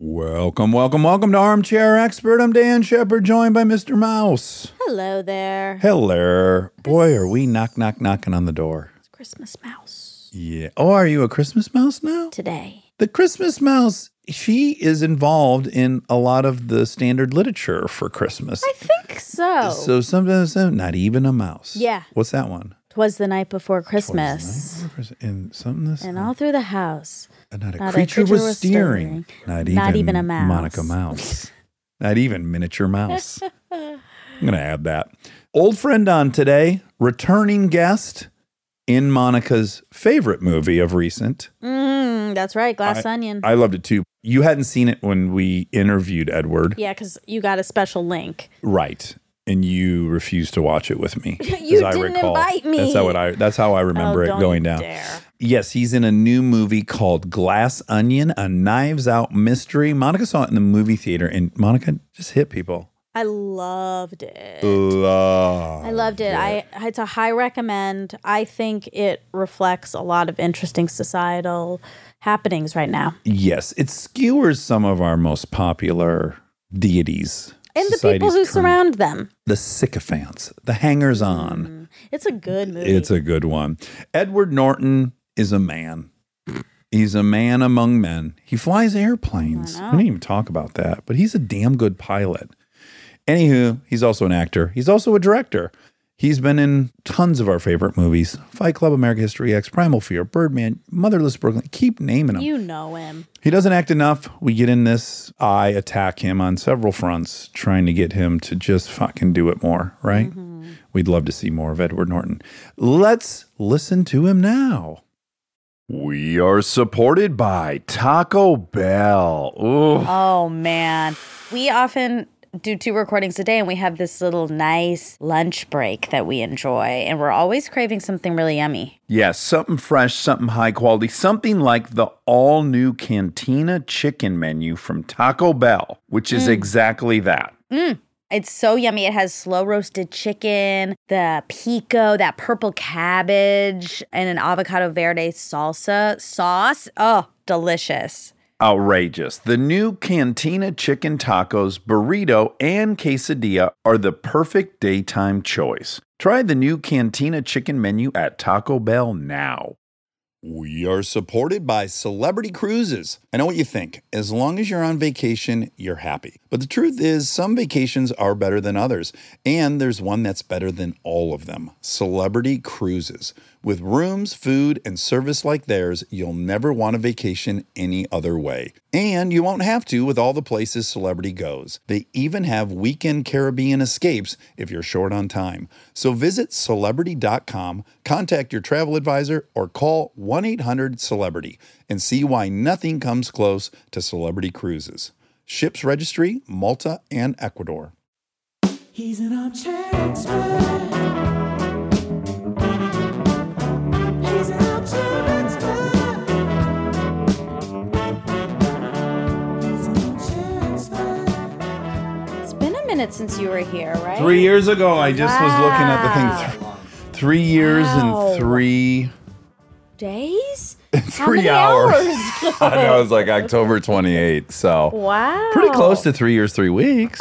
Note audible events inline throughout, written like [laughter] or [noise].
Welcome, welcome, welcome to Armchair Expert. I'm Dax Shepard, joined by Mr. Mouse. Hello there. Hello. Boy, are we knock, knock, knocking on the door. It's Christmas mouse Yeah. Oh, are you a Christmas mouse now? today. The Christmas mouse, she is involved in a lot of the standard literature for Christmas. I think so. So sometimes, not even a mouse. Yeah. What's that one? Twas the night before Christmas. And something this. And all through the house. Not a, Not a creature, creature was stirring. Not even, Not even a mouse. Monica Mouse. Not even miniature mouse. [laughs] I'm going to add that. Old friend on today, returning guest in Monica's favorite movie of recent. Mm, that's right. Glass onion. I loved it too. You hadn't seen it when we interviewed Edward. yeah, because you got a special link. Right. And you refused to watch it with me. [laughs] You as I didn't recall. invite me. That's how, it, I, that's how I remember oh, it going down. Dare. Yes, he's in a new movie called Glass Onion, a Knives Out mystery. Monica saw it in the movie theater, and Monica just hit people. I loved it. Love. I loved it. I it's a high recommend. I think it reflects a lot of interesting societal happenings right now. Yes, it skewers some of our most popular deities. And the people who current- surround them. the sycophants, the hangers on. Mm. It's a good movie. It's a good one. Edward Norton is a man. He's a man among men. He flies airplanes. We didn't even talk about that, but he's a damn good pilot. Anywho, he's also an actor. He's also a director. He's been in tons of our favorite movies Fight Club, American History X, Primal Fear, Birdman, Motherless Brooklyn. Keep naming him. you know him. He doesn't act enough. We get in this. I attack him on several fronts, trying to get him to just fucking do it more, right? Mm-hmm. We'd love to see more of Edward Norton. Let's listen to him now. We are supported by Taco Bell. Ooh. Oh man. We often do two recordings a day and we have this little nice lunch break that we enjoy and we're always craving something really yummy. Yes, something fresh, something high quality, something like the all new Cantina chicken menu from Taco Bell, which is mm. exactly that. Mm. It's so yummy. It has slow roasted chicken, the pico, that purple cabbage, and an avocado verde salsa sauce. Oh, delicious. Outrageous. The new Cantina chicken tacos, burrito, and quesadilla are the perfect daytime choice. Try the new Cantina chicken menu at Taco Bell now. We are supported by Celebrity Cruises. I know what you think. As long as you're on vacation, you're happy. But the truth is, some vacations are better than others. And there's one that's better than all of them Celebrity Cruises. With rooms, food, and service like theirs, you'll never want a vacation any other way. And you won't have to with all the places Celebrity goes. They even have weekend Caribbean escapes if you're short on time. So visit celebrity.com, contact your travel advisor, or call 1 800 Celebrity and see why nothing comes close to Celebrity Cruises. Ships registry, Malta, and Ecuador. He's an armchair expert. Minute since you were here, right? Three years ago, I just was looking at the thing. Th- three years Wow. and three. days? [laughs] How Three many hours. hours? [laughs] I know it was like October [laughs] 28th. So wow. pretty close to three years, three weeks.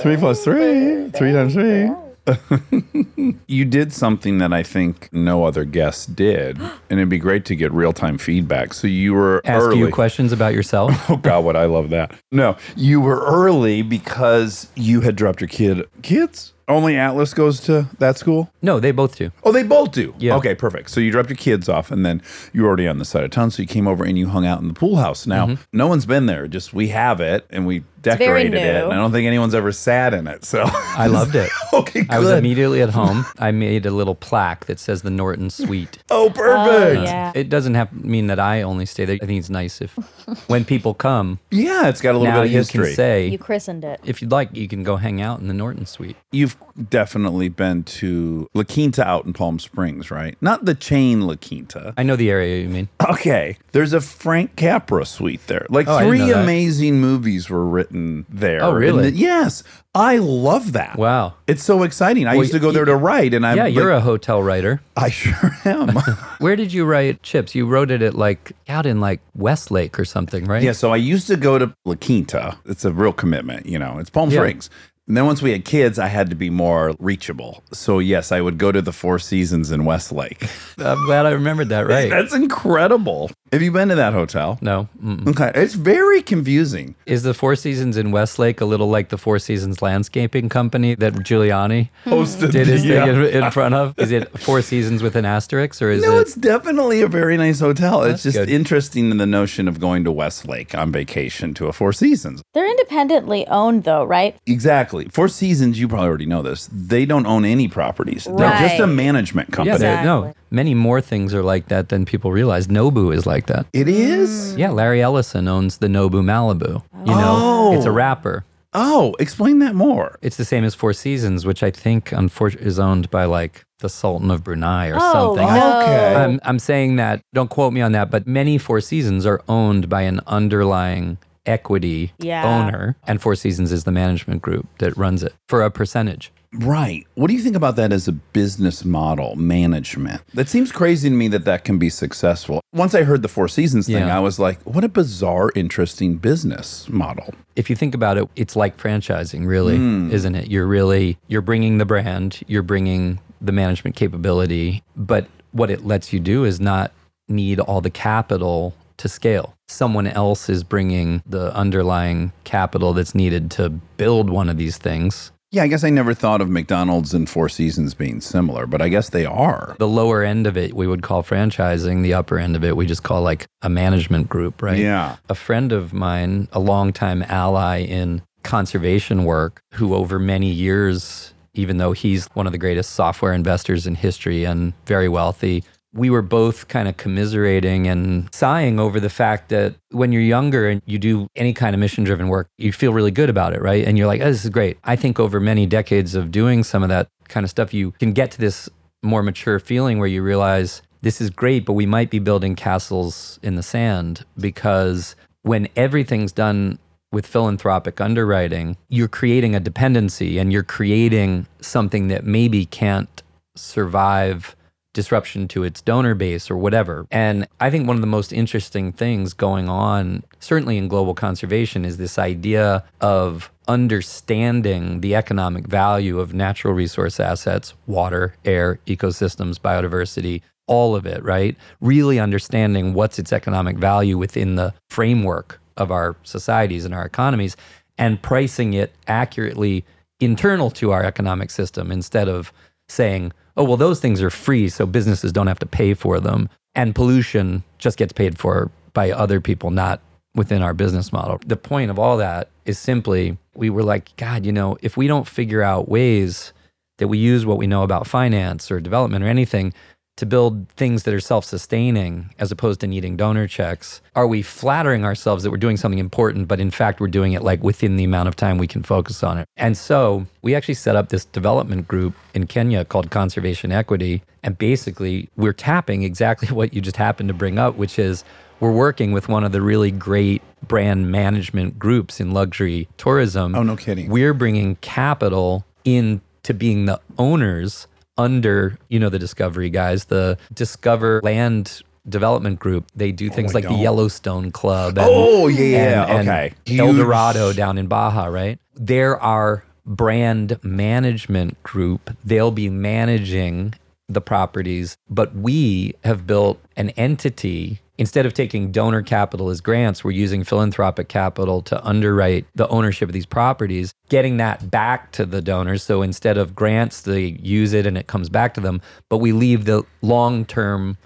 three plus three, three times three. [laughs] you did something that I think no other guest did, [gasps] and it'd be great to get real time feedback. So you were Ask early. you questions about yourself. [laughs] Oh God, what I love that. No, you were early because you had dropped your kid. Kids only Atlas goes to that school. no, they both do. Oh, they both do. Yeah. Okay, perfect. So you dropped your kids off, and then you were already on the side of town. So you came over and you hung out in the pool house. Now, Mm-hmm. no one's been there. Just we have it, and we decorated it. And I don't think anyone's ever sat in it. So I loved it. [laughs] okay, good. I was immediately at home. I made a little plaque that says the Norton Suite. [laughs] oh, perfect. Oh, yeah. It doesn't have mean that I only stay there. I think it's nice if [laughs] when people come, Yeah, it's got a little now bit of you history. can say, You christened it. if you'd like, you can go hang out in the Norton Suite. You've definitely been to La Quinta out in Palm Springs, right? Not the chain La Quinta. I know the area you mean. Okay, there's a Frank Capra suite there. Like Oh, three amazing movies were writ- written there. Oh, really? The- yes. I love that. Wow. It's so exciting. I Well, used to go y- there to write, and I'm yeah, you're like, a hotel writer. I sure am. [laughs] [laughs] Where did you write Chips? You wrote it at like out in like Westlake or something, right? yeah, so I used to go to La Quinta. It's a real commitment, you know. It's Palm Yeah. Springs. And then once we had kids, I had to be more reachable. So yes, I would go to the Four Seasons in Westlake. [laughs] I'm glad I remembered that right. That's incredible. Have you been to that hotel? no. Mm-mm. Okay, it's very confusing. Is the Four Seasons in Westlake a little like the Four Seasons Landscaping Company that Giuliani Hosted did his the, thing in, in front of? Is it Four Seasons with an asterisk or is No, it? it's definitely a very nice hotel. it's just good. interesting in the notion of going to Westlake on vacation to a Four Seasons. They're independently owned though, right? Exactly. Four Seasons, you probably already know this. They don't own any properties. They're just a Right. management Yeah, company. no. Many more things are like that than people realize. Nobu is like that. It is? Yeah, Larry Ellison owns the Nobu Malibu. You know, oh. it's a wrapper. Oh, explain that more. It's the same as Four Seasons, which I think unfortunately is owned by like the Sultan of Brunei or Oh, something. no. Okay. I'm, I'm saying that, don't quote me on that, but many Four Seasons are owned by an underlying equity Yeah. owner, and Four Seasons is the management group that runs it for a percentage. Right. What do you think about that as a business model, management? That seems crazy to me that that can be successful. Once I heard the Four Seasons thing, Yeah. I was like, what a bizarre, interesting business model. If you think about it, it's like franchising, really, hmm. isn't it? You're really you're bringing the brand, you're bringing the management capability, but what it lets you do is not need all the capital to scale. Someone else is bringing the underlying capital that's needed to build one of these things. Yeah, I guess I never thought of McDonald's and Four Seasons being similar, but I guess they are. The lower end of it we would call franchising, the upper end of it we just call like a management group, right? Yeah. a friend of mine, a longtime ally in conservation work, who over many years, even though he's one of the greatest software investors in history and very wealthy, we were both kind of commiserating and sighing over the fact that when you're younger and you do any kind of mission driven work, you feel really good about it, right? And you're like, oh, this is great. I think over many decades of doing some of that kind of stuff, you can get to this more mature feeling where you realize this is great, but we might be building castles in the sand because when everything's done with philanthropic underwriting, you're creating a dependency and you're creating something that maybe can't survive disruption to its donor base or whatever. And I think one of the most interesting things going on, certainly in global conservation, is this idea of understanding the economic value of natural resource assets, water, air, ecosystems, biodiversity, all of it, right? Really understanding what's its economic value within the framework of our societies and our economies and pricing it accurately internal to our economic system instead of saying, oh, well, those things are free, so businesses don't have to pay for them. And pollution just gets paid for by other people, not within our business model. The point of all that is simply we were like, God, you know, if we don't figure out ways that we use what we know about finance or development or anything to build things that are self sustaining as opposed to needing donor checks, are we flattering ourselves that we're doing something important, but in fact, we're doing it like within the amount of time we can focus on it? And so we actually set up this development group in Kenya called Conservation Equity. And basically, we're tapping exactly [laughs] what you just happened to bring up, which is we're working with one of the really great brand management groups in luxury tourism. Oh, no kidding. We're bringing capital into being the owners under, you know, the Discovery guys, the Discovery Land Development Group. They do oh, things I like the don't. Yellowstone Club. And, Oh, yeah, yeah, and- and okay. El Dorado down in Baja, right? There are brand management group. They'll be managing the properties, but we have built an entity. Instead of taking donor capital as grants, we're using philanthropic capital to underwrite the ownership of these properties, getting that back to the donors. So instead of grants, they use it and it comes back to them, but we leave the long term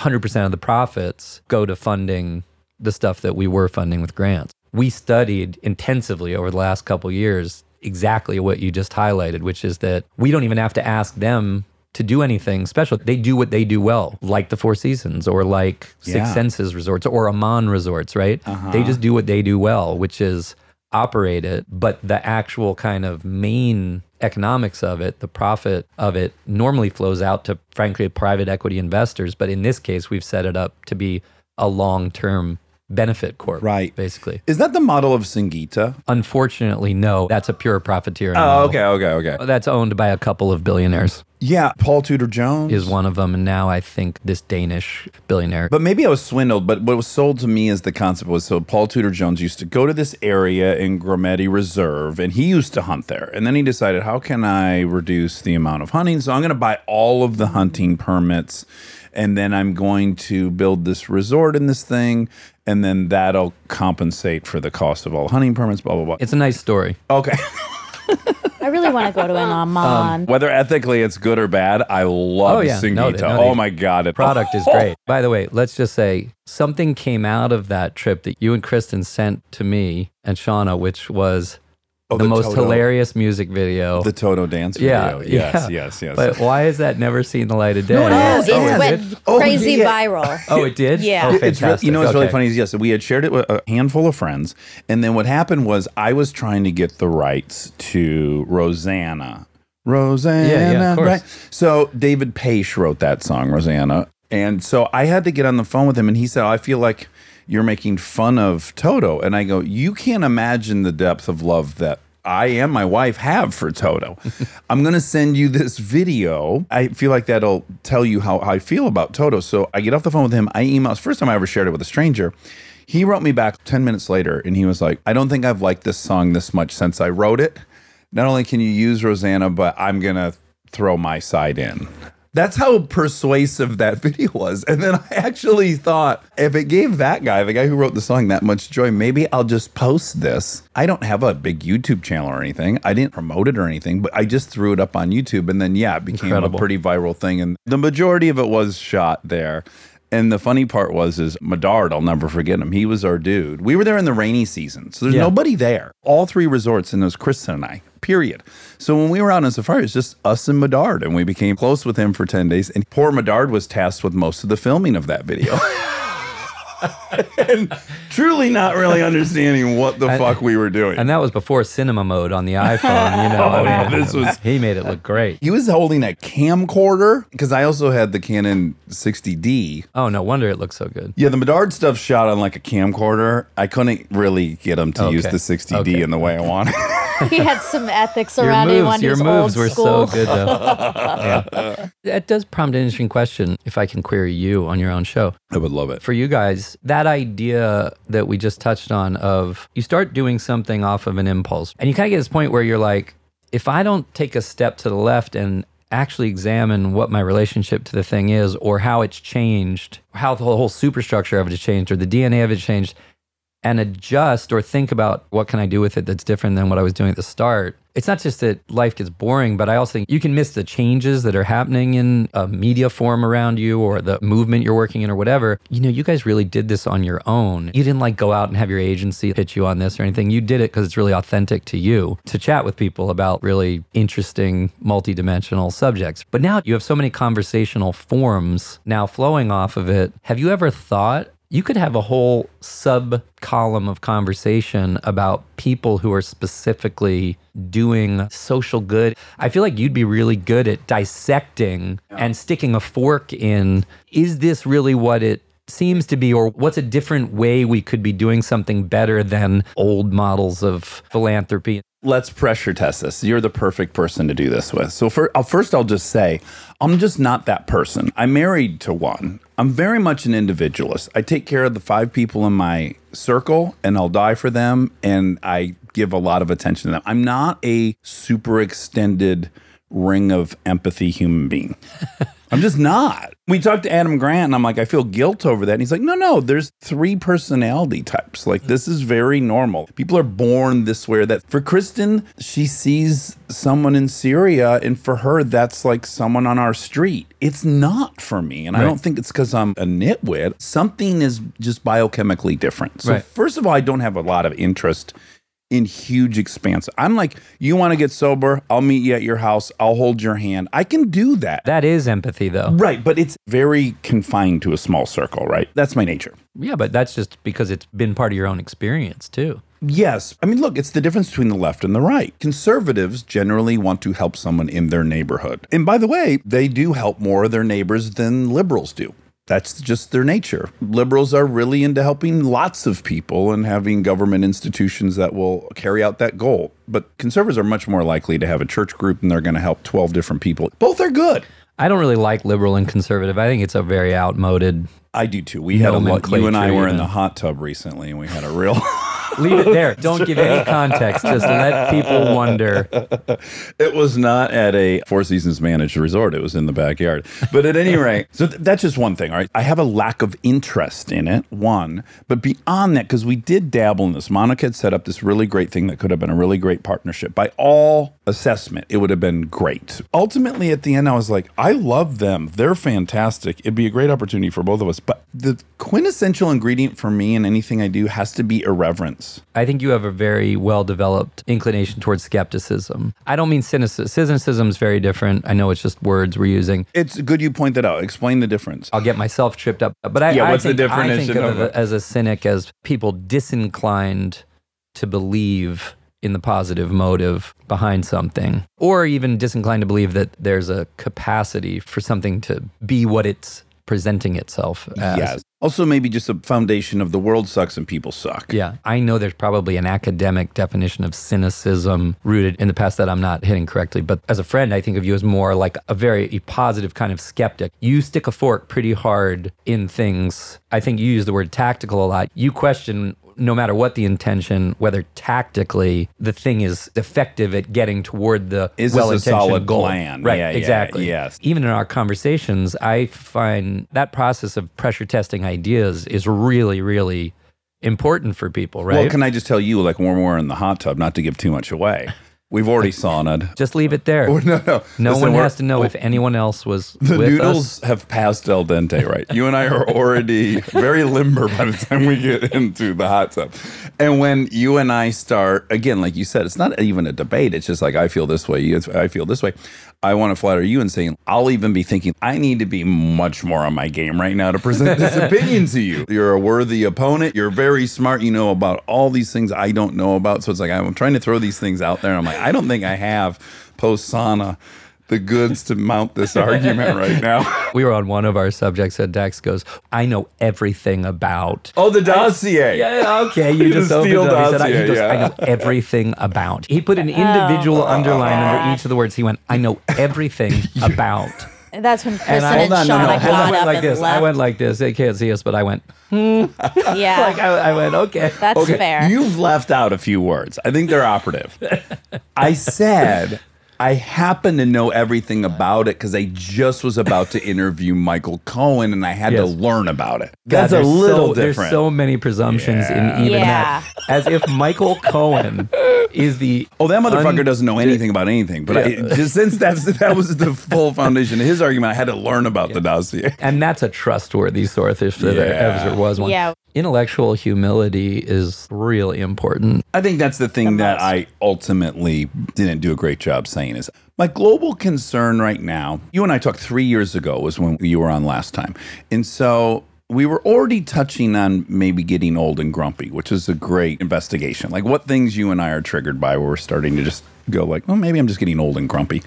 100% of the profits go to funding the stuff that we were funding with grants. We studied intensively over the last couple years exactly what you just highlighted, which is that we don't even have to ask them to do anything special. They do what they do well, like the Four Seasons or like Six Yeah. Senses resorts or Aman resorts, right? Uh-huh. They just do what they do well, which is operate it, but the actual kind of main economics of it, the profit of it, normally flows out to, frankly, private equity investors. But in this case, we've set it up to be a long term benefit corp. Right. Basically. Is that the model of Singita? Unfortunately, no. That's a pure profiteering. Oh, model. okay, okay, okay. That's owned by a couple of billionaires. Yeah, Paul Tudor Jones Is one of them, and now I think this Danish billionaire. But maybe I was swindled. But what was sold to me as the concept was so Paul Tudor Jones used to go to this area in Grumeti Reserve, and he used to hunt there. And then he decided, how can I reduce the amount of hunting? So I'm going to buy all of the hunting permits, and then I'm going to build this resort in this thing, and then that'll compensate for the cost of all hunting permits. Blah blah blah. it's a nice story. okay. [laughs] I really want to go to an Aman. Um, whether ethically it's good or bad, I love Oh, yeah. Singita. No, they- no, oh they- my god, it Product is [laughs] oh! great. By the way, let's just say something came out of that trip that you and Kristen sent to me and Shauna, which was Oh, the, the most Toto- hilarious music video. The Toto dance yeah, video. Yes, yeah. yes, yes. But why has that never seen the light of day? it has. Oh, it Oh, it went did? Oh, crazy yeah. viral. [laughs] Oh, it did. Yeah. Oh, It- it's real, fantastic. you know what's really funny is yes, we had shared it with a handful of friends, and then what happened was I was trying to get the rights to Rosanna. Rosanna, Yeah, yeah, of course. right? So David Paich wrote that song, Rosanna, and so I had to get on the phone with him, and he said, oh, "I feel like you're making fun of Toto," and I go, "You can't imagine the depth of love that." I and my wife have for Toto. [laughs] I'm going to send you this video. I feel like that'll tell you how, I feel about Toto. So I get off the phone with him. I email. It's the first time I ever shared it with a stranger. He wrote me back 10 minutes later and he was like, I don't think I've liked this song this much since I wrote it. Not only can you use Rosanna, but I'm going to throw my side in. That's how persuasive that [laughs] video was. And then I actually thought, if it gave that guy, the guy who wrote the song, that much joy, maybe I'll just post this. I don't have a big YouTube channel or anything. I didn't promote it or anything, but I just threw it up on YouTube. And then, yeah, it became Incredible. a pretty viral thing. And the majority of it was shot there. And the funny part was, is Medard, I'll never forget him. He was our dude. We were there in the rainy season, so there's Yeah. nobody there. All three resorts, and it was Kristen and I, period. So when we were out on safari, it was just us and Medard, and we became close with him for 10 days. And poor Medard was tasked with most of the filming of that video. [laughs] and truly not really understanding what the fuck we were doing. And that was before cinema mode on the iPhone. You know, [laughs] Oh, I mean, this was- he made it look great. he was holding a camcorder because I also had the Canon 60D. Oh, no wonder it looked so good. Yeah, the Medard stuff shot on like a camcorder. I couldn't really get him to use the 60D Okay. in the way I wanted. [laughs] [laughs] he had some ethics Your around it. He moves, wanted your moves old were school. so good, though. [laughs] yeah. That does prompt an interesting question. If I can query you on your own show, I would love it. for you guys, that idea that we just touched on of you start doing something off of an impulse, and you kind of get this point where you're like, if I don't take a step to the left and actually examine what my relationship to the thing is, or how it's changed, how the whole superstructure of it has changed, or the DNA of it changed, and adjust or think about what can I do with it that's different than what I was doing at the start. It's not just that life gets boring, but I also think you can miss the changes that are happening in a media form around you or the movement you're working in or whatever. You know, you guys really did this on your own. You didn't like go out and have your agency pitch you on this or anything. You did it because it's really authentic to you to chat with people about really interesting, multidimensional subjects. But now you have so many conversational forms now flowing off of it. Have you ever thought you could have a whole sub column of conversation about people who are specifically doing social good. I feel like you'd be really good at dissecting and sticking a fork in is this really what it seems to be or what's a different way we could be doing something better than old models of philanthropy Let's pressure test this. You're the perfect person to do this with. So for, uh, first, I'll just say I'm just not that person. I'm married to one. I'm very much an individualist. I take care of the five people in my circle, and I'll die for them. And I give a lot of attention to them. I'm not a super extended ring of empathy human being. [laughs] I'm just not. We talked to Adam Grant, and I'm like, I feel guilt over that. And he's like, No, no, there's three personality types. Like, this is very normal. People are born this way or that. For Kristen, she sees someone in Syria, and for her, that's like someone on our street. It's not for me. And I don't think it's because I'm a nitwit. Something is just biochemically different. So, Right. first of all, I don't have a lot of interest in huge expanse. I'm like, you want to get sober? I'll meet you at your house. I'll hold your hand. I can do that. that is empathy though Right, but it's very confined to a small circle, right? That's my nature. yeah but that's just because it's been part of your own experience too Yes. I mean, look, it's the difference between the left and the right. Conservatives generally want to help someone in their neighborhood. And by the way, they do help more of their neighbors than liberals do. That's just their nature. Liberals are really into helping lots of people and having government institutions that will carry out that goal. But conservatives are much more likely to have a church group and they're going to help 12 different people. Both are good. I don't really like liberal and conservative. I think it's a very outmoded. I do too. We had a lot, you and I were in the hot tub recently and we had a real Leave it there. Don't [laughs] give any context. Just let people wonder. It was not at a Four Seasons managed resort. It was in the backyard. But at any rate, so th- that's just one thing, all right? I have a lack of interest in it, one. But beyond that, because we did dabble in this, Monica had set up this really great thing that could have been a really great partnership. By all assessment, it would have been great. Ultimately, at the end, I was like, I love them. They're fantastic. It'd be a great opportunity for both of us. But the quintessential ingredient for me in anything I do has to be irreverence. I think you have a very well developed inclination towards skepticism. I don't mean cynicism. Cynicism is very different. I know it's just words we're using. It's good you point that out. Explain the difference. I'll get myself tripped up. But I, Yeah, I what's the think, I think of of as a cynic as people disinclined to believe in the positive motive behind something, or even disinclined to believe that there's a capacity for something to be what it's presenting itself as. Yes. Also, maybe just a foundation of the world sucks and people suck. Yeah, I know there's probably an academic definition of cynicism rooted in the past that I'm not hitting correctly. But as a friend, I think of you as more like a very positive kind of skeptic. You stick a fork pretty hard in things. I think you use the word tactical a lot. You question no matter what the intention, whether tactically the thing is effective at getting toward the Is well-intentioned solid goal. plan? Right, Yeah, yeah, exactly. yes. Even in our conversations, I find that process of pressure testing ideas is really, really important for people, right? Well, can I just tell you, like when we're in the hot tub, not to give too much away, we've already saunaed. Just leave it there. Oh, no, no. No Listen, one we're- has to know if anyone else was The with noodles us. have passed el dente, right? You and I are already very limber by the time we get into the hot tub. And when you and I start, again, like you said, it's not even a debate. It's just like, I feel this way, you, I feel this way. I want to flatter you and saying, I'll even be thinking, I need to be much more on my game right now to present [laughs] this opinion to you. You're a worthy opponent. You're very smart. You know about all these things I don't know about. So it's like, I'm trying to throw these things out there. And I'm like, I don't think I have post sauna the goods to mount this [laughs] argument right now. We were on one of our subjects, and Dax goes, I know everything about. Oh, the dossier. Yeah, okay. You [laughs] just opened Steele it up. He said, dossier, he goes, yeah. I know everything about. He put an oh. individual underline under oh. each of the words. He went, I know everything [laughs] about. That's when Chris And and, I, Hold on, no, no, and hold I got went up like and this. left. I went like this. They can't see us, but I went, hmm. yeah, like, I, I went, okay. that's Okay, fair. you've left out a few words. I think they're operative. I said I happen to know everything about it because I just was about to interview Michael Cohen and I had to learn about it. God, That's a little so, different. There's so many presumptions Yeah. in even Yeah. that. As if Michael Cohen is the Oh, that motherfucker un- doesn't know anything about anything. But I, just since that's that was the full foundation of his argument, I had to learn about the dossier. And that's a trustworthy source if there ever was one. Yeah. Intellectual humility is really important. I think that's the thing that I ultimately didn't do a great job saying is my global concern right now. You and I talked three years ago was when you were on last time, and so we were already touching on maybe getting old and grumpy, which is a great investigation. Like what things you and I are triggered by, where we're starting to just go like, well, maybe I'm just getting old and grumpy.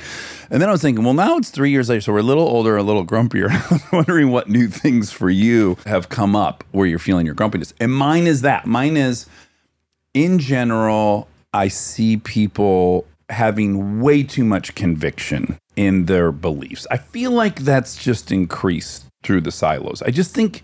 And then I was thinking, well, now it's three years later, so we're a little older, a little grumpier. [laughs] I was wondering what new things for you have come up where you're feeling your grumpiness. And mine is that. Mine is in general, I see people having way too much conviction in their beliefs. I feel like that's just increased through the silos. I just think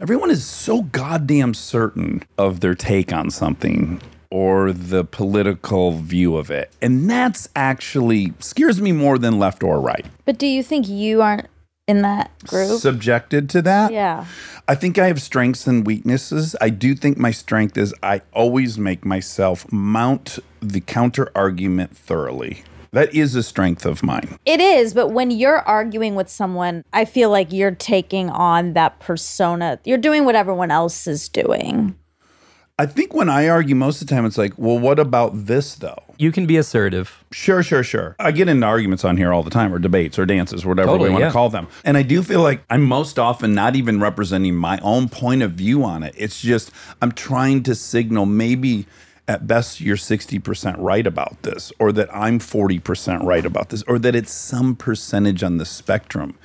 everyone is so goddamn certain of their take on something or the political view of it. And that's actually scares me more than left or right. but do you think you aren't in that group? Subjected to that? yeah. I think I have strengths and weaknesses. I do think my strength is I always make myself mount the counter argument thoroughly. That is a strength of mine. It is, but when you're arguing with someone, I feel like you're taking on that persona. You're doing what everyone else is doing. I think when I argue, most of the time it's like, well, what about this though? You can be assertive. Sure, sure, sure. I get into arguments on here all the time, or debates, or dances, whatever Totally, we want yeah. to call them. And I do feel like I'm most often not even representing my own point of view on it. It's just I'm trying to signal maybe at best you're 60% right about this, or that I'm 40% right about this, or that it's some percentage on the spectrum.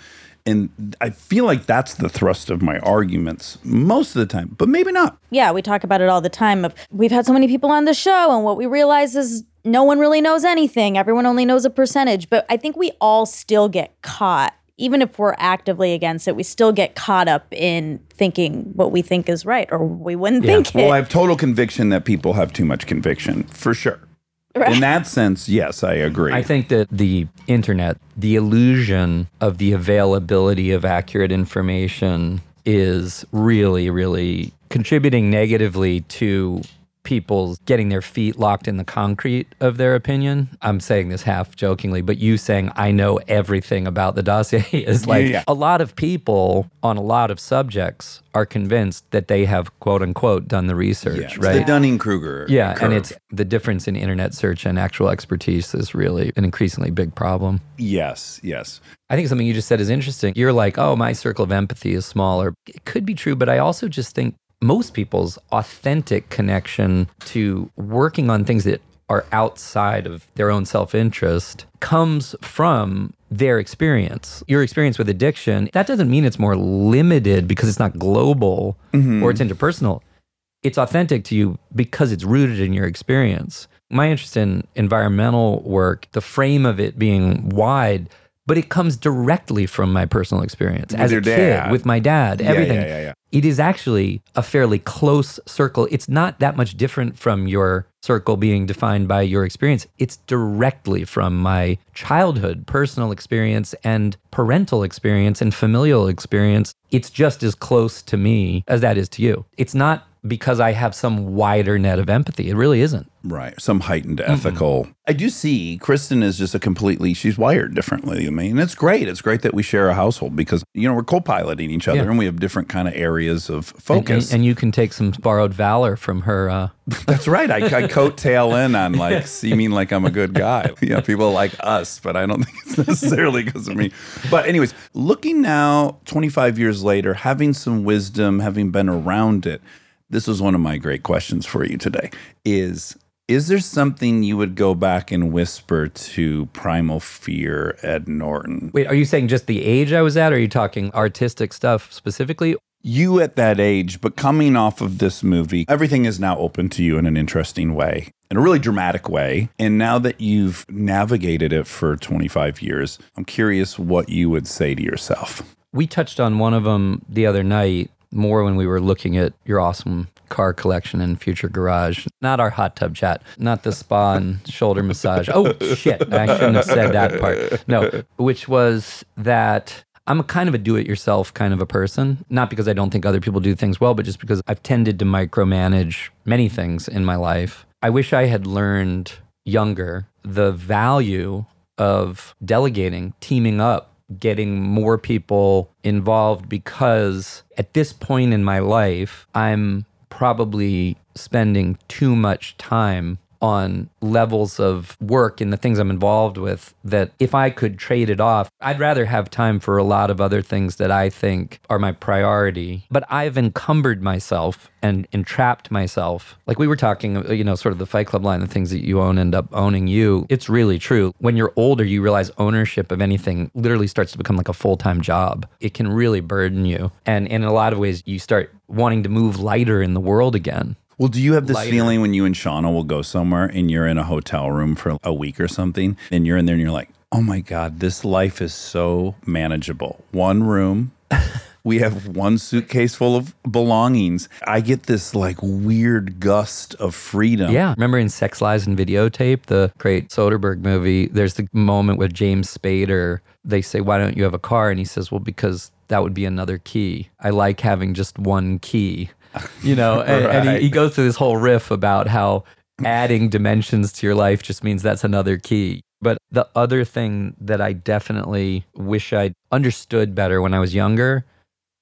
And I feel like that's the thrust of my arguments most of the time, but maybe not. yeah, we talk about it all the time. Of we've had so many people on the show, and what we realize is no one really knows anything. Everyone only knows a percentage. But I think we all still get caught, even if we're actively against it. We still get caught up in thinking what we think is right, or we wouldn't think it. Well. I have total conviction that people have too much conviction, for sure. In that sense, yes, I agree. I think that the internet, the illusion of the availability of accurate information is really, really contributing negatively to people getting their feet locked in the concrete of their opinion. I'm saying this half jokingly, but you saying I know everything about the dossier [laughs] is like Yeah. a lot of people on a lot of subjects are convinced that they have quote unquote done the research, yeah, it's right? the Dunning Kruger. Yeah, and it's the difference in internet search and actual expertise is really an increasingly big problem. yes, yes. I think something you just said is interesting. You're like, oh, my circle of empathy is smaller. It could be true, but I also just think most people's authentic connection to working on things that are outside of their own self interest comes from their experience. Your experience with addiction, that doesn't mean it's more limited because it's not global mm-hmm. or it's interpersonal it's authentic to you because it's rooted in your experience. My interest in environmental work, the frame of it being wide, but it comes directly from my personal experience as your a kid with my dad, everything. yeah, yeah, yeah. It is actually a fairly close circle. It's not that much different from your circle being defined by your experience. It's directly from my childhood, personal experience, and parental experience and familial experience. It's just as close to me as that is to you. It's not because I have some wider net of empathy. It really isn't. Right. Some heightened ethical. I do see Kristen is just a completely, she's wired differently than me. And it's great. It's great that we share a household because, you know, we're co piloting each other Yeah. and we have different kind of areas of focus. And, and you can take some borrowed valor from her. Uh, [laughs] That's right. I, I coattail in on like [laughs] seeming like I'm a good guy. [laughs] Yeah, people like us, but I don't think it's necessarily because of me. But, anyways, looking now, 25 years later, having some wisdom, having been around it, this was one of my great questions for you today is is there something you would go back and whisper to primal fear ed norton wait, are you saying just the age I was at? Or are you talking artistic stuff specifically? you at that age, but coming off of this movie, everything is now open to you in an interesting way, in a really dramatic way. And now that you've navigated it for 25 years, I'm curious what you would say to yourself. We touched on one of them the other night more when we were looking at your awesome car collection and future garage. Not our hot tub chat, not the spa and shoulder massage. Oh, shit. I shouldn't have said that part. No, which was that I'm a kind of a do it yourself kind of a person. Not because I don't think other people do things well, but just because I've tended to micromanage many things in my life. I wish I had learned younger the value of delegating, teaming up, getting more people involved because at this point in my life, I'm probably spending too much time on levels of work and the things I'm involved with that if I could trade it off, I'd rather have time for a lot of other things that I think are my priority. But I've encumbered myself and entrapped myself. Like we were talking, you know, sort of the Fight Club line, the things that you own end up owning you. It's really true. When you're older, you realize ownership of anything literally starts to become like a full time job. It can really burden you. And in a lot of ways, you start wanting to move lighter in the world again. Well, do you have this Lighter. feeling when you and Shauna will go somewhere and you're in a hotel room for a week or something and you're in there and you're like, oh my God, this life is so manageable. One room. [laughs] We have one suitcase full of belongings. I get this like weird gust of freedom. Yeah. Remember in Sex Lies and Videotape, the great Soderbergh movie, there's the moment with James Spader. They say, Why don't you have a car? And he says, Well, because that would be another key. I like having just one key. You know, [laughs] and, and he, he goes through this whole riff about how adding dimensions to your life just means that's another key. But the other thing that I definitely wish I'd understood better when I was younger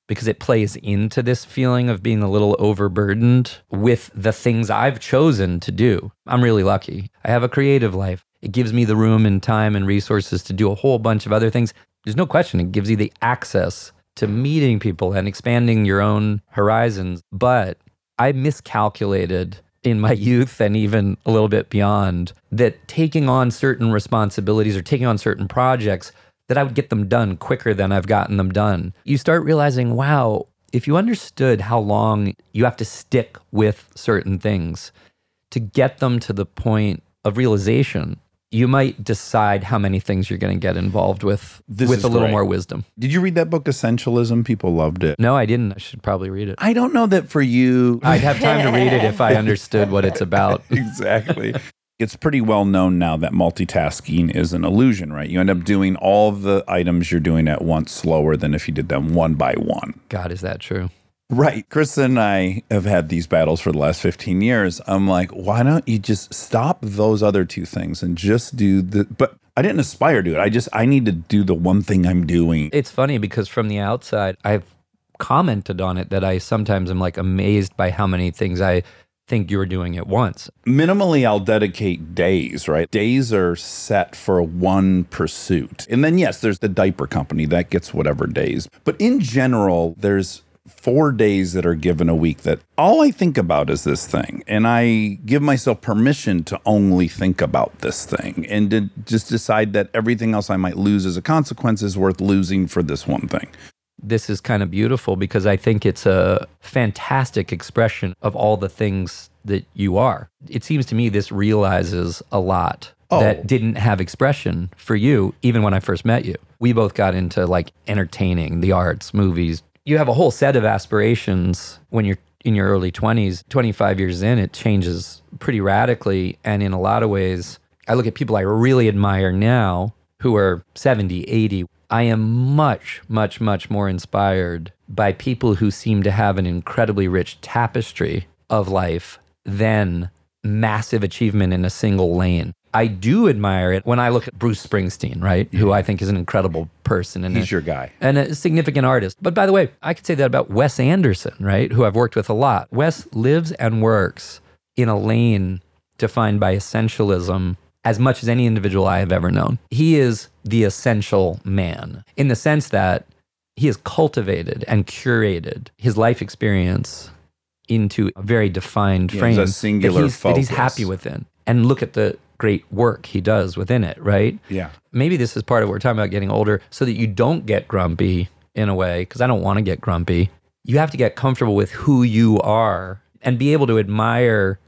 because it plays into this feeling of being a little overburdened with the things I've chosen to do. I'm really lucky. I have a creative life. It gives me the room and time and resources to do a whole bunch of other things. There's no question, it gives you the access to meeting people and expanding your own horizons. But I miscalculated in my [laughs] youth and even a little bit beyond that taking on certain responsibilities or taking on certain projects that I would get them done quicker than I've gotten them done. You start realizing, wow, if you understood how long you have to stick with certain things to get them to the point of realization, you might decide how many things you're going to get involved with This with a little great. more wisdom. Did you read that book, Essentialism? People loved it. No, I didn't. I should probably read it. I don't know that for you. I'd have time to read it if I understood what it's about. [laughs] exactly. It's pretty well known now that multitasking is an illusion, right? You end up doing all the items you're doing at once slower than if you did them one by one. God, is that true? Right. Chris and I have had these battles for the last 15 years. I'm like, why don't you just stop those other two things and just do the. But I didn't aspire to it. I just, I need to do the one thing I'm doing. It's funny because from the outside, I've commented on it that I sometimes am like amazed by how many things I think you're doing at once. Minimally, I'll dedicate days, right? Days are set for one pursuit. And then, yes, there's the diaper company that gets whatever days. But in general, there's four days that are given a week that all I think about is this thing. And I give myself permission to only think about this thing and to just decide that everything else I might lose as a consequence is worth losing for this one thing. This is kind of beautiful because I think it's a fantastic expression of all the things that you are. It seems to me this realizes a lot Oh. that didn't have expression for you even when I first met you. We both got into like entertaining, the arts, movies. You have a whole set of aspirations when you're in your early 20s. 25 years in, it changes pretty radically. And in a lot of ways, I look at people I really admire now who are 70, 80. I am much, much, much more inspired by people who seem to have an incredibly rich tapestry of life than massive achievement in a single lane. I do admire it when I look at Bruce Springsteen, right? Who I think is an incredible person and He's a- your guy. and a significant artist. But by the way, I could say that about Wes Anderson, right? Who I've worked with a lot. Wes lives and works in a lane defined by essentialism as much as any individual I have ever known. He is the essential man in the sense that he has cultivated and curated his life experience into a very defined Yeah, frame a singular that, he's, that he's happy within. And look at the great work he does within it, right? Yeah. maybe this is part of what we're talking about getting older so that you don't get grumpy in a way because i don't want to get grumpy you have to get comfortable with who you are and be able to admire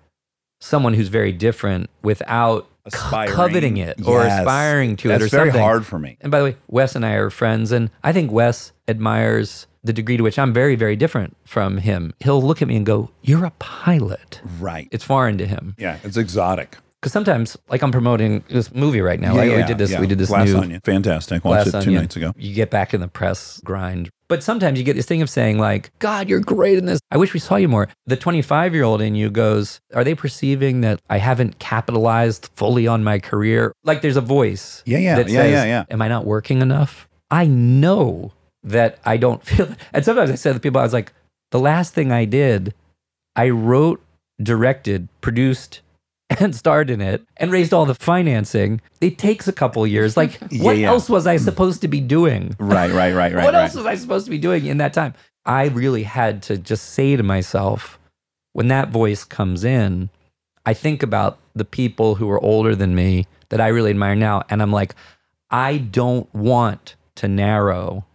someone who's very different without Aspiring. coveting it or Yes. aspiring to That's it or very something hard for me. and by the way wes and i are friends and i think wes admires the degree to which i'm very very different from him he'll look at me and go you're a pilot Right. it's foreign to him yeah, it's exotic. because sometimes like i'm promoting this movie right now right? we did this yeah. we did this Glass new Onion. Fantastic. Watched Glass it two Onion. nights ago. You get back in the press grind. But sometimes you get this thing of saying, like, God, you're great in this. I wish we saw you more. The 25 year old in you goes, Are they perceiving that I haven't capitalized fully on my career? Like there's a voice. Yeah, yeah, yeah, says, yeah, yeah. Am I not working enough? I know that I don't [laughs] feel And sometimes I said to people, I was like, The last thing I did, I wrote, directed, produced, [laughs] and starred in it and raised all the financing. It takes a couple years. Like, [laughs] Yeah, what yeah. else was I supposed to be doing? Right, right, right, right. what right. else was I supposed to be doing in that time? I really had to just say to myself, when that voice comes in, I think about the people who are older than me that I really admire now. And I'm like, I don't want to narrow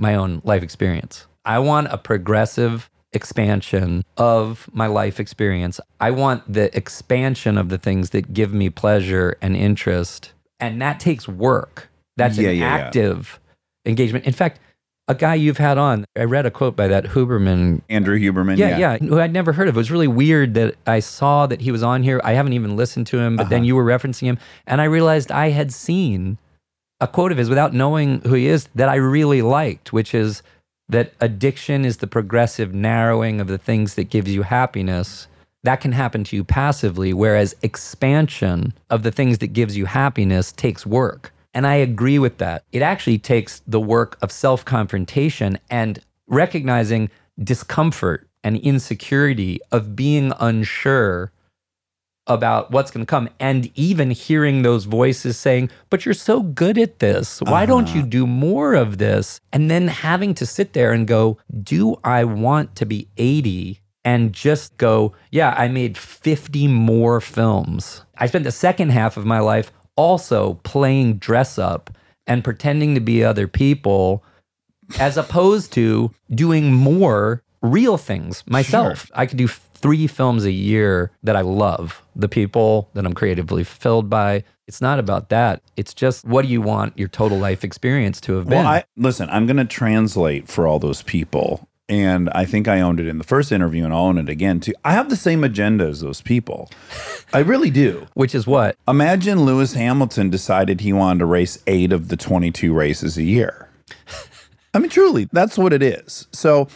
my own life experience. I want a progressive expansion of my life experience. I want the expansion of the things that give me pleasure and interest. And that takes work. That's Yeah, an yeah, yeah. active engagement. In fact, a guy you've had on, I read a quote by that Huberman Andrew Huberman. yeah, yeah, who I'd never heard of. It was really weird that I saw that he was on here. I haven't even listened to him, but then Uh-huh. you were referencing him, and I realized I had seen a quote of his without knowing who he is that I really liked, which is that addiction is the progressive narrowing of the things that gives you happiness. That can happen to you passively, whereas expansion of the things that gives you happiness takes work. And I agree with that. It actually takes the work of self confrontation and recognizing discomfort and insecurity of being unsure about what's going to come. And even hearing those voices saying but you're so good at this. Why don't you uh-huh. do more of this? And then having to sit there and go do i want to be 80 and just go yeah i made 50 more films. I spent the second half of my life also playing dress up and pretending to be other people as opposed to doing more real things myself. I could do three films a year that I love, the people that I'm creatively fulfilled by. It's not about that. It's just what do you want your total life experience to have been? Well, I listen. I'm going to translate for all those people, and I think I owned it in the first interview, and I'll own it again too. I have the same agenda as those people. [laughs] I really do. Which is what? Imagine Lewis Hamilton decided he wanted to race eight of the 22 races a year. [laughs] I mean, truly, that's what it is. So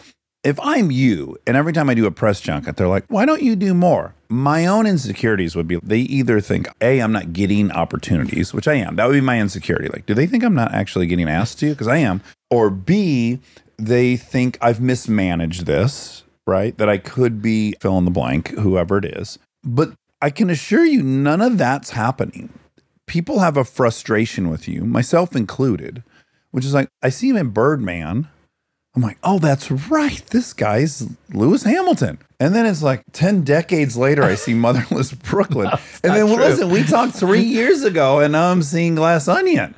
if I'm you, and every time I do a press junket, they're like, why don't you do more? My own insecurities would be they either think, A, I'm not getting opportunities, which I am. That would be my insecurity. Like, do they think I'm not actually getting asked to? Because I am. Or B, they think I've mismanaged this, right? That I could be fill in the blank, whoever it is. But I can assure you, none of that's happening. People have a frustration with you, myself included, which is like, I see him in Birdman. I'm like, oh, that's right. This guy's Lewis Hamilton. And then it's like 10 decades later, I see Motherless [laughs] Brooklyn. and then, well, true. listen, we talked three years ago, and now I'm seeing Glass Onion.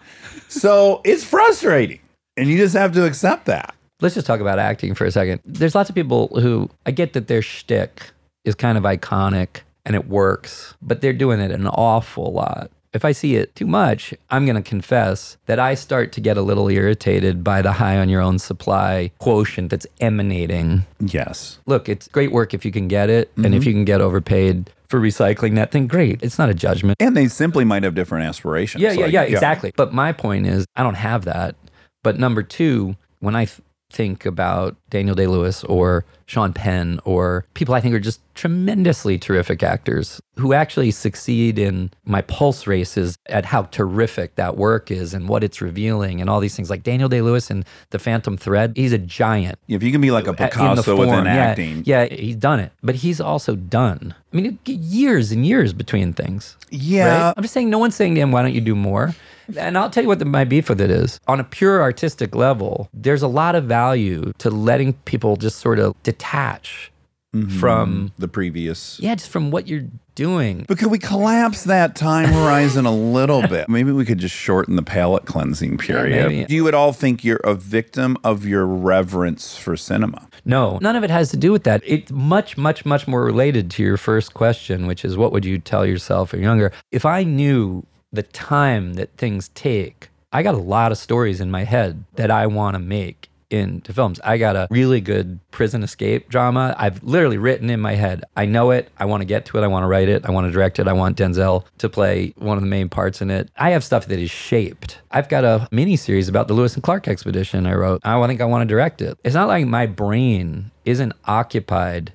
So it's frustrating. And you just have to accept that. Let's just talk about acting for a second. There's lots of people who I get that their shtick is kind of iconic and it works, but they're doing it an awful lot. If I see it too much, I'm going to confess that I start to get a little irritated by the high on your own supply quotient that's emanating. Yes. Look, it's great work if you can get it, and if mm-hmm. you can get overpaid for recycling that, then great. It's not a judgment. And they simply might have different aspirations. Yeah, yeah, Like, yeah, exactly. But my point is, I don't have that. But number two, when I think about Daniel Day Lewis or Sean Penn or people I think are just tremendously terrific actors who actually succeed in my pulse races at how terrific that work is and what it's revealing and all these things. Like Daniel Day Lewis in The Phantom Thread, he's a giant. If you can be like a uh, in Picasso within form. Yeah, acting. Yeah, he's done it. But he's also done. I mean, years and years between things. Yeah. Right? I'm just saying, no one's saying to him, why don't you do more? And I'll tell you what the, my beef with it is. On a pure artistic level, there's a lot of value to letting people just sort of detach mm-hmm. from, the previous. yeah, just from what you're doing. But could we collapse that time horizon a little bit? [laughs] Maybe we could just shorten the palate cleansing period. maybe. you would all think you're a victim of your reverence for cinema. No, none of it has to do with that. It's much, much, much more related to your first question, which is what would you tell yourself or younger? If I knew the time that things take, I got a lot of stories in my head that I want to make into films. I got a really good prison escape drama. I've literally written in my head. I know it. I want to get to it. I want to write it. I want to direct it. I want Denzel to play one of the main parts in it. I have stuff that is shaped. I've got a mini series about the Lewis and Clark expedition I wrote. I think I want to direct it. It's not like my brain isn't occupied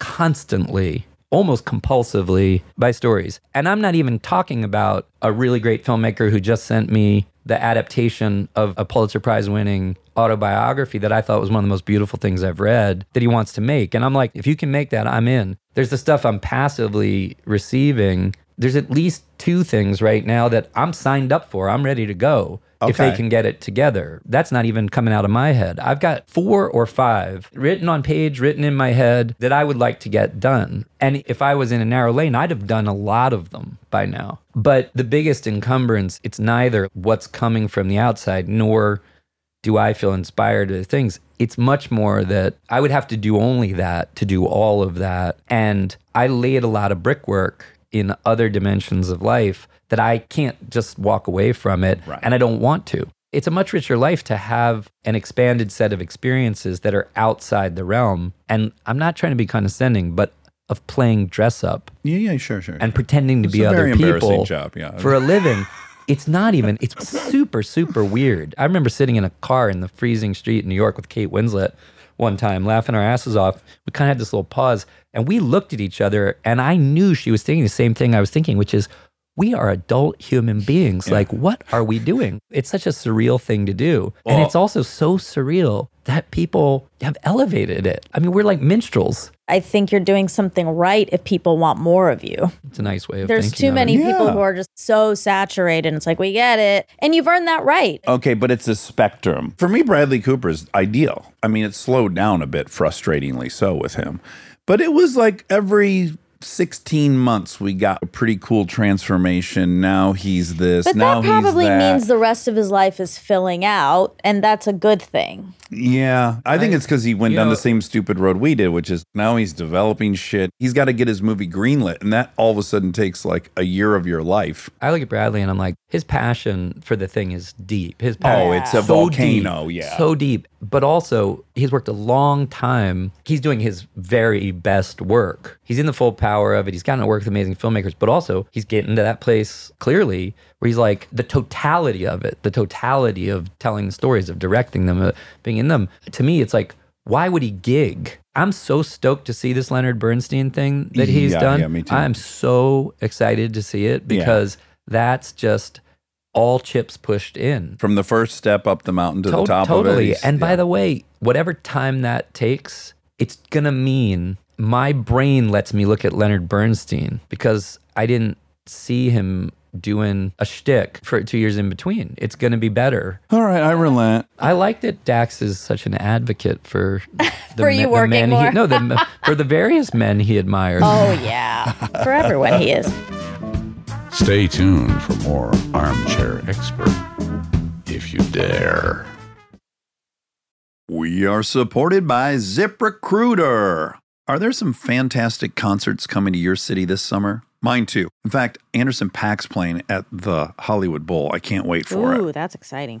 constantly, almost compulsively by stories. And I'm not even talking about a really great filmmaker who just sent me the adaptation of a Pulitzer Prize winning autobiography that I thought was one of the most beautiful things I've read that he wants to make. And I'm like, if you can make that, I'm in. There's the stuff I'm passively receiving. There's at least two things right now that I'm signed up for. I'm ready to go if they can get it together. That's not even coming out of my head. I've got four or five written on page, written in my head that I would like to get done. And if I was in a narrow lane, I'd have done a lot of them by now. But the biggest encumbrance, it's neither what's coming from the outside nor do I feel inspired to things. It's much more that I would have to do only that to do all of that. And I laid a lot of brickwork in other dimensions of life that I can't just walk away from it. Right. And I don't want to. It's a much richer life to have an expanded set of experiences that are outside the realm. And I'm not trying to be condescending, but of playing dress up Yeah, yeah, sure, sure. and pretending to It's be other people job, yeah. for a living. It's not even. It's super super weird. I remember sitting in a car in the freezing street in New York with Kate Winslet one time, laughing our asses off. We kind of had this little pause, and we looked at each other, and I knew she was thinking the same thing I was thinking, which is. We are adult human beings. Like, what are we doing? It's such a surreal thing to do. and it's also so surreal that people have elevated it. I mean, we're like minstrels. I think you're doing something right if people want more of you. It's a nice way of There's thinking too of it. many people Yeah. who are just so saturated. And it's like, we get it. And you've earned that right. Okay, but it's a spectrum. For me, Bradley Cooper is ideal. I mean, it slowed down a bit, frustratingly so, with him. But it was like every 16 months, we got a pretty cool transformation. Now he's this. But now that probably that. means the rest of his life is filling out, and that's a good thing. Yeah, I think I- it's because he went down know- the same stupid road we did, which is now he's developing shit. He's got to get his movie greenlit, and that all of a sudden takes like a year of your life. I look at Bradley and I'm like, his passion for the thing is deep. His oh, passion Oh, it's a so volcano, deep, yeah. so deep. But also, he's worked a long time. He's doing his very best work. He's in the full power of it. He's gotten to work with amazing filmmakers, but also he's getting to that place clearly where he's like the totality of it, the totality of telling the stories, of directing them, uh, being in them. To me, it's like, why would he gig? I'm so stoked to see this Leonard Bernstein thing that he's Yeah, done. yeah, me too. I'm so excited to see it Yeah. because that's just all chips pushed in. From the first step up the mountain to the top totally. of it. and by the way, whatever time that takes, it's gonna mean my brain lets me look at Leonard Bernstein because I didn't see him doing a shtick for two years in between. It's gonna be better. all right, I relent. I like that Dax is such an advocate for [laughs] the, For you working men more? He, [laughs] no, the, for the various men he admires. Oh yeah, for everyone he is. Stay tuned for more Armchair Expert, if you dare. We are supported by ZipRecruiter. Are there some fantastic concerts coming to your city this summer? Mine too. In fact, Anderson .Paak's playing at the Hollywood Bowl. I can't wait for it. Ooh, that's exciting.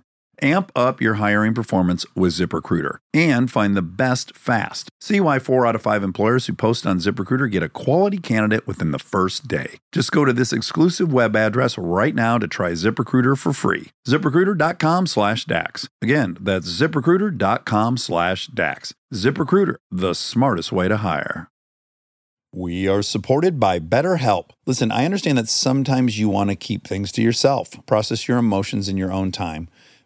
Amp up your hiring performance with ZipRecruiter and find the best fast. See why four out of five employers who post on ZipRecruiter get a quality candidate within the first day. Just go to this exclusive web address right now to try ZipRecruiter for free. ZipRecruiter.com slash DAX. Again, that's ZipRecruiter.com slash DAX. ZipRecruiter, the smartest way to hire. We are supported by BetterHelp. Listen, I understand that sometimes you want to keep things to yourself, process your emotions in your own time.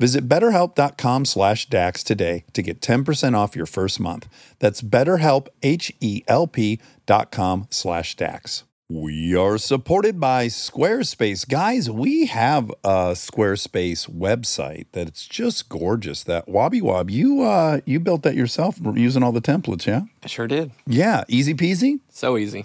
Visit betterhelp.com slash DAX today to get 10% off your first month. That's betterhelp, H-E-L-P dot com slash DAX. We are supported by Squarespace. Guys, we have a Squarespace website that it's just gorgeous. That Wobby Wob, you uh you built that yourself using all the templates, yeah? I sure did. Yeah, easy peasy. So easy.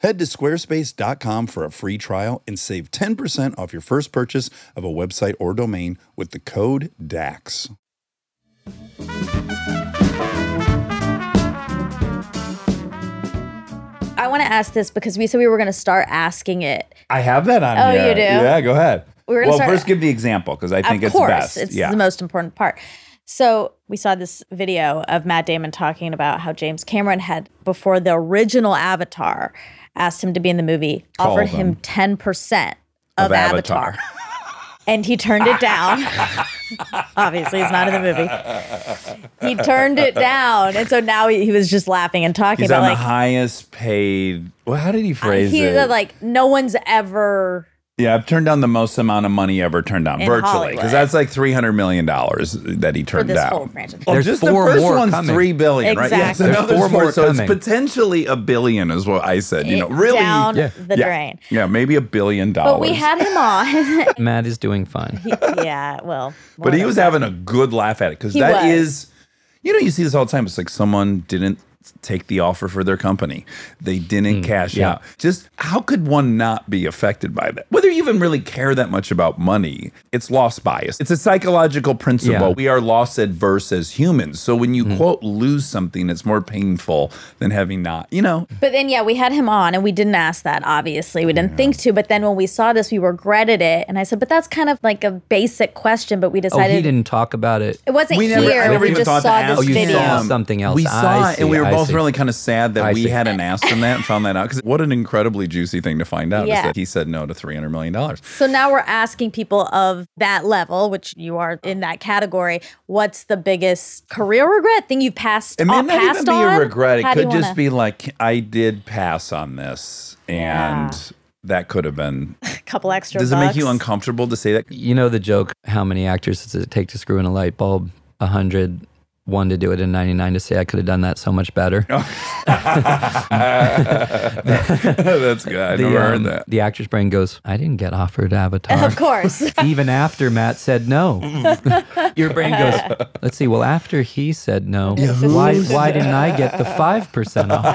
Head to squarespace.com for a free trial and save 10% off your first purchase of a website or domain with the code DAX. I want to ask this because we said we were going to start asking it. I have that on Oh, here. you do? Yeah, go ahead. We're well, start- first give the example because I think of it's course, best. it's yeah. the most important part. So we saw this video of Matt Damon talking about how James Cameron had, before the original Avatar, asked him to be in the movie, Called offered him ten percent of, Of Avatar. Avatar. [laughs] and he turned it down. [laughs] Obviously, he's not in the movie. He turned it down, and so now he, he was just laughing and talking He's about on like the highest paid. Well, how did he uh, phrase he it? said like no one's ever yeah, I've turned down the most amount of money ever turned down In virtually Hollywood. because that's like three hundred million dollars that he for turned this down. whole franchise. Well, There's just four the first more one's coming. three billion, right? Yes, Exactly. There's there's four more so it's potentially a billion, is what I said. You know, really, down Yeah. the yeah, drain. Yeah, maybe a billion dollars. But we had him on. [laughs] Matt is doing fine. yeah, well, but he was of having a good laugh at it because He that was. is, you know, you see this all the time. It's like someone didn't take the offer for their company, they didn't cash yeah. out. Just how could one not be affected by that? Whether you even really care that much about money, it's loss bias. It's a psychological principle. Yeah. We are loss adverse as humans. So when you Hmm. quote lose something, it's more painful than having not. You know, But then, yeah, we had him on, and we didn't ask that. Obviously, we didn't think to. But then, when we saw this, we regretted it, and I said, "But that's kind of like a basic question." But we Oh, decided he didn't talk about it. it wasn't We never- here. I never we even just thought to saw this Oh, you video. saw something else. We I saw it, see, and we were I both see. really kind of sad that I we see. hadn't [laughs] asked him that and found that out. Because what an incredibly juicy thing to find out Yeah. is that he said no to three hundred million dollars. So now we're asking people of that level, which you are in that category. What's the biggest career regret thing you've passed? It may uh, not even be on? a regret. It How do could just wanna- be like I did pass on this, and that could have been. [laughs] a couple extra. Does it make you uncomfortable to say that? You know the joke, how many actors does it take to screw in a light bulb? A hundred, one to do it in 99 to say I could have done that so much better. [laughs] That's good. I the, never um, heard that. the actor's brain goes, I didn't get offered Avatar. Of course. [laughs] Even after Matt said no. [laughs] Your brain goes, let's see, well, after he said no, why, why didn't I get the 5% offer?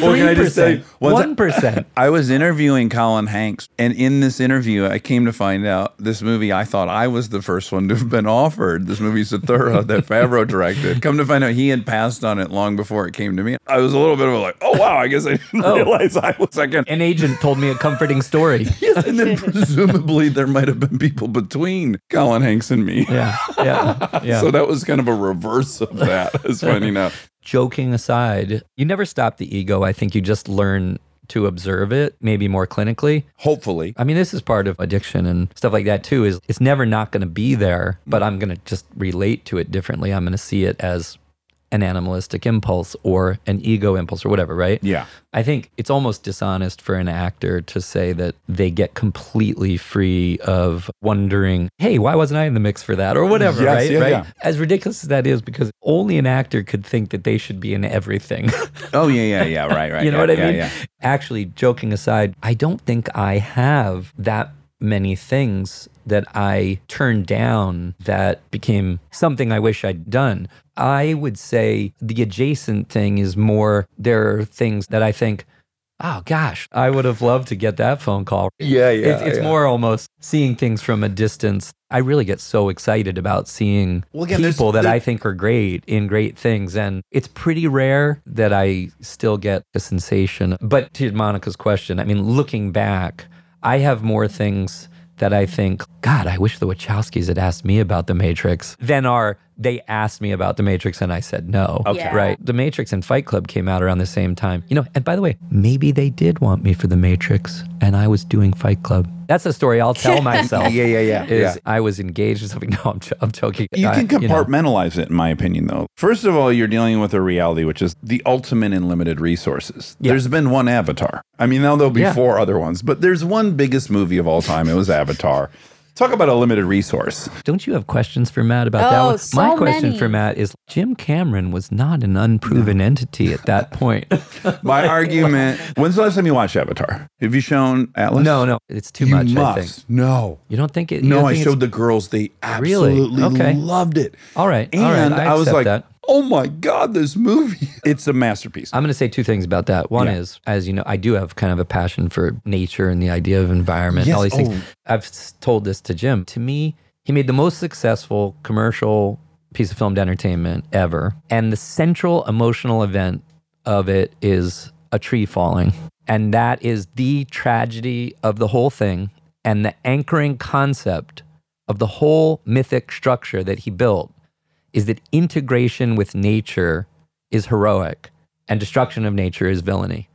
Well, can I just say, once I- 1%. I was interviewing Colin Hanks, and in this interview, I came to find out this movie. I thought I was the first one to have been offered this movie, Zathura, that Favreau directed. Come to find out, he had passed on it long before it came to me. I was a little bit of a like, oh wow, I guess I didn't Oh. realize I was second. An agent told me a comforting story. [laughs] Yes, and then presumably there might have been people between Colin Hanks and me. Yeah, yeah, yeah. So that was kind of a reverse of that, is finding out. [laughs] joking aside, you never stop the ego. I think you just learn to observe it, maybe more clinically. Hopefully. I mean, this is part of addiction and stuff like that too. Is it's never not going to be there, but I'm going to just relate to it differently. I'm going to see it as an animalistic impulse or an ego impulse or whatever, right? Yeah. I think it's almost dishonest for an actor to say that they get completely free of wondering, hey, why wasn't I in the mix for that or whatever, Yes, right? yeah, right? yeah. As ridiculous as that is, because only an actor could think that they should be in everything. [laughs] Oh, yeah, yeah, yeah. Right, right. you know yeah, what I mean? Yeah. Actually, joking aside, I don't think I have that many things that I turned down that became something I wish I'd done. I would say the adjacent thing is more there are things that I think, oh gosh, I would have loved to get that phone call. Yeah, yeah. it's it's yeah. more almost seeing things from a distance. I really get so excited about seeing Well, again, people that there- I think are great in great things. And it's pretty rare that I still get a sensation. But to Monica's question, I mean, looking back, I have more things that I think, God, I wish the Wachowskis had asked me about The Matrix than are they asked me about The Matrix and I said no. Okay. Yeah. Right. The Matrix and Fight Club came out around the same time. You know, and by the way, maybe they did want me for The Matrix and I was doing Fight Club. That's a story I'll tell [laughs] myself. Yeah, yeah, yeah, Is yeah. I was engaged or something. [laughs] No, I'm, I'm joking. You I- can you know. compartmentalize it, in my opinion, though. First of all, you're dealing with a reality which is the ultimate in limited resources. Yeah. There's been one Avatar. I mean, now there'll be Yeah. four other ones, but there's one biggest movie of all time. It was Avatar. [laughs] Talk about a limited resource. Don't you have questions for Matt about that Oh, one? so My question many. for Matt is Jim Cameron was not an unproven entity at that [laughs] point. My argument. When's the last time you watched Avatar? Have you shown Atlas? no, no, it's too you much, must. I think. No. You don't think it? No, don't I showed the girls. They Really? absolutely Okay. loved it. All right, And all right, I I, was accept like, that. Oh my God, this movie. [laughs] It's a masterpiece. I'm going to say two things about that. One Yeah. is, as you know, I do have kind of a passion for nature and the idea of environment, and all Yes. these things. Oh. I've told this to Jim. To me, he made the most successful commercial piece of filmed entertainment ever. And the central emotional event of it is a tree falling. And that is the tragedy of the whole thing. And the anchoring concept of the whole mythic structure that he built is that integration with nature is heroic and destruction of nature is villainy.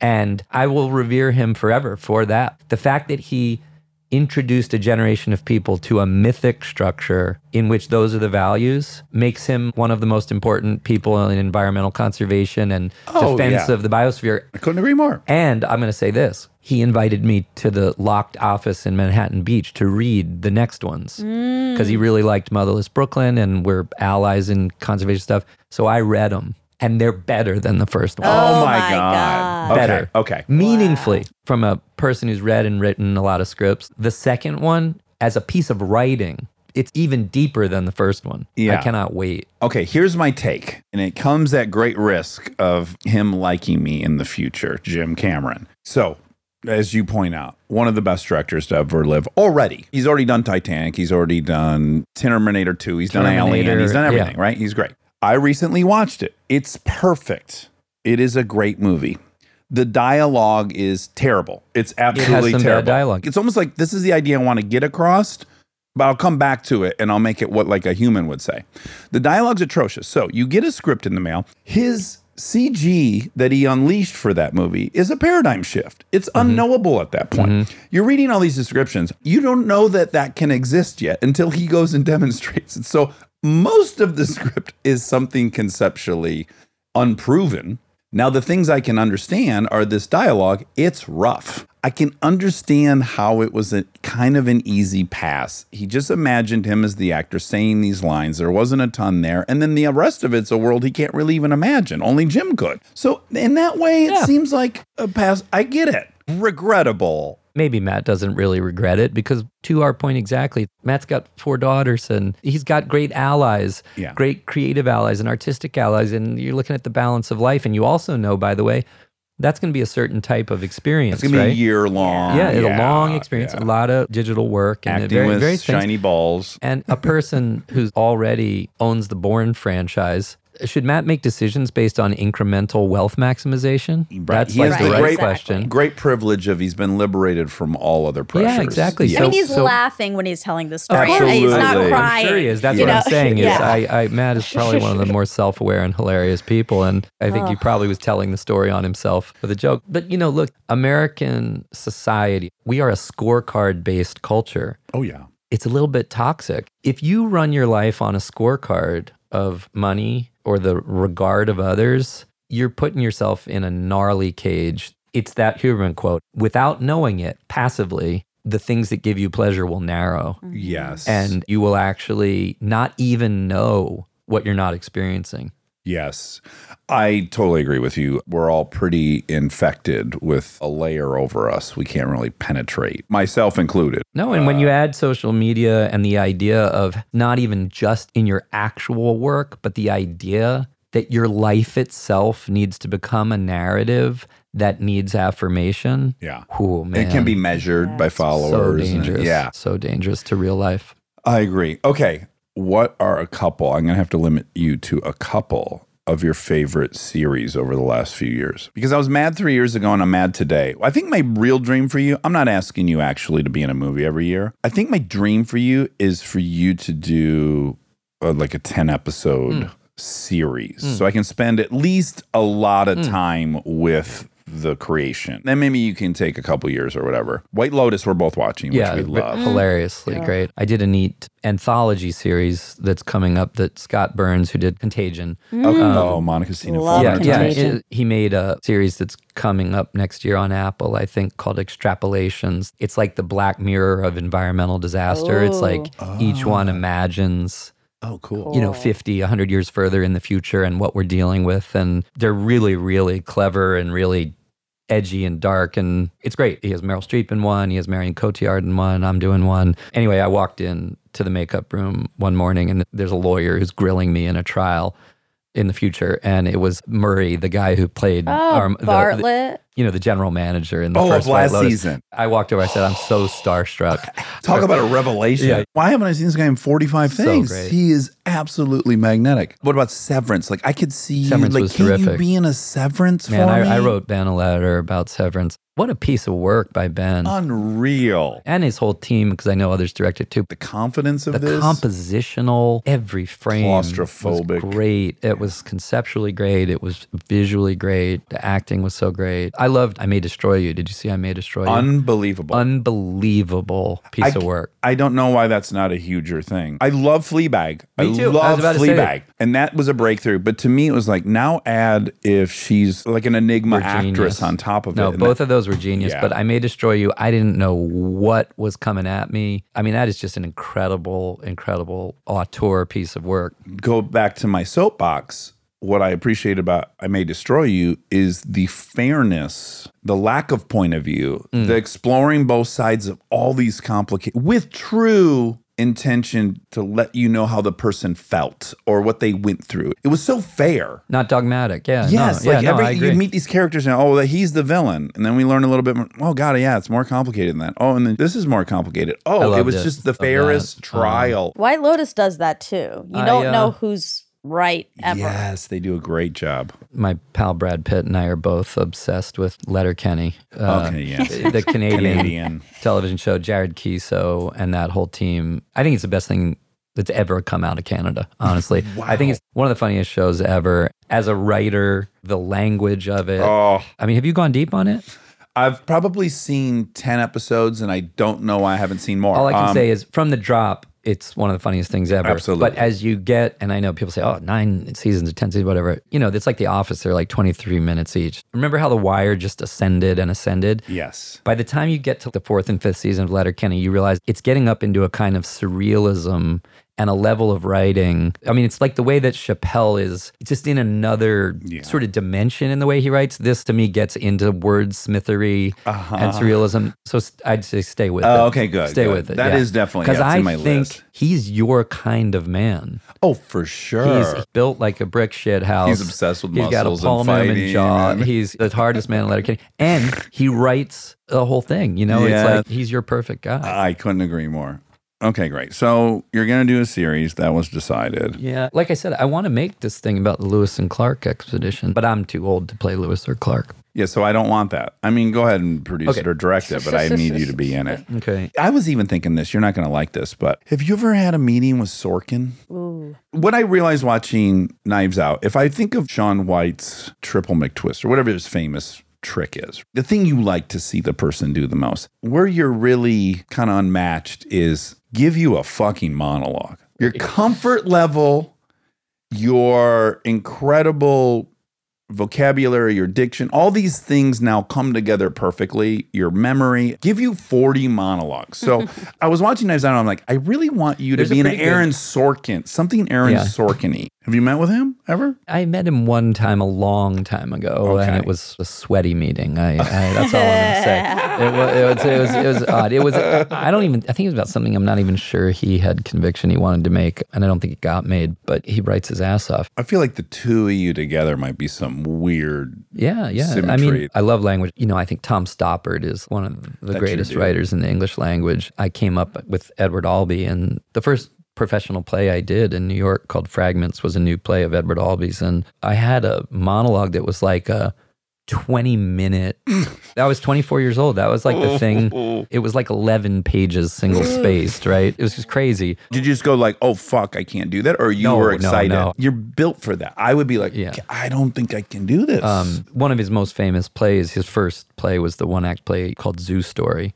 And I will revere him forever for that. The fact that he introduced a generation of people to a mythic structure in which those are the values makes him one of the most important people in environmental conservation and Oh, defense yeah. of the biosphere. I couldn't agree more. And I'm going to say this he invited me to the locked office in Manhattan Beach to read the next ones mm. because he really liked Motherless Brooklyn and we're allies in conservation stuff. So I read them and they're better than the first one. Oh, oh my, my god. God. Okay, Better. Okay. Meaningfully, from a person who's read and written a lot of scripts. The second one, as a piece of writing, it's even deeper than the first one. Yeah. I cannot wait. Okay, here's my take. And it comes at great risk of him liking me in the future, Jim Cameron. So, as you point out, one of the best directors to ever live already. He's already done Titanic. He's already done Terminator 2. He's done Alien. He's done yeah. everything, right? He's great. I recently watched it. It's perfect. It is a great movie. The dialogue is terrible. It's absolutely bad terrible. dialogue. It's almost like this is the idea I want to get across, but I'll come back to it and I'll make it what like a human would say. The dialogue's atrocious. So you get a script in the mail. His CG that he unleashed for that movie is a paradigm shift. It's mm-hmm. unknowable at that point. Mm-hmm. You're reading all these descriptions. You don't know that that can exist yet until he goes and [laughs] demonstrates it. So most of the script is something conceptually unproven. Now, the things I can understand are this dialogue, it's rough. I can understand how it was a kind of an easy pass. He just imagined him as the actor saying these lines. There wasn't a ton there. And then the rest of it's a world he can't really even imagine. Only Jim could. So, in that way, it Yeah. seems like a pass. I get it. Regrettable. Maybe Matt doesn't really regret it because, to our point exactly, Matt's got four daughters and he's got great allies, Yeah. great creative allies and artistic allies. And you're looking at the balance of life. And you also know, by the way, that's going to be a certain type of experience. It's going to be a year long. Yeah, it's a long experience, yeah. a lot of digital work and Acting very, with very things. shiny balls. And a person who's already owns the Bourne franchise, should Matt make decisions based on incremental wealth maximization? That's he like the the right great, question. great privilege of he's been liberated from all other pressures. Yeah, exactly. I So- mean, he's so- laughing when he's telling the story. Absolutely. He's not crying. I'm sure he is. That's you what I'm saying. Is Yeah. I, I, Matt is probably one of the more self-aware and hilarious people, and I think he probably was telling the story on himself with a joke. But you know, look, American society, we are a scorecard-based culture. Oh, yeah. it's a little bit toxic. If you run your life on a scorecard of money or the regard of others, you're putting yourself in a gnarly cage. It's that Huberman quote without knowing it passively, the things that give you pleasure will narrow mm-hmm. Yes. and you will actually not even know what you're not experiencing. Yes, I totally agree with you. We're all pretty infected with a layer over us we can't really penetrate, myself included. No, and when uh, you add social media and the idea of not even just in your actual work, but the idea that your life itself needs to become a narrative that needs affirmation. Yeah. Oh man. It can be measured by so followers. and- dangerous. yeah, So dangerous to real life. I agree. Okay. What are a couple? I'm going to have to limit you to a couple of your favorite series over the last few years. Because I was mad three years ago and I'm mad today. I think my real dream for you, I'm not asking you actually to be in a movie every year. I think my dream for you is for you to do uh, like a 10 episode hmm. series. Hmm. So I can spend at least a lot of hmm. time with the creation. Then maybe you can take a couple years or whatever. White Lotus, we're both watching, which yeah, we r- love. hilariously great. I did a neat anthology series that's coming up that Scott Burns, who did Contagion, mm. Okay. Um, oh, Monica Cena. Love yeah, yeah. Contagion. it- he made a series that's coming up next year on Apple, I think, called Extrapolations. It's like the Black Mirror of environmental disaster. It's like oh. each one imagines, Oh, cool. you know, 50, 100 years further in the future and what we're dealing with. And they're really, really clever and really edgy and dark. And it's great. He has Meryl Streep in one, he has Marion Cotillard in one, I'm doing one. Anyway, I walked in to the makeup room one morning and there's a lawyer who's grilling me in a trial in the future. And it was Murray, the guy who played Oh, Arm- the- the- Bartlett. You know, the general manager in the Oh, first last season. I walked over. I said, "I'm so starstruck." [laughs] Talk about a revelation. Yeah. Why haven't I seen this guy in 45 So things? great. He is absolutely magnetic. What about Severance? Like I could see Severance like was can you terrific. be in a Severance Man, for me? I, I wrote Ben a letter about Severance. What a piece of work by Ben unreal. and his whole team, because I know others directed too. The confidence of The this. compositional, every frame Claustrophobic. was great. It was conceptually great. It was visually great. The acting was so great. I loved I May Destroy You. Did you see I May Destroy You? Unbelievable. Unbelievable piece I, of work. I don't know why that's not a huger thing. I love Fleabag. I Me too. I was love say Fleabag. And that was a breakthrough. But to me, it was like, now add if she's like an enigma actress on top of No, it. And both that- of those were genius, Yeah. but I May Destroy You, I didn't know what was coming at me. I mean, that is just an incredible, incredible auteur piece of work. go back to my soapbox. What I appreciate about I May Destroy You is the fairness, the lack of point of view, Mm. the exploring both sides of all these complicated with true intention to let you know how the person felt or what they went through. It was so fair. Not dogmatic. Yeah. Yes, no, like yeah, no, every, I you meet these characters and oh, he's the villain, and then we learn a little bit more. Oh God, yeah, it's more complicated than that. Oh, and then this is more complicated. Oh, it was it. just the Of that. fairest Um, trial. White Lotus does that too. You I, don't uh, know who's right ever. Yes, they do a great job. My pal Brad Pitt and I are both obsessed with Letterkenny. Uh, Okay, yes. [laughs] The Canadian, Canadian. television show, Jared Keeso and that whole team. I think it's the best thing that's ever come out of Canada, honestly. [laughs] I think it's one of the funniest shows ever. As a writer, the language of it. Oh, I mean, have you gone deep on it? I've probably seen 10 episodes and I don't know why I haven't seen more. All I can Um, say is from the drop, it's one of the funniest things ever. Absolutely. But as you get, and I know people say, oh, nine seasons or 10 seasons, whatever. You know, it's like The Office. They're like 23 minutes each. Remember how The Wire just ascended and ascended? Yes. By the time you get to the fourth and fifth season of Letterkenny, you realize it's getting up into a kind of surrealism and a level of writing. I mean, it's like the way that Chappelle is just in another sort of dimension in the way he writes. This to me gets into wordsmithery and surrealism. So I'd say stay with Uh-huh. Oh, it. okay, good, Stay good. with it. That yeah. is definitely- because yeah, I think list. he's your kind of man. Oh, for sure. He's built like a brick shit house. He's obsessed with He's got a muscles and palm and fighting jaw. and- He's the hardest man in Letterkenny, and he writes the whole thing. You know, Yeah. it's like he's your perfect guy. I couldn't agree more. Okay, great. So you're going to do a series that was decided. yeah, like I said, I want to make this thing about the Lewis and Clark expedition, but I'm too old to play Lewis or Clark. Yeah, so I don't want that. I mean, go ahead and produce Okay. it or direct it, but I need you to be in it. [laughs] Okay. I was even thinking this. You're not going to like this, but have you ever had a meeting with Sorkin? Ooh. What I realized watching Knives Out, if I think of Shaun White's triple McTwist or whatever his famous trick is, the thing you like to see the person do the most, where you're really kind of unmatched is give you a fucking monologue. Your comfort level, your incredible vocabulary, your diction, all these things now come together perfectly. Your memory, give you 40 monologues. So [laughs] I was watching Knives Out and I'm like, I really want you to There's be an pretty good- Aaron Sorkin, something Aaron Yeah. Sorkin-y. Have you met with him ever? I met him one time a long time ago, and it was a sweaty meeting. I, I that's all I'm gonna say. [laughs] It was, it was, it was, it was odd. It was. I don't even. I think it was about something I'm not even sure he had conviction he wanted to make, and I don't think it got made. But he writes his ass off. I feel like the two of you together might be some weird. Yeah, yeah. I mean, I love language. You know, I think Tom Stoppard is one of the That's your greatest writers in the English language. I came up with Edward Albee, and the first professional play I did in New York called Fragments was a new play of Edward Albee's, and I had a monologue that was like a 20 minute. [laughs] I was 24 years old. That was like the thing. [laughs] It was like 11 pages, single [laughs] spaced, right? It was just crazy. Did you just go like, "Oh fuck, I can't do that," or you No, were no, excited? no. You're built for that. I would be like, Yeah. I don't think I can do this. Um, one of his most famous plays, his first play was the one act play called Zoo Story,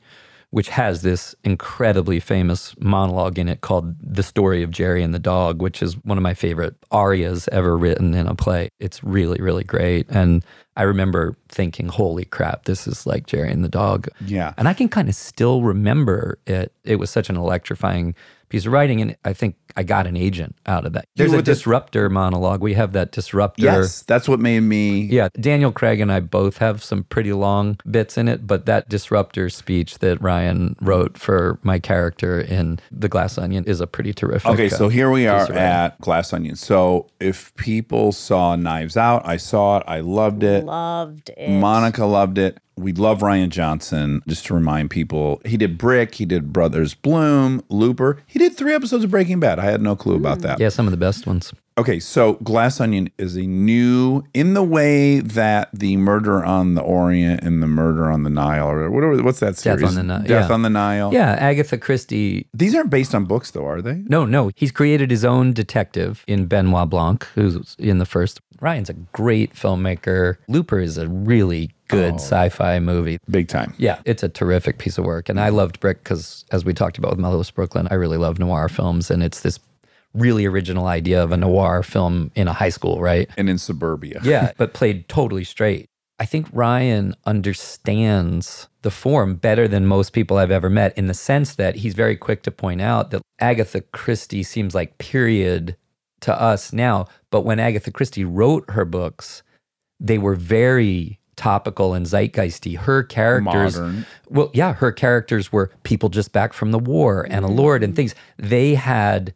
which has this incredibly famous monologue in it called The Story of Jerry and the Dog, which is one of my favorite arias ever written in a play. It's really, really great. And I remember thinking, holy crap, this is like Jerry and the Dog. Yeah. And I can kind of still remember it. It was such an electrifying piece of writing, and I think I got an agent out of that. There's a with the- disruptor monologue. We have that disruptor. Yes, that's what made me. Yeah, Daniel Craig and I both have some pretty long bits in it, but that disruptor speech that Rian wrote for my character in The Glass Onion is a pretty terrific. Okay, uh, so here we are piece of writing. at Glass Onion. So if people saw Knives Out, I saw it. I loved it. Loved it. Monica loved it. We love Rian Johnson. Just to remind people, he did Brick, he did Brothers Bloom, Looper. He did three episodes of Breaking Bad. I had no clue about that. Yeah, some of the best ones. Okay, so Glass Onion is a new, in the way that the Murder on the Orient and the Murder on the Nile, or whatever, what's that Death series? on the Nile, Death yeah. on the Nile. Yeah, Agatha Christie. These aren't based on books, though, are they? No, no, he's created his own detective in Benoit Blanc, who's in the first. Rian's a great filmmaker. Looper is a really good Oh. sci-fi movie. Big time. Yeah, it's a terrific piece of work. And I loved Brick because, as we talked about with Motherless Brooklyn, I really love noir films. And it's this really original idea of a noir film in a high school, right? And in suburbia. Yeah, [laughs] but played totally straight. I think Rian understands the form better than most people I've ever met in the sense that he's very quick to point out that Agatha Christie seems like period to us now. But when Agatha Christie wrote her books, they were very topical and zeitgeisty. Her characters, Modern. well, yeah, her characters were people just back from the war and a mm-hmm. lord and things. They had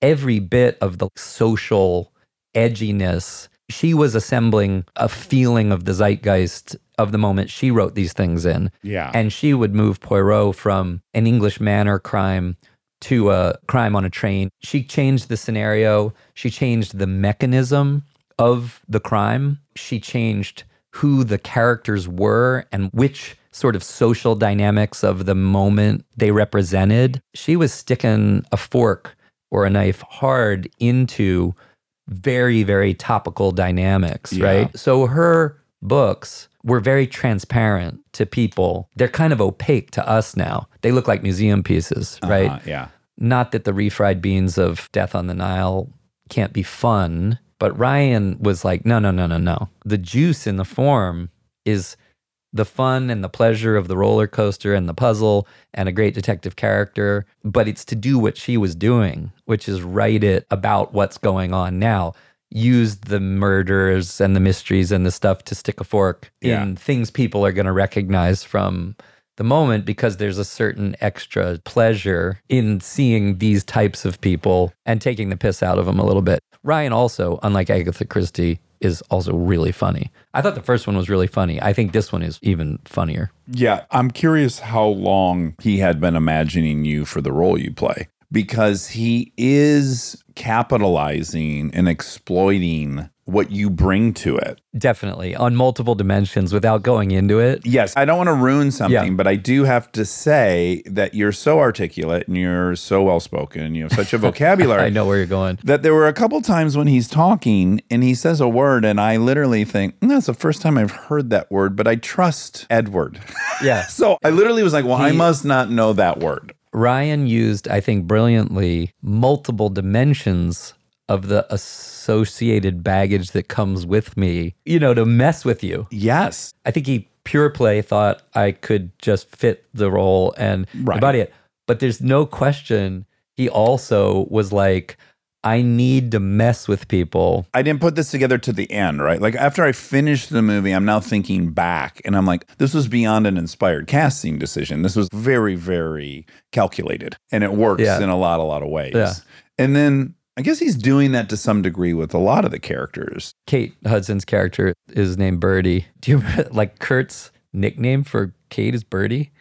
every bit of the social edginess. She was assembling a feeling of the zeitgeist of the moment she wrote these things in. Yeah. And she would move Poirot from an English manor crime to a crime on a train. She changed the scenario, she changed the mechanism of the crime, she changed who the characters were and which sort of social dynamics of the moment they represented. She was sticking a fork or a knife hard into very, very topical dynamics, Yeah. right? So her books were very transparent to people. They're kind of opaque to us now. They look like museum pieces, right? Uh-huh, yeah. Not that the refried beans of Death on the Nile can't be fun, but Rian was like, no, no, no, no, no. The juice in the form is the fun and the pleasure of the roller coaster and the puzzle and a great detective character, but it's to do what she was doing, which is write it about what's going on now. Use the murders and the mysteries and the stuff to stick a fork Yeah. in things people are going to recognize from the moment because there's a certain extra pleasure in seeing these types of people and taking the piss out of them a little bit. Rian also, unlike Agatha Christie, is also really funny. I thought the first one was really funny. I think this one is even funnier. Yeah, I'm curious how long he had been imagining you for the role you play because he is capitalizing and exploiting what you bring to it. Definitely on multiple dimensions without going into it. Yes, I don't want to ruin something, Yeah. but I do have to say that you're so articulate and you're so well spoken and you have such a [laughs] vocabulary. I know where you're going. That there were a couple times when he's talking and he says a word, and I literally think, "Mm, that's the first time I've heard that word, but I trust Edward. [laughs] Yeah. so I literally was like, well, I must not know that word. Ryan used, I think, brilliantly multiple dimensions of the associated baggage that comes with me, you know, to mess with you. Yes. I think he pure play thought I could just fit the role and Right. embody it. But there's no question he also was like, I need to mess with people. I didn't put this together to the end, right? Like after I finished the movie, I'm now thinking back and I'm like, this was beyond an inspired casting decision. This was very, very calculated and it works Yeah. in a lot, a lot of ways. Yeah. And then I guess he's doing that to some degree with a lot of the characters. Kate Hudson's character is named Birdie. Do you remember, [laughs] like Kurt's nickname for Kate is Birdie?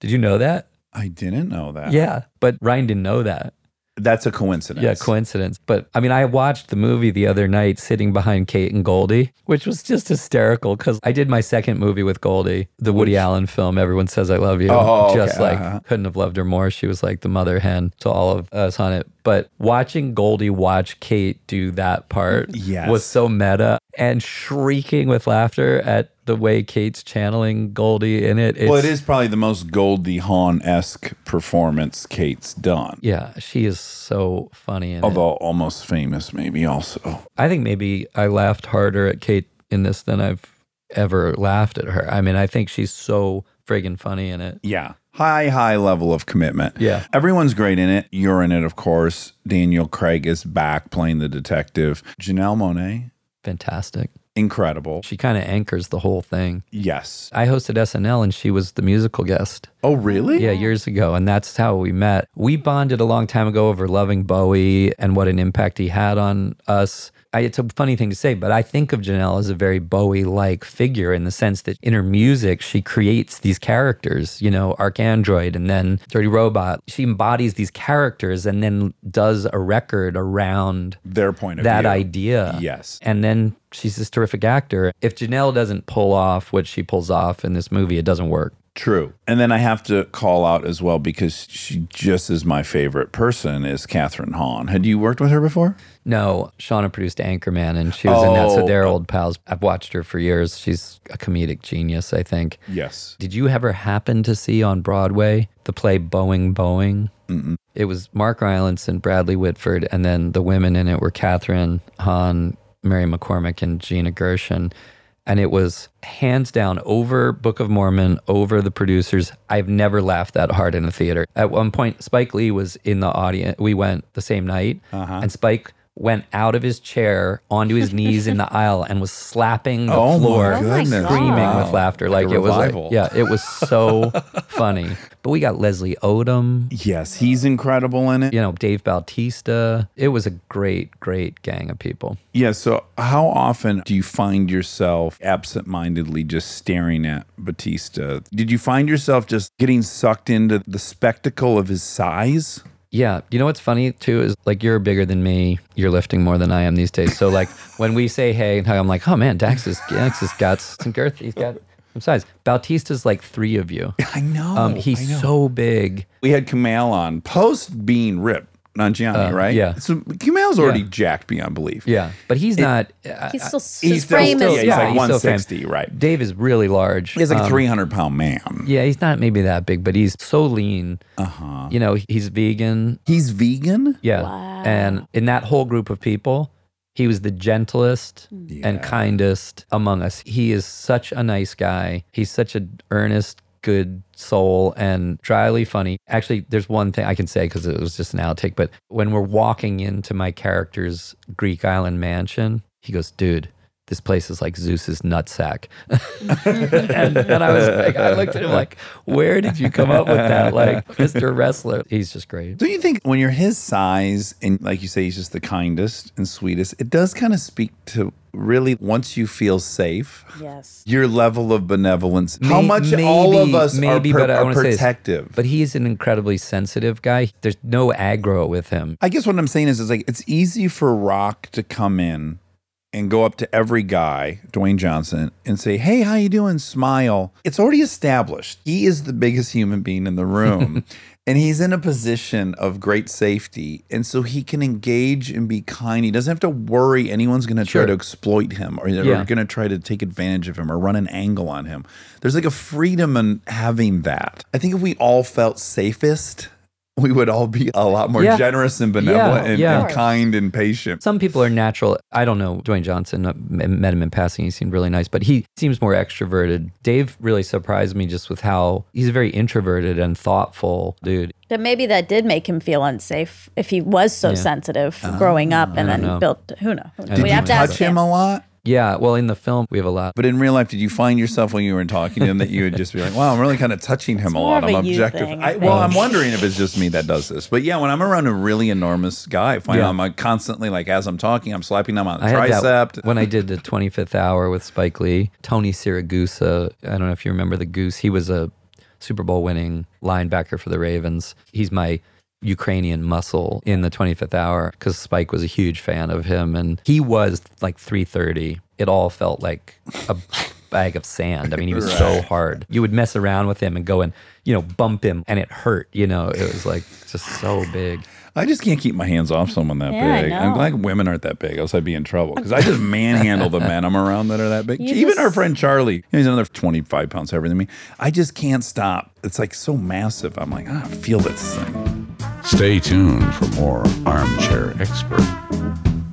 Did you know that? I didn't know that. Yeah. But Rian didn't know that. That's a coincidence. Yeah, coincidence. But I mean, I watched the movie the other night sitting behind Kate and Goldie, which was just hysterical because I did my second movie with Goldie, the Woody Allen film, Everyone Says I Love You. Oh, just okay. like Uh-huh. couldn't have loved her more. She was like the mother hen to all of us on it. But watching Goldie watch Kate do that part Yes. was so meta and shrieking with laughter at the way Kate's channeling Goldie in it. Well, It's- probably the most Goldie Hawn esque performance Kate's done. Yeah, she is so funny in it. Although almost famous, maybe also. I think maybe I laughed harder at Kate in this than I've ever laughed at her. I mean, I think she's so friggin' funny in it. Yeah. high, high level of commitment. Yeah. Everyone's great in it. You're in it, of course. Daniel Craig is back playing the detective. Janelle Monáe, Fantastic. Incredible. She kind of anchors the whole thing. Yes. I hosted SNL and she was the musical guest. Oh, really? Yeah, years ago. And that's how we met. We bonded a long time ago over loving Bowie and what an impact he had on us. I, it's a funny thing to say, but I think of Janelle as a very Bowie like figure in the sense that in her music, she creates these characters, you know, ArchAndroid and then Dirty Robot. She embodies these characters and then does a record around Their point of view. that view. idea. Yes. And then she's this terrific actor. If Janelle doesn't pull off what she pulls off in this movie, it doesn't work. True. And then I have to call out as well because she just is my favorite person is Kathryn Hahn. Had you worked with her before? No, Shauna produced Anchorman and she was in that. So Oh. they're old pals. I've watched her for years. She's a comedic genius, I think. Yes. Did you ever happen to see on Broadway the play Boeing Boeing? It was Mark Rylance and Bradley Whitford, and then the women in it were Kathryn Hahn, Mary McCormack, and Gina Gershon. And it was hands down over Book of Mormon, over the producers. I've never laughed that hard in a theater. At one point, Spike Lee was in the audience. We went the same night, uh-huh. and Spike went out of his chair onto his knees in the [laughs] aisle and was slapping the Oh floor, oh screaming Wow. with laughter. Like Like, a it was, like, yeah, it was so [laughs] funny. But we got Leslie Odom, Yes, he's incredible in it. you know, Dave Bautista. It was a great, great gang of people. Yeah. So, how often do you find yourself absentmindedly just staring at Bautista? Did you find yourself just getting sucked into the spectacle of his size? Yeah. You know what's funny too is like you're bigger than me. You're lifting more than I am these days. So like [laughs] when we say hey, I'm like, oh man, Dax is Dax has got some girth. He's got some size. Bautista's like three of you. [laughs] I know. Um, he's so big. We had Kumail on post being ripped, Nanjiani, Uh, right? yeah. So Kumail's already Yeah. jacked beyond belief. Yeah, but he's not. uh, He's still He's his still, frame still- is yeah, he's small. like he's still 160, right? Dave is really large. He's like a Um, 300 pound man. Yeah, he's not maybe that big, but he's so lean. Uh huh. You know, he's vegan. He's vegan. Yeah. Wow. And in that whole group of people, he was the gentlest Yeah. and kindest among us. He is such a nice guy. He's such an earnest, good soul and dryly funny. Actually, there's one thing I can say because it was just an outtake, but when we're walking into my character's Greek island mansion, he goes, dude, this place is like Zeus's nutsack. [laughs] and, and I was like, I looked at him like, where did you come up with that? Like, [laughs] Mr. Wrestler. He's just great. Don't you think when you're his size and like you say he's just the kindest and sweetest, it does kind of speak to really once you feel safe, Yes. your level of benevolence, how May- much all of us maybe, are, per- but I are wanna say this. But he's an incredibly sensitive guy. There's no aggro with him. I guess what I'm saying is, is like it's easy for Rock to come in and go up to every guy, Dwayne Johnson, and say, "Hey, how you doing?" Smile. It's already established. He is the biggest human being in the room. [laughs] And he's in a position of great safety. And so he can engage and be kind. He doesn't have to worry anyone's going to try Sure. to exploit him or they're Yeah. going to try to take advantage of him or run an angle on him. There's like a freedom in having that. I think if we all felt safest, [laughs] we would all be a lot more Yeah. generous and benevolent Yeah, and, yeah. and kind and patient. Some people are natural. I don't know Dwayne Johnson. Uh, I met him in passing. He seemed really nice, but he seems more extroverted. Dave really surprised me just with how he's a very introverted and thoughtful dude. But maybe that did make him feel unsafe if he was so Yeah. sensitive ah, growing up and then don't know. built. Who knows? Did Did we you have to touch ask him a lot? Yeah, well, in the film we have a lot. But in real life, did you find yourself when you were talking to him that you would just be like, "Wow, I'm really kind of touching him a lot. I'm objective." thing, I I, well, I'm wondering if it's just me that does this. But yeah, when I'm around a really enormous guy, I find Yeah. I'm constantly like as I'm talking, I'm slapping him on the I tricep. when I did the 25th hour with Spike Lee. Tony Siragusa, I don't know if you remember the Goose. He was a Super Bowl winning linebacker for the Ravens. He's my Ukrainian muscle in the 25th hour because Spike was a huge fan of him and he was like 330. It all felt like a bag of sand. I mean, he was so hard. You would mess around with him and go and, you know, bump him and it hurt. You know, it was like just so big. I just can't keep my hands off someone that Yeah, big. I'm glad women aren't that big, else I'd be in trouble. Because I just manhandle the men I'm around that are that big. [laughs] You Even just- our friend Charlie, he's another 25 pounds heavier than me. I just can't stop. It's like so massive. I'm like, "Ah, I feel this thing. Stay tuned for more Armchair Expert,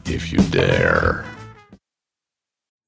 if you dare.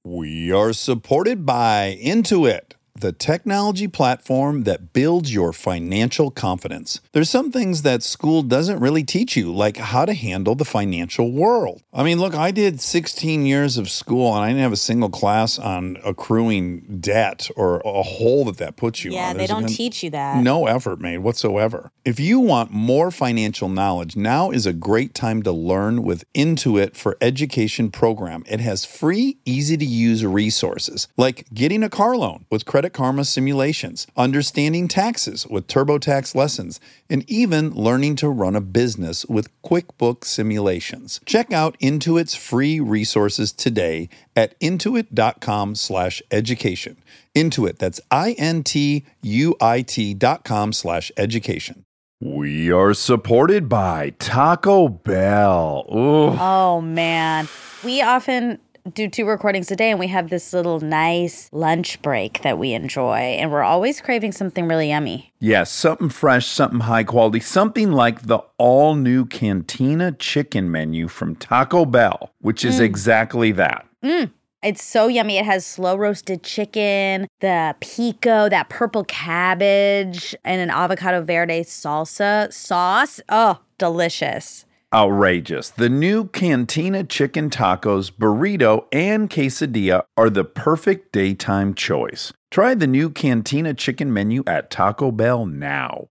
We are supported by Intuit. The technology platform that builds your financial confidence. There's some things that school doesn't really teach you, like how to handle the financial world. I mean, look, I did 16 years of school and I didn't have a single class on accruing debt or a hole that that puts you Yeah, on. they don't teach you that. No effort made whatsoever. If you want more financial knowledge, now is a great time to learn with Intuit for Education program. It has free, easy to use resources like getting a car loan with Credit Karma simulations, understanding taxes with TurboTax lessons, and even learning to run a business with QuickBooks simulations. Check out Intuit's free resources today at intuit.com/education. Intuit, that's I N T U I T dot com slash education. We are supported by Taco Bell. Ooh. Oh man. We often do two recordings a day and we have this little nice lunch break that we enjoy and we're always craving something really yummy. Yes, something fresh, something high quality, something like the all new Cantina chicken menu from Taco Bell, which is mm. exactly that. Mm. It's so yummy. It has slow roasted chicken, the pico, that purple cabbage, and an avocado verde salsa sauce. Oh, delicious. Outrageous. The new Cantina chicken tacos, burrito, and quesadilla are the perfect daytime choice. Try the new Cantina chicken menu at Taco Bell now.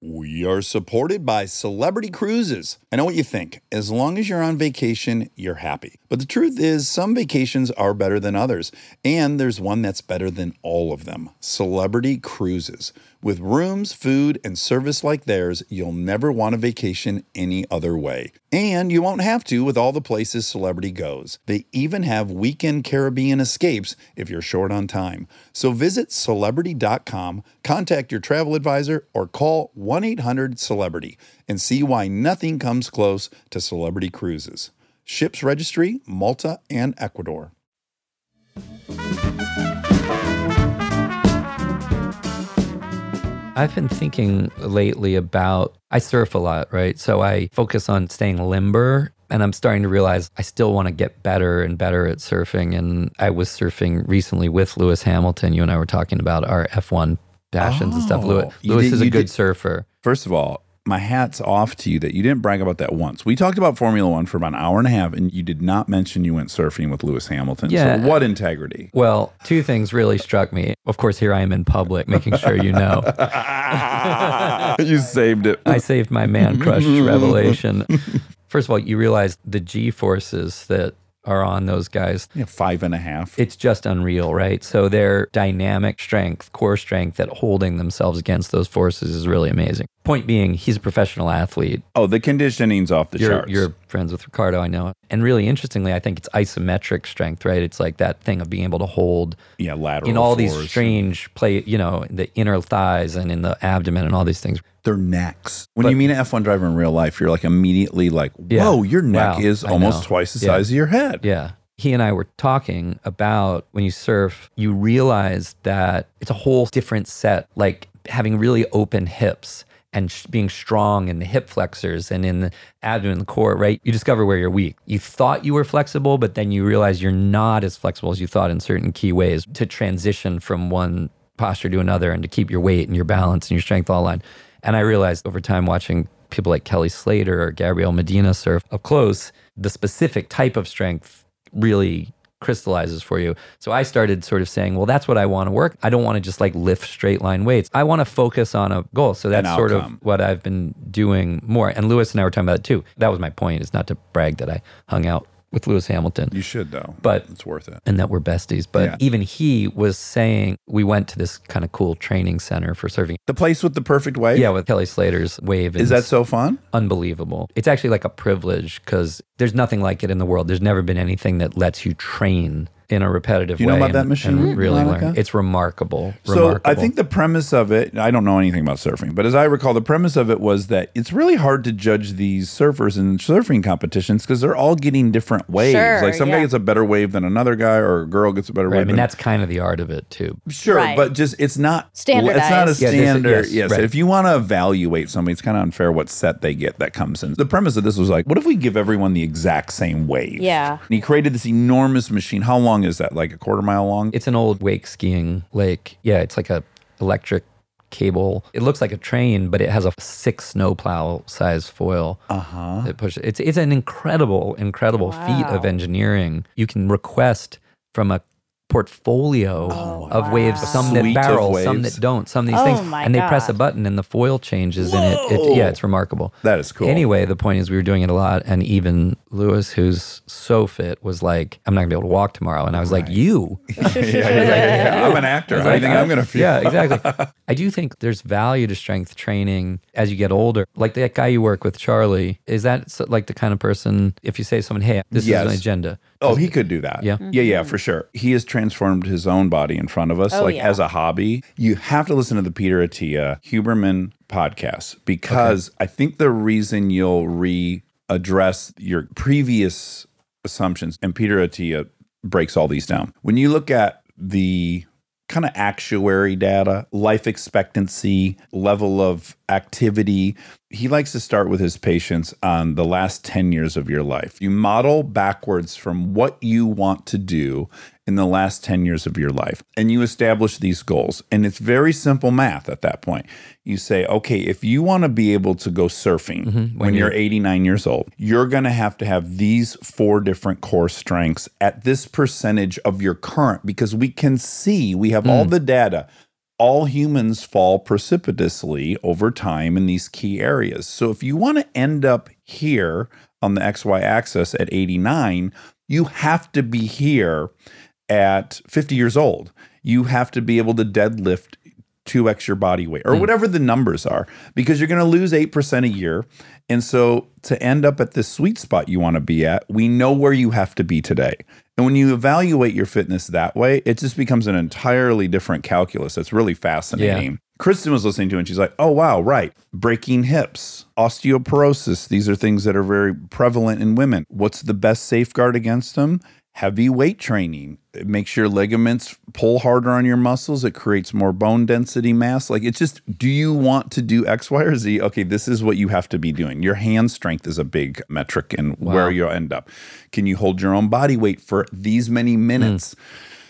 We are supported by Celebrity Cruises. I know what you think. As long as you're on vacation, you're happy. But the truth is, some vacations are better than others. And there's one that's better than all of them Celebrity Cruises. With rooms, food, and service like theirs, you'll never want a vacation any other way. And you won't have to with all the places Celebrity goes. They even have weekend Caribbean escapes if you're short on time. So visit celebrity.com, contact your travel advisor, or call 1 800 Celebrity and see why nothing comes close to Celebrity Cruises. Ships registry, Malta, and Ecuador. I've been thinking lately about I surf a lot, right? So I focus on staying limber and I'm starting to realize I still want to get better and better at surfing. And I was surfing recently with Lewis Hamilton. You and I were talking about our F1 passions and stuff. Oh, Lewis, Lewis did- is a good did- surfer. First of all, my hat's off to you that you didn't brag about that once. We talked about Formula One for about an hour and a half, and you did not mention you went surfing with Lewis Hamilton. Yeah. So, what integrity? Well, two things really struck me. Of course, here I am in public, making sure you know. [laughs] you saved it. I saved my man crush [laughs] revelation. First of all, you realize the G forces that are on those guys. Yeah, five and a half. It's just unreal, right? So their dynamic strength, core strength at holding themselves against those forces is really amazing. Point being, he's a professional athlete. oh, the conditioning's off the You're, charts. you're friends with Ricciardo, I know. And really interestingly, I think it's isometric strength, right? It's like that thing of being able to hold yeah, lateral. in all these strange play, you know, the inner thighs and in the abdomen and all these things. their necks. When But- you mean an F1 driver in real life, you're like immediately like, Yeah. whoa, your neck Wow, is almost twice the Yeah. size of your head. Yeah. He and I were talking about when you surf, you realize that it's a whole different set, like having really open hips and sh- being strong in the hip flexors and in the abdomen, the core, right? You discover where you're weak. You thought you were flexible, but then you realize you're not as flexible as you thought in certain key ways to transition from one posture to another and to keep your weight and your balance and your strength all aligned. And I realized over time watching people like Kelly Slater or Gabriel Medina surf up close, the specific type of strength really crystallizes for you. So I started sort of saying, well, that's what I want to work. I don't want to just like lift straight line weights. I want to focus on a goal. So that's sort of what I've been doing more. And Lewis and I were talking about it too. That was my point, is not to brag that I hung out with Lewis Hamilton You should though, But- it's worth it. and that we're besties. But Yeah. even he was saying we went to this kind of cool training center for surfing. The place with the perfect wave. Yeah, with Kelly Slater's wave. Is that so fun? unbelievable. It's actually like a privilege because there's nothing like it in the world. There's never been anything that lets you train in a repetitive Do you know way. about that and- machine, and really Monica? learn. It's remarkable. So remarkable. I think the premise of it, I don't know anything about surfing, but as I recall, the premise of it was that it's really hard to judge these surfers in surfing competitions because they're all getting different waves. Sure, like some guy yeah. gets a better wave than another guy, or a girl gets a better Right, I mean, than that's kind of the art of it too. Sure, Right. but just it's not standard. It's not a Standardized. Yeah, a- standard. yes, yes, right. if you want to evaluate somebody, it's kind of unfair what set they get that comes in. The premise of this was like, what if we give everyone the exact same wave? Yeah. And he created this enormous machine. How long long is that? Like a quarter mile long? It's an old wake skiing lake. Yeah, it's like a electric cable. It looks like a train, but it has a six snowplow size foil. Uh huh. It pushes. It's it's an incredible, incredible feat of engineering. You can request from a portfolio oh, of waves, some that of barrel, some that don't, some of these Oh things, and they press a button and the foil changes, and it, it yeah, it's remarkable. That is cool. Anyway, the point is we were doing it a lot, and even Lewis, who's so fit, was like, "I'm not gonna be able to walk tomorrow," and I was like, "You." [laughs] yeah, yeah, yeah, yeah. [laughs] I'm an actor. I think I'm going to feel. Yeah, exactly. [laughs] I do think there's value to strength training as you get older. Like that guy you work with, Charlie, is that like the kind of person, if you say to someone, hey, this Yes. is an agenda. Oh, he could do that. Yeah. Yeah, yeah, mm-hmm. for sure. He has transformed his own body in front of us, Oh, like yeah. as a hobby. You have to listen to the Peter Attia Huberman podcast because I think the reason you'll readdress your previous assumptions, and Peter Attia breaks all these down. When you look at the kind of actuary data, life expectancy, level of activity. He likes to start with his patients on the last 10 years of your life. You model backwards from what you want to do in the last 10 years of your life, and you establish these goals. And it's very simple math at that point. You say, okay, if you want to be able to go surfing mm-hmm. when, you're 89 years old, you're going to have to have these four different core strengths at this percentage of your current, because we can see, we have all mm. the data all humans fall precipitously over time in these key areas. So if you want to end up here on the XY axis at 89, you have to be here at 50 years old. You have to be able to deadlift 2x your body weight or hmm. whatever the numbers are because you're going to lose 8% a year. And so to end up at this sweet spot you want to be at, we know where you have to be today. And when you evaluate your fitness that way, it just becomes an entirely different calculus. That's really fascinating. Kristen was listening to it and she's like, oh, wow, right. Breaking hips, osteoporosis. These are things that are very prevalent in women. What's the best safeguard against them? Heavy weight training. It makes your ligaments pull harder on your muscles. It creates more bone density mass. Like it's just, do you want to do X, Y, or Z? Okay, this is what you have to be doing. Your hand strength is a big metric in where you'll end up. Can you hold your own body weight for these many minutes? Hmm.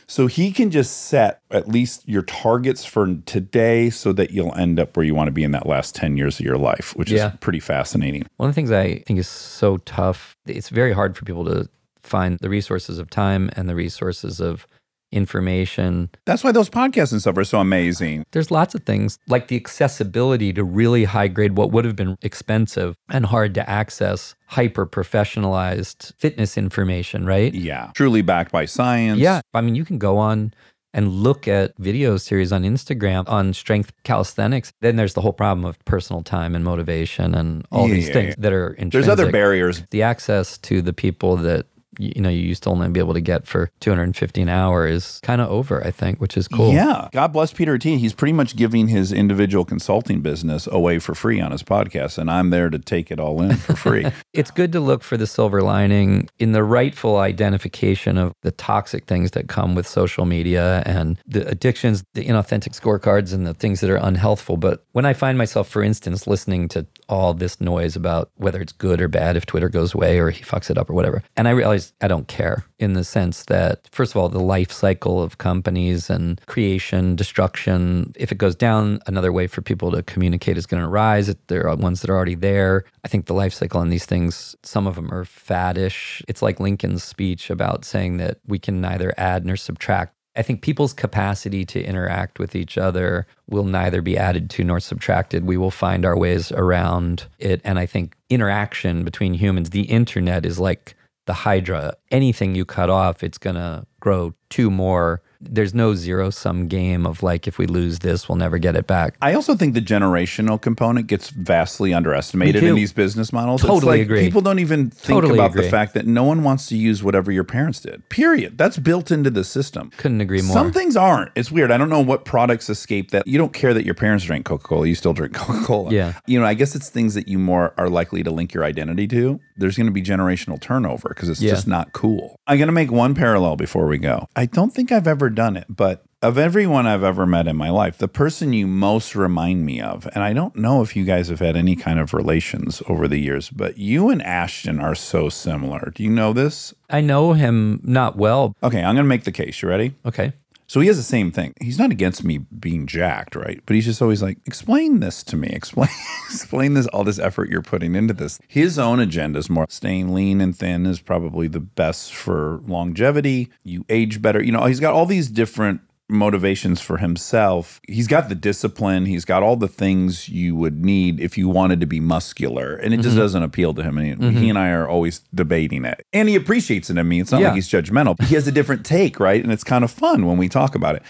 So he can just set at least your targets for today so that you'll end up where you want to be in that last 10 years of your life, which Yeah. is pretty fascinating. One of the things I think is so tough, it's very hard for people to find the resources of time and the resources of information. That's why those podcasts and stuff are so amazing. There's lots of things like the accessibility to really high grade what would have been expensive and hard to access hyper professionalized fitness information, right? Yeah. Truly backed by science. Yeah. I mean, you can go on and look at video series on Instagram on strength calisthenics. Then there's the whole problem of personal time and motivation and all Yeah, these yeah, things yeah. that are intrinsic. There's other barriers. The access to the people that you know you used to only be able to get for 250 an hour is kind of over, I think, which is cool. Yeah. God bless Peter T. He's pretty much giving his individual consulting business away for free on his podcast, and I'm there to take it all in for free. [laughs] It's good to look for the silver lining in the rightful identification of the toxic things that come with social media and the addictions, the inauthentic scorecards, and the things that are unhealthful. But when I find myself, for instance, listening to all this noise about whether it's good or bad if Twitter goes away or he fucks it up or whatever, and I realize I don't care in the sense that, first of all, the life cycle of companies and creation, destruction, if it goes down, another way for people to communicate is going to rise. There are ones that are already there. I think the life cycle on these things, some of them are faddish. It's like Lincoln's speech about saying that we can neither add nor subtract. I think people's capacity to interact with each other will neither be added to nor subtracted. We will find our ways around it. And I think interaction between humans, the internet is like the Hydra. Anything you cut off, it's going to grow two more. There's no zero sum game of like, if we lose this, we'll never get it back. I also think the generational component gets vastly underestimated in these business models. Totally like agree. People don't even think Totally about agree. the fact that no one wants to use whatever your parents did. Period. That's built into the system. Couldn't agree more. Some things aren't. It's weird. I don't know what products escape that. You don't care that your parents drink Coca Cola. You still drink [laughs] Coca Cola. Yeah. You know, I guess it's things that you more are likely to link your identity to. There's going to be generational turnover because it's Yeah. just not cool. I'm going to make one parallel before we go. I don't think I've ever done it, but of everyone I've ever met in my life, the person you most remind me of, and I don't know if you guys have had any kind of relations over the years, but you and Ashton are so similar. Do you know this? I know him not well. Okay, I'm going to make the case. You ready? Okay. So he has the same thing. He's not against me being jacked, right? But he's just always like, explain this to me. Explain [laughs] explain this all this effort you're putting into this. His own agenda is more staying lean and thin is probably the best for longevity. You age better. You know, he's got all these different motivations for himself. He's got the discipline, he's got all the things you would need if you wanted to be muscular. And it just mm-hmm. doesn't appeal to him. And mm-hmm. he and I are always debating it. And he appreciates it in me. It's not Yeah. like he's judgmental. He has a different take, right? And it's kind of fun when we talk about it.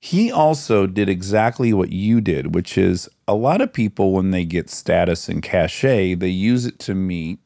He also did exactly what you did, which is a lot of people, when they get status and cachet, they use it to meet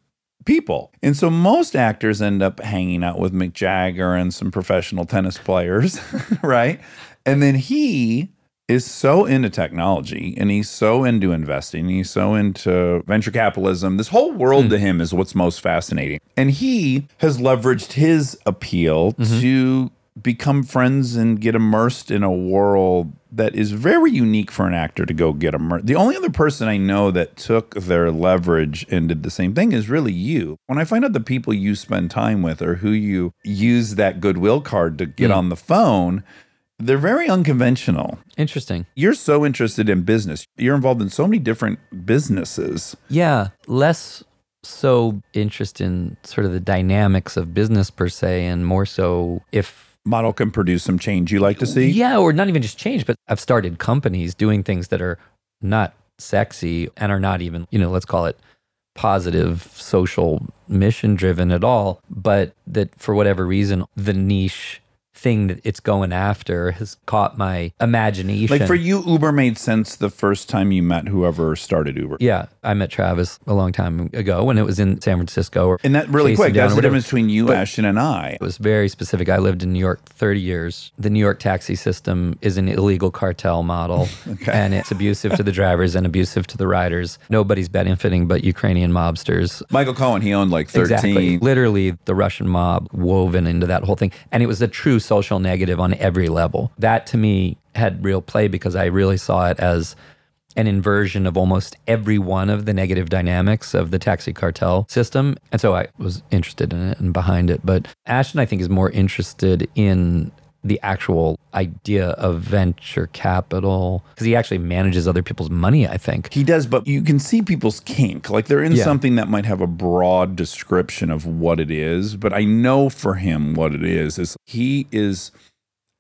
people. And so most actors end up hanging out with Mick Jagger and some professional tennis players, [laughs] right? And then he is so into technology and he's so into investing. He's so into venture capitalism. This whole world to hmm. him is what's most fascinating. And he has leveraged his appeal mm-hmm. to become friends and get immersed in a world that is very unique for an actor to go get immersed. The only other person I know that took their leverage and did the same thing is really you. When I find out the people you spend time with or who you use that goodwill card to get hmm. on the phone, they're very unconventional. Interesting. You're so interested in business. You're involved in so many different businesses. Yeah. Less so interest in sort of the dynamics of business per se, and more so if Model can produce some change you like to see. Yeah, or not even just change, but I've started companies doing things that are not sexy and are not even, you know, let's call it positive social mission driven at all, but that for whatever reason, the niche thing that it's going after has caught my imagination. Like for you, Uber made sense the first time you met whoever started Uber. yeah, I met Travis a long time ago when it was in San Francisco. Or And that really quick, that's the difference between you, But- Ashton, and I. It was very specific. I lived in New York 30 years. The New York taxi system is an illegal cartel model, [laughs] and it's abusive to the drivers and abusive to the riders. Nobody's benefiting but Ukrainian mobsters. Michael Cohen, he owned like 13. Exactly. Literally, the Russian mob woven into that whole thing. And it was a true social negative on every level. That to me had real play because I really saw it as an inversion of almost every one of the negative dynamics of the taxi cartel system. And so I was interested in it and behind it. But Ashton, I think, is more interested in the actual idea of venture capital because he actually manages other people's money, I think. He does, but you can see people's kink. Like they're in Yeah. something that might have a broad description of what it is, but I know for him what it is is he is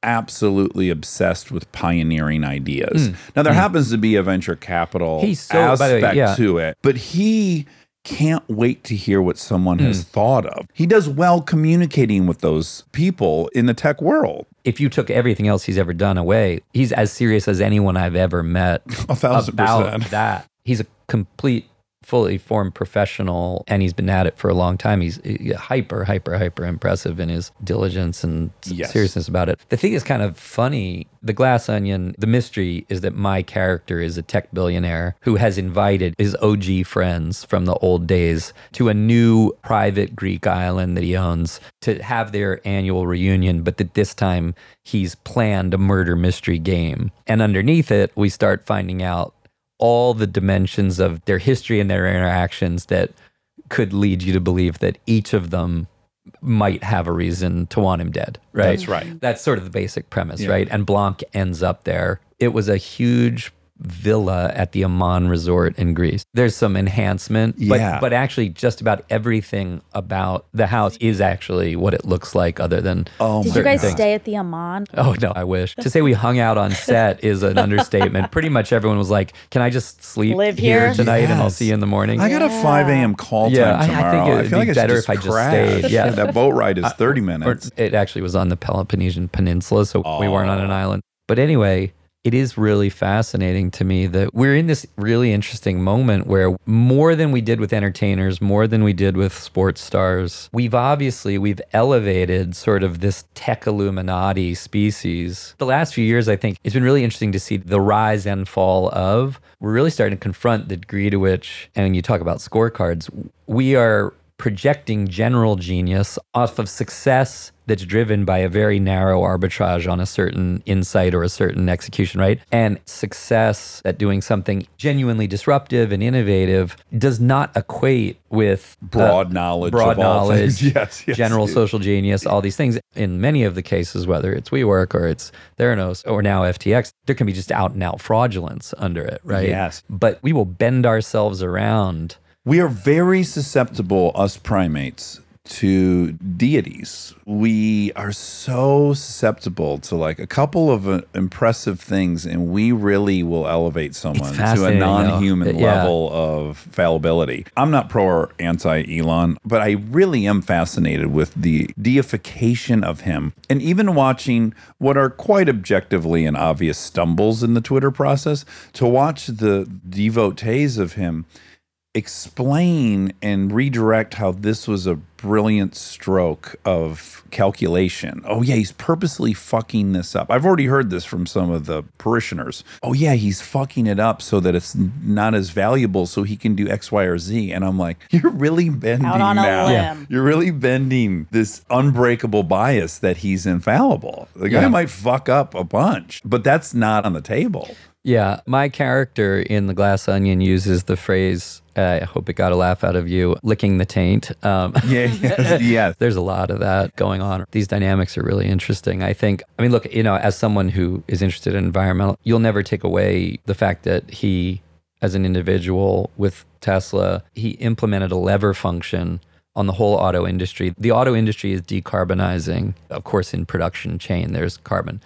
absolutely obsessed with pioneering ideas. Hmm. Now there hmm. happens to be a venture capital. He's so- the way, aspect yeah. to it, but he can't wait to hear what someone has Hmm. thought of. He does well communicating with those people in the tech world. if you took everything else he's ever done away, he's as serious as anyone I've ever met [laughs] A thousand about percent. that. He's a complete, fully formed professional, and he's been at it for a long time. He's hyper, hyper, hyper impressive in his diligence and Yes. seriousness about it. The thing is kind of funny. The Glass Onion, the mystery is that my character is a tech billionaire who has invited his OG friends from the old days to a new private Greek island that he owns to have their annual reunion, but that this time he's planned a murder mystery game. And underneath it, we start finding out all the dimensions of their history and their interactions that could lead you to believe that each of them might have a reason to want him dead, right? That's right. That's sort of the basic premise, right? And Blanc ends up there. It was a huge villa at the Aman resort in Greece. There's some enhancement, but, Yeah. but actually just about everything about the house is actually what it looks like other than Oh Did you guys things. stay at the Aman? Oh no, I wish. To say we hung out on set is an understatement. [laughs] Pretty much everyone was like, "Can I just sleep Live here here?" tonight and I'll see you in the morning?" I got a 5 a.m. call Yeah, time I- I think it would feel like be I better just if I just crash. stayed, yeah. that boat ride is uh, 30 or minutes. it actually was on the Peloponnesian Peninsula, so we weren't on an oh. island. But anyway, it is really fascinating to me that we're in this really interesting moment where more than we did with entertainers, more than we did with sports stars, we've obviously we've elevated sort of this tech illuminati species. The last few years, I think it's been really interesting to see the rise and fall of. We're really starting to confront the degree to which, and when you talk about scorecards, we are projecting general genius off of success that's driven by a very narrow arbitrage on a certain insight or a certain execution, right? And success at doing something genuinely disruptive and innovative does not equate with uh, Broad knowledge broad knowledge. [laughs] Yes, yes, general yes. social genius, all these things. In many of the cases, whether it's WeWork or it's Theranos or now FTX, there can be just out and out fraudulence under it, right? Yes. But we will bend ourselves around. We are very susceptible, us primates, to deities. We are so susceptible to like a couple of uh, impressive things, and we really will elevate someone to a non human Yeah. level of fallibility. I'm not pro or anti Elon, but I really am fascinated with the deification of him. And even watching what are quite objectively and obvious stumbles in the Twitter process, to watch the devotees of him explain and redirect how this was a brilliant stroke of calculation. Oh, yeah, he's purposely fucking this up. I've already heard this from some of the parishioners. Oh, yeah, he's fucking it up so that it's not as valuable so he can do X, Y, or Z. And I'm like, [laughs] you're really bending Out on a now. limb. You're really bending this unbreakable bias that he's infallible. The guy Yeah. might fuck up a bunch, but that's not on the table. Yeah, my character in The Glass Onion uses the phrase, I hope it got a laugh out of you, licking the taint. Um, [laughs] Yeah, yes, yes. [laughs] There's a lot of that going on. These dynamics are really interesting. I think, I mean, look, you know, as someone who is interested in environmental, you'll never take away the fact that he, as an individual with Tesla, he implemented a lever function on the whole auto industry. The auto industry is decarbonizing, of course, in production chain, there's carbon.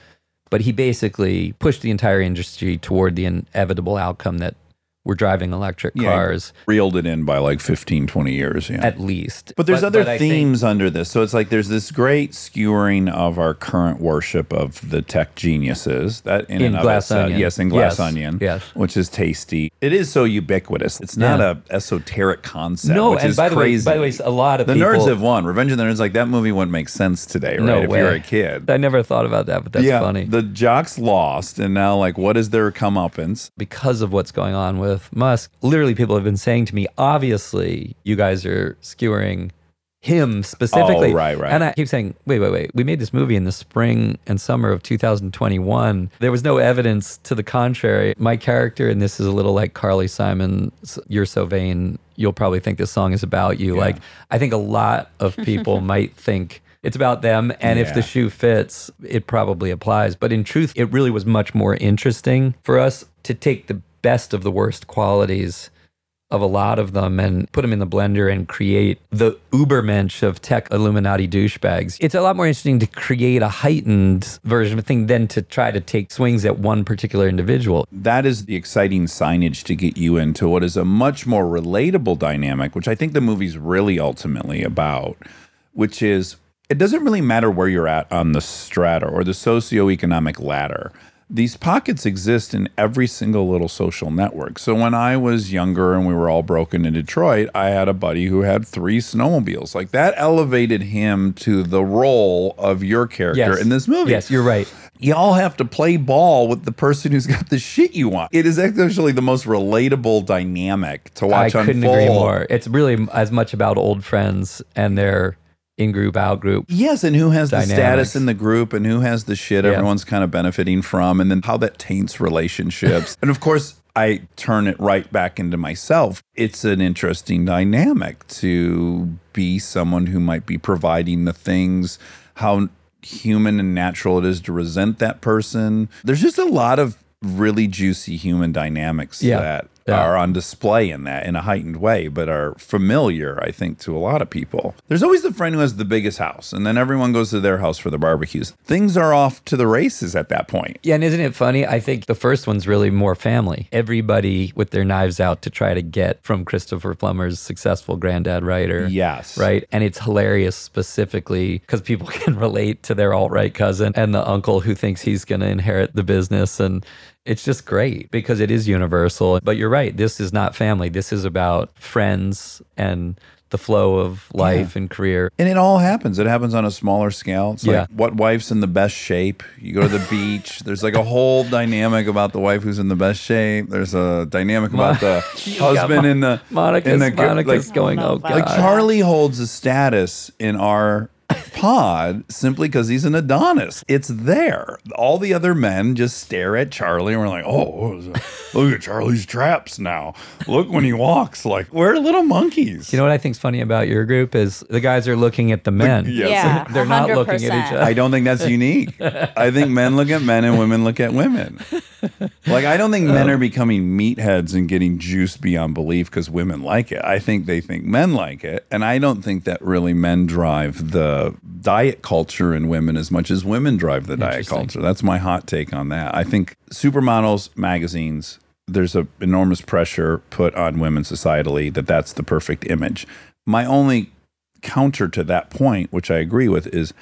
But he basically pushed the entire industry toward the inevitable outcome that we're driving electric Yeah, cars reeled it in by like 15, 20 years. Yeah. at least. But there's other I think- themes under this. So it's like there's this great skewering of our current worship of the tech geniuses. That in, In and of Glass itself- Onion. yes, in Glass Yes, Onion, yes. which is tasty. It is so ubiquitous. It's not Yeah. a esoteric concept. No, which and is by the way- crazy. by the way, a lot of the people- nerds have won. Revenge of the Nerds, like that movie wouldn't make sense today, right? No if way. you're a kid. I never thought about that, but that's yeah, funny. The jocks lost, and now like, what is their comeuppance? because of what's going on with Musk, literally people have been saying to me, obviously, you guys are skewering him specifically. Oh, right, right. And I keep saying, wait, wait, wait. We made this movie in the spring and summer of 2021. There was no evidence to the contrary. My character, and this is a little like Carly Simon's You're So Vain, you'll probably think this song is about you. Like, I think a lot of people [laughs] might think it's about them. And if the shoe fits, it probably applies. But in truth, it really was much more interesting for us to take the best of the worst qualities of a lot of them and put them in the blender and create the ubermensch of tech Illuminati douchebags. It's a lot more interesting to create a heightened version of a thing than to try to take swings at one particular individual. that is the exciting signage to get you into what is a much more relatable dynamic, which I think the movie's really ultimately about, which is it doesn't really matter where you're at on the strata or the socioeconomic ladder. These pockets exist in every single little social network. So when I was younger and we were all broken in Detroit, I had a buddy who had three snowmobiles. Like that elevated him to the role of your character in this movie Yes, you're right. y'all have to play ball with the person who's got the shit you want. It is actually the most relatable dynamic to watch I couldn't unfold. agree more. It's really as much about old friends and their in group, out group. Yes, and who has the status in the group and who has the shit Yeah. everyone's kind of benefiting from, and then how that taints relationships. [laughs] and of course, I turn it right back into myself. It's an interesting dynamic to be someone who might be providing the things, how human and natural it is to resent that person. There's just a lot of really juicy human dynamics Yeah. that Yeah. are on display in that in a heightened way, but are familiar, I think, to a lot of people. There's always the friend who has the biggest house, and then everyone goes to their house for the barbecues. Things are off to the races at that point. Yeah, and isn't it funny? I think the first one's really more family. Everybody with their knives out to try to get from Christopher Plummer's successful granddad writer. Yes. Right. And it's hilarious specifically because people [laughs] can relate to their alt right cousin and the uncle who thinks he's going to inherit the business. And it's just great because it is universal. But you're right. This is not family. This is about friends and the flow of life and career. And it all happens. It happens on a smaller scale. It's Yeah. like what wife's in the best shape? You go to the [laughs] beach. There's like a whole dynamic about the wife who's in the best shape. There's a dynamic about the [laughs] husband Mo- in the Monica's, in the gr- Monica's oh, like, going, oh, Oh, God. like Charlie holds a status in our pod simply because he's an Adonis. It's there. All the other men just stare at Charlie and we're like, oh, look at Charlie's traps now. Look when he walks. Like we're little monkeys. You know what I think's funny about your group is the guys are looking at the men. Yes. Yeah, [laughs] They're not looking at each other. I don't think that's unique. I think men look at men and women look at women. Like I don't think men are becoming meatheads and getting juiced beyond belief because women like it. I think they think men like it, and I don't think that really men drive the Uh, diet culture in women as much as women drive the diet culture. That's my hot take on that. I think supermodels magazines there's an enormous pressure put on women societally that that's the perfect image. My only counter to that point, which I agree with, is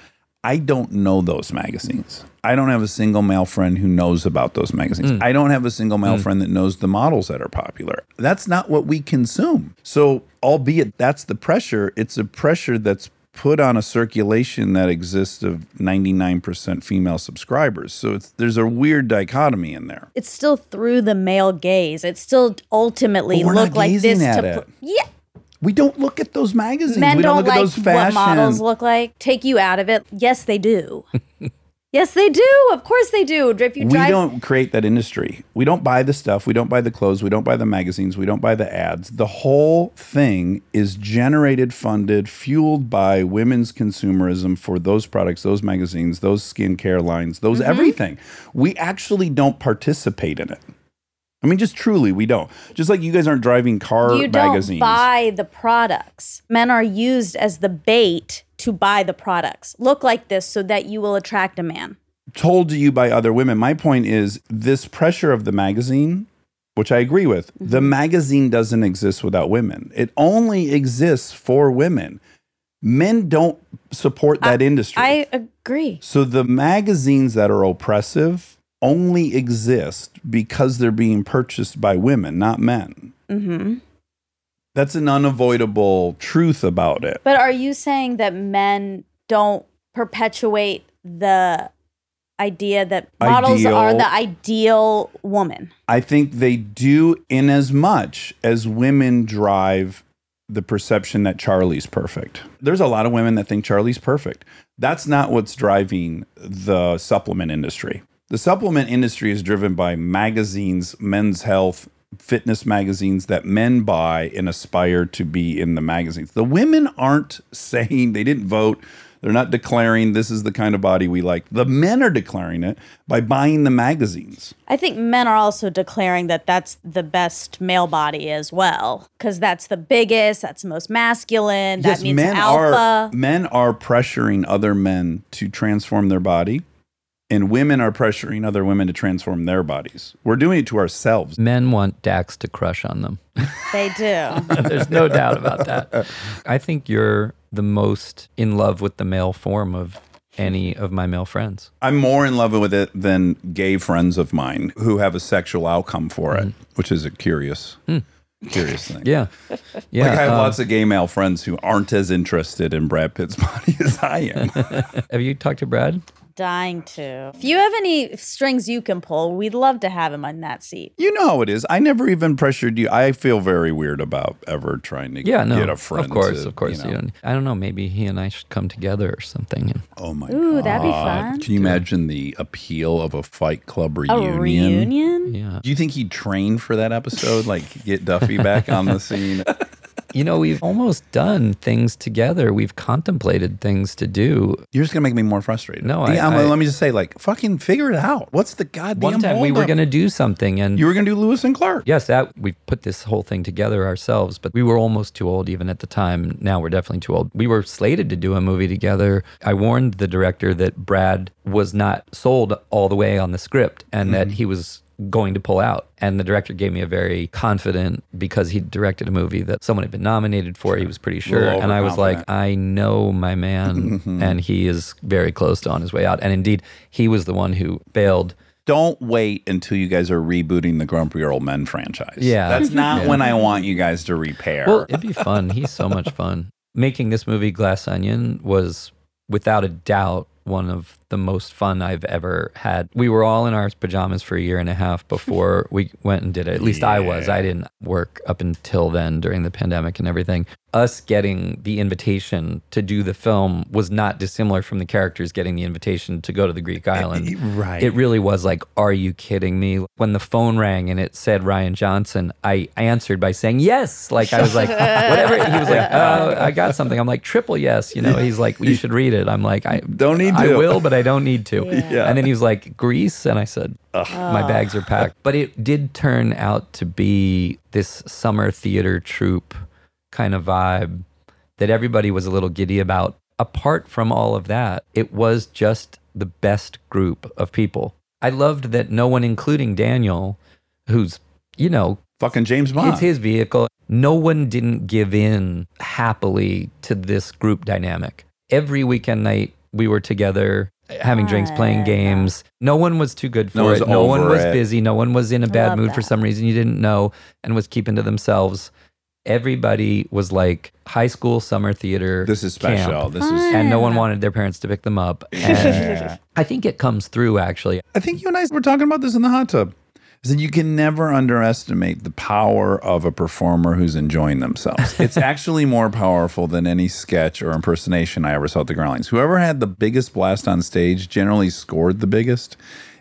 I don't know those magazines. I don't have a single male friend who knows about those magazines. Mm. I don't have a single male mm. friend that knows the models that are popular. That's not what we consume. So, albeit that's the pressure, it's a pressure that's put on a circulation that exists of 99% female subscribers. So it's, there's a weird dichotomy in there. It's still through the male gaze. It still ultimately But we're look not like gazing this at to it. pl- yeah. We don't look at those magazines. Men we don't, don't, look like at those what models look like. Take you out of it. Yes, they do. [laughs] yes, they do. Of course they do. If you we don't create that industry. We don't buy the stuff. We don't buy the clothes. We don't buy the magazines. We don't buy the ads. The whole thing is generated, funded, fueled by women's consumerism for those products, those magazines, those skincare lines, those Mm-hmm. everything. We actually don't participate in it. I mean, just truly, we don't. Just like you guys aren't driving car you don't buy the products. Men are used as the bait to buy the products. Look like this so that you will attract a man. told to you by other women. My point is this pressure of the magazine, which I agree with, the Mm-hmm. magazine doesn't exist without women. It only exists for women. Men don't support that industry. I agree. so the magazines that are oppressive only exist because they're being purchased by women, not men. hmm That's an unavoidable truth about it. But are you saying that men don't perpetuate the idea that models Ideal. are the ideal woman? I think they do in as much as women drive the perception that Charlie's perfect. There's a lot of women that think Charlie's perfect. That's not what's driving the supplement industry. The supplement industry is driven by magazines, men's health, fitness magazines that men buy and aspire to be in the magazines. The women aren't saying they didn't vote. They're not declaring this is the kind of body we like. The men are declaring it by buying the magazines. I think men are also declaring that that's the best male body as well, because that's the biggest, that's the most masculine, that means men alpha. are men are pressuring other men to transform their body, and women are pressuring other women to transform their bodies. We're doing it to ourselves. Men want Dax to crush on them. [laughs] They do. [laughs] There's no doubt about that. I think you're the most in love with the male form of any of my male friends. I'm more in love with it than gay friends of mine who have a sexual outcome for it, which is a curious, curious thing. Yeah. Yeah. Like I have uh, lots of gay male friends who aren't as interested in Brad Pitt's [laughs] body as I am. have you talked to Brad? Dying to. If you have any strings you can pull, we'd love to have him on that seat. you know how it is. I never even pressured you. I feel very weird about ever trying to Yeah, no. get a friend. of course, to, of course. you You don't, I don't know. Maybe he and I should come together or something. Oh my god. Ooh, god. that'd be fun. Can you imagine the appeal of a Fight Club reunion? A reunion? reunion? Yeah. Do you think he'd train for that episode? Like get Duffy back on the [laughs] scene? You know, we've almost done things together. We've contemplated things to do. You're just gonna make me more frustrated. No, I- Yeah, I'm- I- let me just say, like, fucking figure it out. What's the goddamn One time we were to do something and You were gonna do Lewis and Clark. Yes, that we put this whole thing together ourselves, but we were almost too old even at the time. Now we're definitely too old. We were slated to do a movie together. I warned the director that Brad was not sold all the way on the script and Mm-hmm. that he was going to pull out. And the director gave me a very confident because he directed a movie that someone had been nominated for. He was pretty sure. And I was like. I know my man, Mm-hmm. and he is very close to on his way out. And indeed, he was the one who bailed don't wait until you guys are rebooting the Grumpy Old Men franchise. Yeah. That's not Yeah. when I want you guys to repair. Well, it'd be fun. He's so much fun. [laughs] Making this movie, Glass Onion, was without a doubt one of the most fun I've ever had. We were all in our pajamas for a year and a half before [laughs] we went and did it. At least I was. I didn't work up until then during the pandemic and everything. Us getting the invitation to do the film was not dissimilar from the characters getting the invitation to go to the Greek eh, island. Eh, right. It really was like, are you kidding me? When the phone rang and it said Rian Johnson, I answered by saying yes. Like I was like, [laughs] whatever. He was like, oh, I got something. I'm like, triple yes. You know, he's like, you should read it. I'm like, I Don't need to. I will, but I don't need to. Yeah. And then he was like, Greece. And I said, my bags are packed. But it did turn out to be this summer theater troupe kind of vibe that everybody was a little giddy about. Apart from all of that, it was just the best group of people. I loved that no one, including Daniel, who's, you know, Fucking James Bond. it's his vehicle. No one didn't give in happily to this group dynamic. Every weekend night, we were together having drinks, playing games. No one was too good for No one it. was No one was it. busy. No one was in a bad love mood for some reason you didn't know and was keeping to themselves. Everybody was like high school summer theater. this is camp special. This is. and no one wanted their parents to pick them up. [laughs] And I think it comes through actually. I think you and I were talking about this in the hot tub. Is that you can never underestimate the power of a performer who's enjoying themselves. it's [laughs] actually more powerful than any sketch or impersonation I ever saw at the Groundlings. Whoever had the biggest blast on stage generally scored the biggest.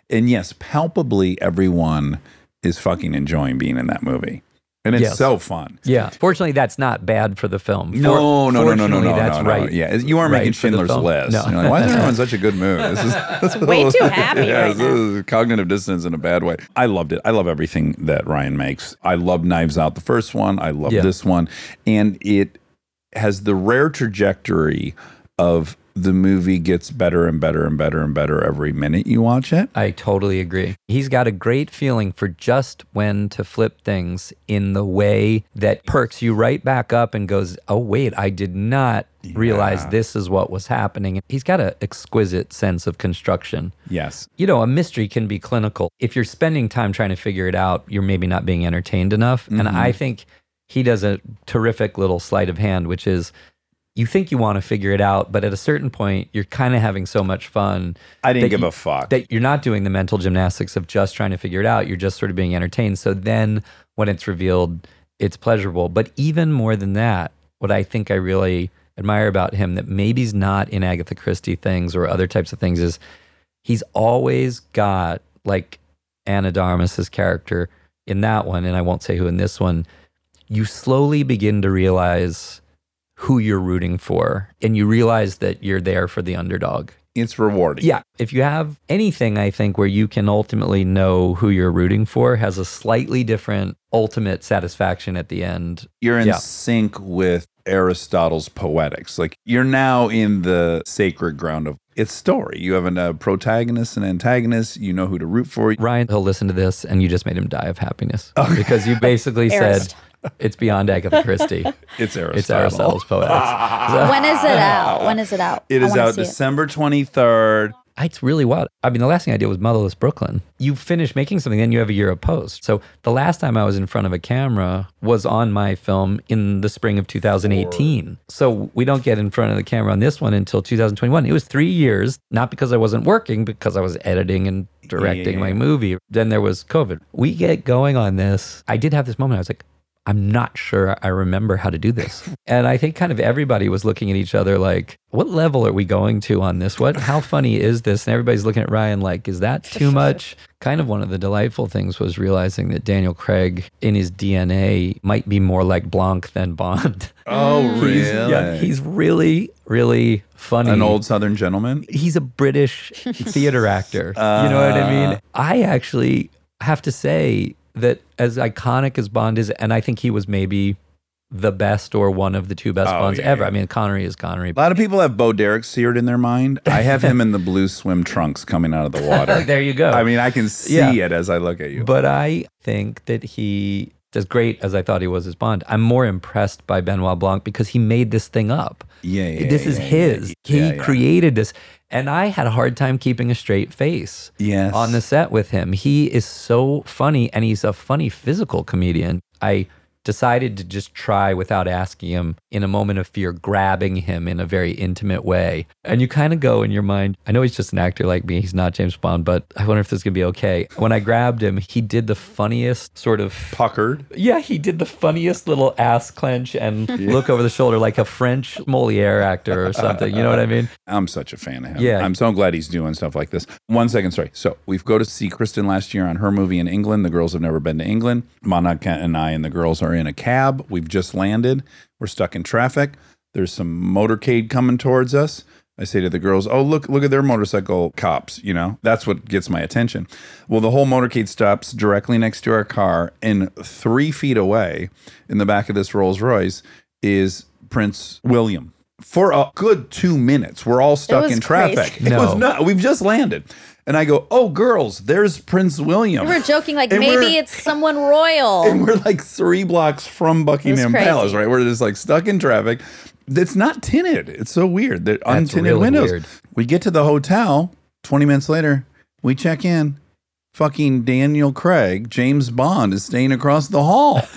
And yes, palpably everyone is fucking enjoying being in that movie. And it's Yes. so fun. Yeah. Fortunately, that's not bad for the film. For- No, no, no, no, no, no, that's no, no. right. Yeah, you aren't right making Schindler's. List. No. You're like, why is [laughs] everyone in such a good mood? This is [laughs] that's Way too [laughs] happy Yeah, right this is cognitive dissonance in a bad way. I loved it. I love everything that Rian makes. I love Knives Out, the first one. I love Yeah. this one, and it has the rare trajectory of the movie gets better and better and better and better every minute you watch it. I totally agree. He's got a great feeling for just when to flip things in the way that perks you right back up and goes, oh, wait, I did not realize this is what was happening. He's got an exquisite sense of construction. Yes. You know, a mystery can be clinical. If you're spending time trying to figure it out, you're maybe not being entertained enough. And mm-hmm. I think he does a terrific little sleight of hand, which is you think you want to figure it out, but at a certain point, you're kind of having so much fun I didn't give you- a fuck. that you're not doing the mental gymnastics of just trying to figure it out. You're just sort of being entertained. So then when it's revealed, it's pleasurable. But even more than that, what I think I really admire about him that maybe he's not in Agatha Christie things or other types of things is he's always got like Ana de Armas's character in that one, and I won't say who in this one. You slowly begin to realize who you're rooting for, and you realize that you're there for the underdog. it's rewarding. Yeah. If you have anything, I think, where you can ultimately know who you're rooting for, has a slightly different ultimate satisfaction at the end. you're in Yeah. sync with Aristotle's poetics. Like you're now in the sacred ground of its story. You have a uh, protagonist and antagonist. You know who to root for. Rian, he'll listen to this, and you just made him die of happiness because you [laughs] basically said Arist- it's beyond Agatha Christie. [laughs] It's Aristotle. it's Aristotle's poetics. [laughs] when is it out? When is it out? It I is wanna out see. December 23rd. It's really wild. I mean, the last thing I did was Motherless Brooklyn. You finish making something, then you have a year of post. So the last time I was in front of a camera was on my film in the spring of 2018. So we don't get in front of the camera on this one until 2021. It was three years, not because I wasn't working, because I was editing and directing yeah, my yeah. movie. Then there was COVID. We get going on this. I did have this moment. I was like, I'm not sure I remember how to do this. [laughs] And I think kind of everybody was looking at each other like, what level are we going to on this? What how funny is this? And everybody's looking at Rian like, is that [laughs] too much? kind of one of the delightful things was realizing that Daniel Craig in his DNA might be more like Blanc than Bond. [laughs] Oh, He's, yeah, he's really, really funny an old Southern gentleman. he's a British theater actor. you know what I mean? Uh. I actually have to say that as iconic as Bond is, and I think he was maybe the best or one of the two best Oh, Bonds yeah, ever. yeah. I mean, Connery is Connery. A lot of people have Bo Derek seared in their mind. I [laughs] have him in the blue swim trunks coming out of the water. [laughs] there you go. I mean, I can see Yeah. it as I look at you. But I think that he, as great as I thought he was as Bond, I'm more impressed by Benoit Blanc because he made this thing up. Yeah, yeah, this is yeah, his. yeah, he yeah, yeah. created this. And I had a hard time keeping a straight face Yes. on the set with him. He is so funny and he's a funny physical comedian. I decided to just try without asking him in a moment of fear, grabbing him in a very intimate way. And you kind of go in your mind, I know he's just an actor like me. He's not James Bond, but I wonder if this is going to be okay. When I grabbed him, he did the funniest sort of Puckered. yeah, he did the funniest little ass clench and [laughs] look over the shoulder like a French Moliere actor or something. You know what I mean? I'm such a fan of him. Yeah. I'm so glad he's doing stuff like this. One second, sorry. So we've go to see Kristen last year on her movie in England. The girls have never been to England. Monica and I and the girls are in a cab. We've just landed. We're stuck in traffic. There's some motorcade coming towards us. I say to the girls, "Oh, look, look at their motorcycle cops." You know, that's what gets my attention. Well, the whole motorcade stops directly next to our car, and three feet away, in the back of this Rolls Royce, is Prince William. For a good two minutes, we're all stuck in traffic. crazy. It was No. not. We've just landed, and I go, "Oh, girls, there's Prince William." We were joking like And maybe it's someone royal. [laughs] and we're like three blocks from Buckingham. Palace, right? We're just like stuck in traffic. That's not tinted. It's so weird. They're untinted really windows. weird. We get to the hotel. Twenty minutes later, we check in. Fucking Daniel Craig, James Bond, is staying across the hall. [laughs]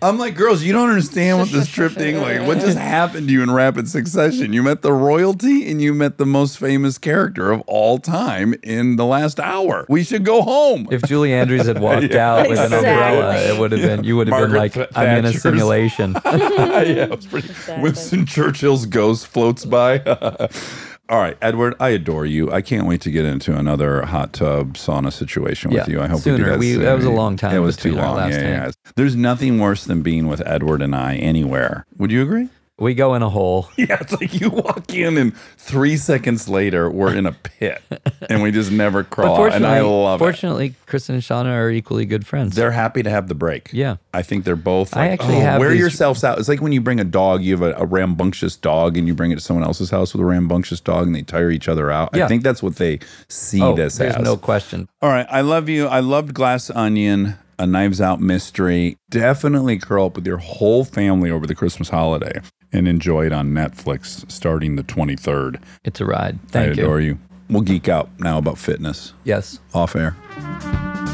I'm like, girls, you don't understand what this trip thing like. What just [laughs] happened to you in rapid succession? You met the royalty and you met the most famous character of all time in the last hour. We should go home. If Julie Andrews had walked [laughs] out with an umbrella, it would have been, you would have been like, Th- I'm in a simulation. [laughs] yeah, it was pretty. Winston Churchill's ghost floats by. All right, Edward, I adore you. I can't wait to get into another hot tub sauna situation with Yeah, you. I hope we sooner. do that. We- soon. that was a long time It was too long. last yeah, yeah, yeah. There's nothing worse than being with Edward and I anywhere. Would you agree? We go in a hole. [laughs] Yeah, it's like you walk in and three seconds later we're in a pit and we just never crawl. out, And I love it. fortunately, Kristen and Shauna are equally good friends. They're happy to have the break. Yeah. I think they're both I actually oh, have wear these- yourselves out. It's like when you bring a dog, you have a, a rambunctious dog and you bring it to someone else's house with a rambunctious dog and they tire each other out. Yeah. I think that's what they see oh, this there's as. no question. All right. I love you. I loved Glass Onion, A Knives Out Mystery. Definitely curl up with your whole family over the Christmas holiday and enjoy it on Netflix starting the 23rd. It's a ride. Thank I you. I adore you. We'll geek out now about fitness Yes. off air.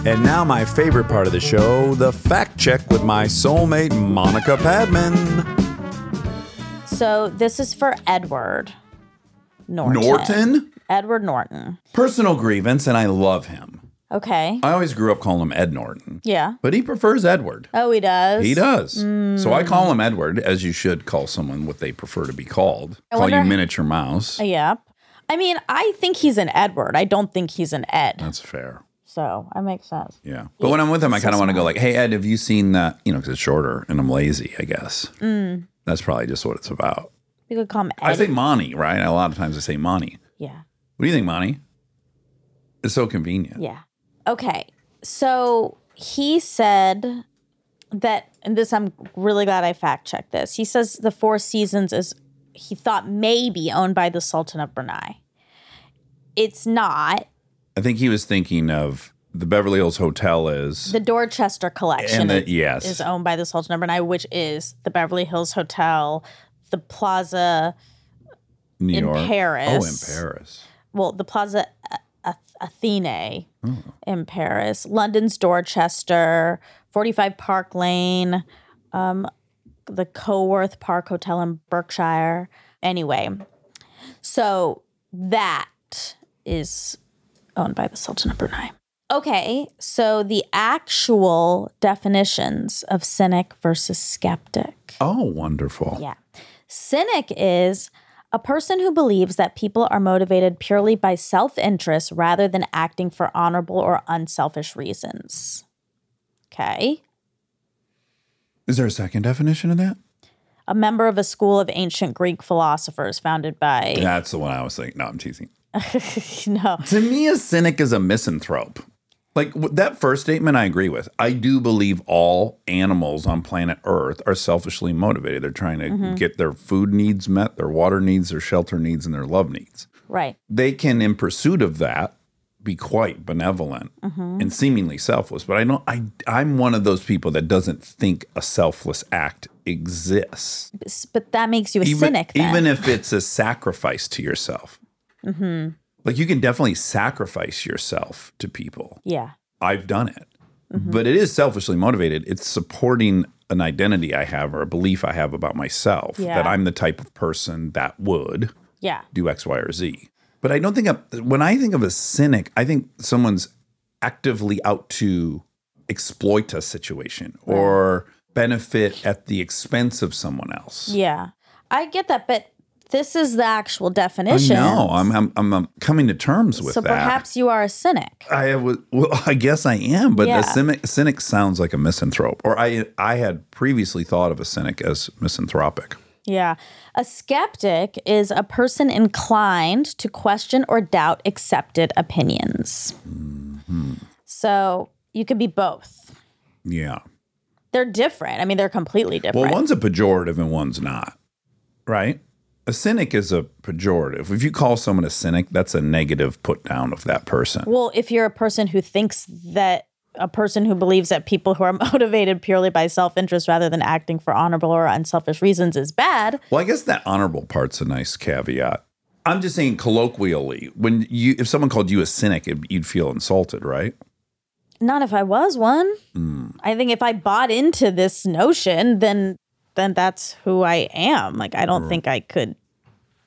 And now, my favorite part of the show the fact check with my soulmate, Monica Padman. so this is for Edward Norton. Norton? Edward Norton. Personal grievance, and I love him. Okay. I always grew up calling him Ed Norton, Yeah. but he prefers Edward. Oh, he does. He does. So I call him Edward, as you should call someone what they prefer to be called. I call you miniature mouse. Yep. I mean, I think he's an Edward. I don't think he's an Ed. That's fair. So that makes sense. Yeah. But when I'm with him, I kind of want to go like, hey, Ed, have you seen that? You know, because it's shorter and I'm lazy, I guess. Mm. That's probably just what it's about. We could call him Ed. I say Monty, right? A lot of times I say Monty. yeah. What do you think, Monty? It's so convenient. Yeah. Okay. So he said that, and this I'm really glad I fact checked this. He says the Four Seasons is he thought maybe owned by the Sultan of Brunei. It's not. I think he was thinking of the Beverly Hills Hotel is The Dorchester collection And the- is- yes. is owned by the Sultan of Brunei, which is the Beverly Hills Hotel, the Plaza, New in York. Paris. Oh, in Paris. well, the Plaza Athene Oh. in Paris, London's Dorchester, 45 Park Lane, um, the Coworth Park Hotel in Berkshire. Anyway, so that is owned by the Sultan of Brunei. Okay, so the actual definitions of cynic versus skeptic. Oh, wonderful. Yeah. Cynic is a person who believes that people are motivated purely by self interest rather than acting for honorable or unselfish reasons. Okay. Is there a second definition of that? A member of a school of ancient Greek philosophers founded by. That's the one I was thinking. No, I'm teasing. [laughs] no. To me, a cynic is a misanthrope. Like that first statement, I agree with. I do believe all animals on planet Earth are selfishly motivated. They're trying to get their food needs met, their water needs, their shelter needs, and their love needs. Right. They can, in pursuit of that, be quite benevolent and seemingly selfless. But I don't. I I'm one of those people that doesn't think a selfless act exists. But that makes you a even, cynic. Then. even if it's a sacrifice to yourself. Mm-hmm. Like you can definitely sacrifice yourself to people. yeah. I've done it. Mm-hmm. But it is selfishly motivated. It's supporting an identity I have or a belief I have about myself Yeah. that I'm the type of person that would Yeah. do X, Y, or Z. But I don't think of, when I think of a cynic, I think someone's actively out to exploit a situation or benefit at the expense of someone else. Yeah. I get that, but this is the actual definition. know. I'm, I'm, I'm, I'm coming to terms with so that. perhaps you are a cynic. I was well. [laughs] I guess I am, but Yeah. a cynic, cynic sounds like a misanthrope, or I I had previously thought of a cynic as misanthropic. Yeah. A skeptic is a person inclined to question or doubt accepted opinions. Mm-hmm. So you could be both. Yeah. They're different. I mean, they're completely different. Well, one's a pejorative and one's not, right? A cynic is a pejorative. If you call someone a cynic, that's a negative put down of that person. Well, if you're a person who thinks that a person who believes that people who are [laughs] motivated purely by self interest rather than acting for honorable or unselfish reasons is bad, Well, I guess that honorable part's a nice caveat. I'm just saying colloquially, when you if someone called you a cynic, it, you'd feel insulted, right? not if I was one. Hmm. I think if I bought into this notion, then then that's who I am. Like I don't think I could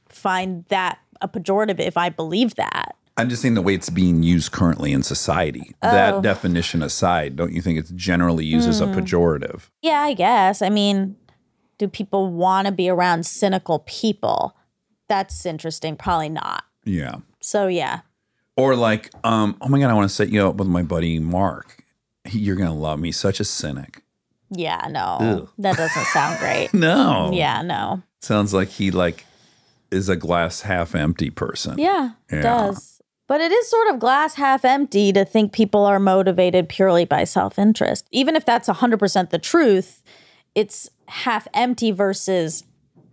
find that a pejorative if I believe that. I'm just saying the way it's being used currently in society. Oh. That definition aside, don't you think it's generally used as a Hmm. pejorative? Yeah, I guess. I mean, do people want to be around cynical people? That's interesting. Probably not. Yeah. So yeah. Or like, um, oh my god, I want to set you up with my buddy Mark. You're gonna love me. Such a cynic. Yeah, no. That doesn't sound great. [laughs] No. Yeah, no. Sounds like he like is a glass half empty person. Yeah, it Yeah. does. But it is sort of glass half empty to think people are motivated purely by self interest. Even if that's 100% the truth, it's half empty versus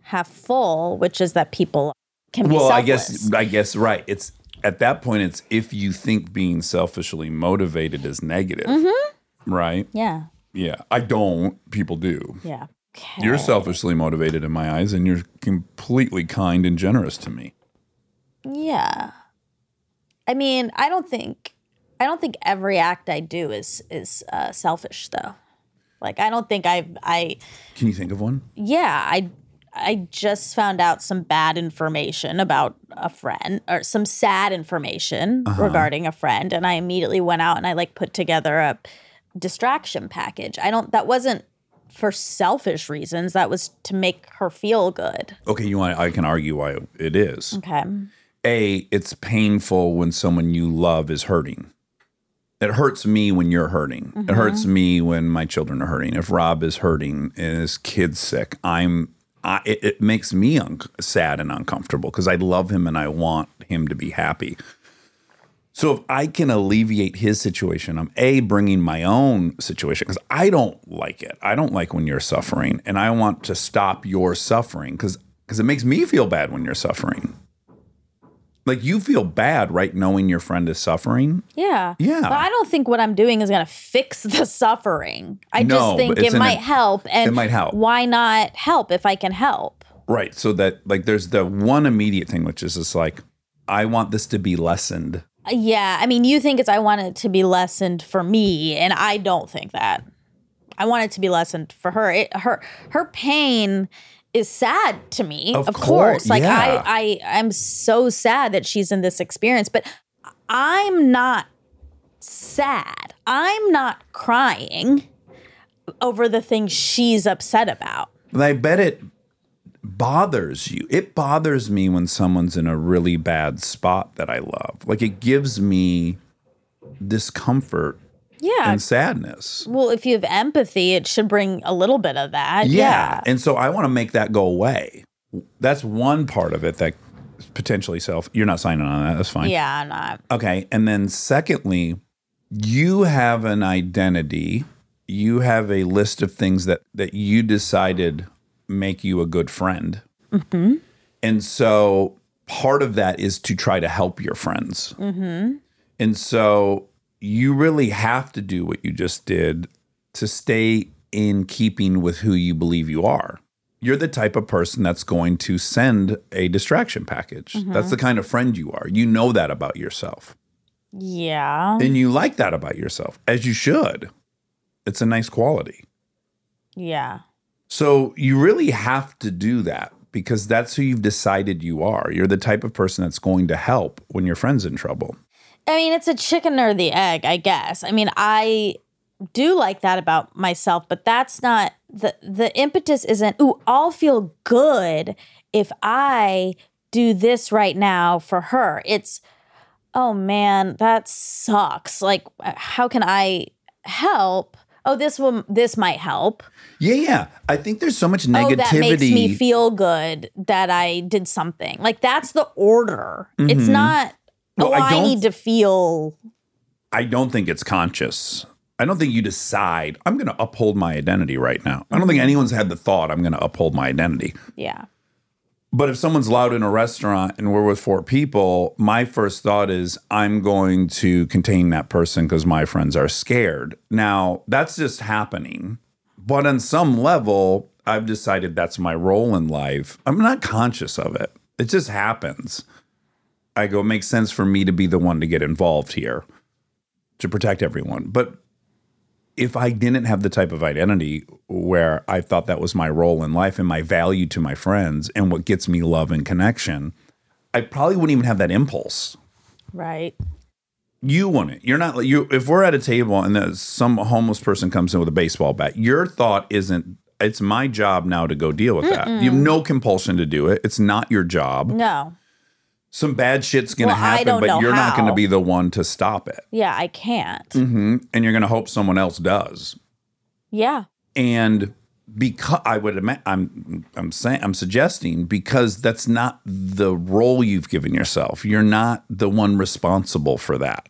half full, which is that people can be Well, I guess I guess right. It's at that point it's if you think being selfishly motivated is negative. Mm-hmm. Right? Yeah, Yeah. I don't. People do. yeah. Okay. You're selfishly motivated in my eyes and you're completely kind and generous to me. Yeah. I mean, I don't think I don't think every act I do is is uh, selfish though. Like I don't think I've I Can you think of one? yeah, I I just found out some bad information about a friend or some sad information regarding a friend and I immediately went out and I like put together a distraction package. I don't that wasn't for selfish reasons. That was to make her feel good. Okay, you want I can argue why it is. Okay. A, it's painful when someone you love is hurting. It hurts me when you're hurting. It mm-hmm. hurts me when my children are hurting. If Rob is hurting and his kid's sick, I'm. I, it, it makes me un- sad and uncomfortable because I love him and I want him to be happy. So if I can alleviate his situation, I'm a bringing my own situation because I don't like it. I don't like when you're suffering, and I want to stop your suffering because because it makes me feel bad when you're suffering. Like you feel bad, right? Knowing your friend is suffering. Yeah. Yeah. But I don't think what I'm doing is going to fix [laughs] the suffering. I No, just think it an- might help. And it might help. Why not help if I can help? Right. So that like there's the one immediate thing, which is just like, I want this to be lessened. Yeah. I mean, you think it's I want it to be lessened for me, and I don't think that. I want it to be lessened for her. It, her her pain is sad to me, Of of, cour- course. Like yeah. I I I'm so sad that she's in this experience, but I'm not sad. I'm not crying over the things she's upset about. And I bet it bothers you. It bothers me when someone's in a really bad spot that I love. Like it gives me discomfort Yeah. and sadness. well, if you have empathy, it should bring a little bit of that. Yeah. And so I want to make that go away. That's one part of it that potentially self. You're not signing on that. That's fine. Yeah, I'm not. Okay. And then secondly, you have an identity. You have a list of things that that you decided make you a good friend. Mm-hmm. And so part of that is to try to help your friends. Mm-hmm. And so you really have to do what you just did to stay in keeping with who you believe you are. You're the type of person that's going to send a distraction package. Mm-hmm. That's the kind of friend you are. You know that about yourself. Yeah. And you like that about yourself, as you should. It's a nice quality. Yeah. So you really have to do that because that's who you've decided you are. You're the type of person that's going to help when your friend's in trouble. I mean, it's a chicken or the egg, I guess. I mean, I do like that about myself, but that's not the the impetus isn't, ooh, I'll feel good if I do this right now for her. It's oh man, that sucks. Like how can I help? Oh, this will this might help. Yeah, yeah. I think there's so much negativity. Oh, that makes me feel good that I did something. Like that's the order. It's mm-hmm. not Well, oh, I I, need to feel I don't think it's conscious. I don't think you decide, I'm going to uphold my identity right now. I don't think mm-hmm. anyone's had the thought, I'm going to uphold my identity. yeah. But if someone's loud in a restaurant and we're with four people, my first thought is I'm going to contain that person because my friends are scared. Now, that's just happening. But on some level, I've decided that's my role in life. I'm not conscious of it, it just happens. I go, it makes sense for me to be the one to get involved here to protect everyone. But if I didn't have the type of identity where I thought that was my role in life and my value to my friends and what gets me love and connection, I probably wouldn't even have that impulse. Right. You wouldn't. You're not you. If we're at a table and some homeless person comes in with a baseball bat, your thought isn't. It's my job now to go deal with that. You have no compulsion to do it. It's not your job. No. Some bad shit's gonna Well, happen, but you're not gonna be the one to stop it. Yeah, I can't. And you're gonna hope someone else does. Yeah. and because I would imagine, I'm I'm saying I'm suggesting because that's not the role you've given yourself. You're not the one responsible for that.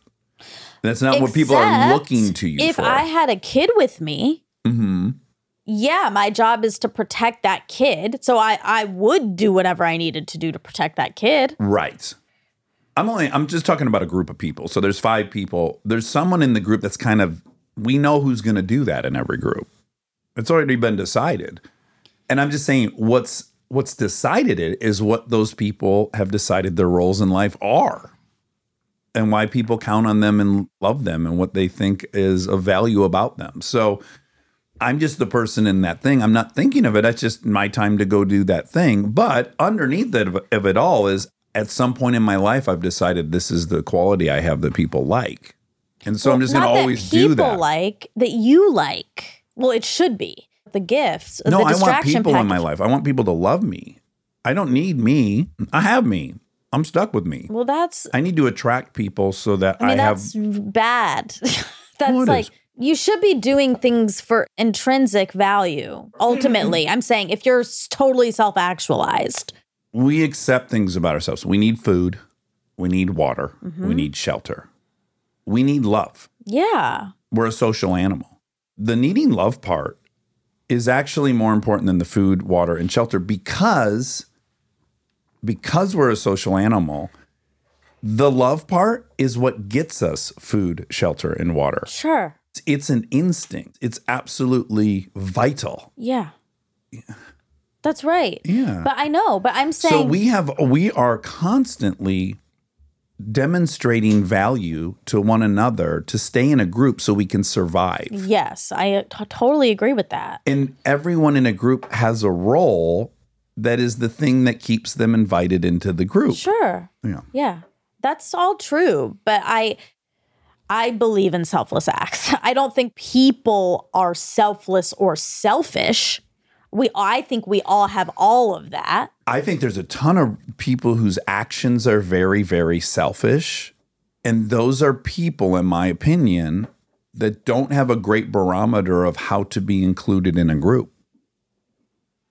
That's not what people are looking to you for. If for. I had a kid with me, hmm yeah, my job is to protect that kid. So I I would do whatever I needed to do to protect that kid. Right. I'm only I'm just talking about a group of people. So there's five people. There's someone in the group that's kind of we know who's going to do that in every group. It's already been decided. And I'm just saying what's what's decided it is what those people have decided their roles in life are. And why people count on them and love them and what they think is of value about them. So I'm just the person in that thing. I'm not thinking of it. That's just my time to go do that thing. But underneath it, of it all is at some point in my life, I've decided this is the quality I have that people like. And so I'm just going to that always do people like that you like. Well, it should be the gifts. no, the I want people in my life. I want people to love me. I don't need me. I have me. I'm stuck with me. Well, that's I need to attract people so that I mean, I have. that's bad. [laughs] that's Well, like is. You should be doing things for intrinsic value. Ultimately, I'm saying if you're totally self actualized, we accept things about ourselves. We need food. We need water. Mm-hmm. We need shelter. We need love. yeah, we're a social animal. The needing love part is actually more important than the food, water, and shelter because because we're a social animal. The love part is what gets us food, shelter, and water. sure. It's, it's an instinct. It's absolutely vital. Yeah. That's right. Yeah. But I know, but I'm saying So we have we are constantly demonstrating value to one another to stay in a group so we can survive. yes, I uh, totally agree with that. and everyone in a group has a role that is the thing that keeps them invited into the group. Sure. Yeah. Yeah. That's all true, but I I believe in selfless acts. [laughs] I don't think people are selfless or selfish. We I think we all have all of that. I think there's a ton of people whose actions are very, very selfish. And those are people, in my opinion, that don't have a great barometer of how to be included in a group.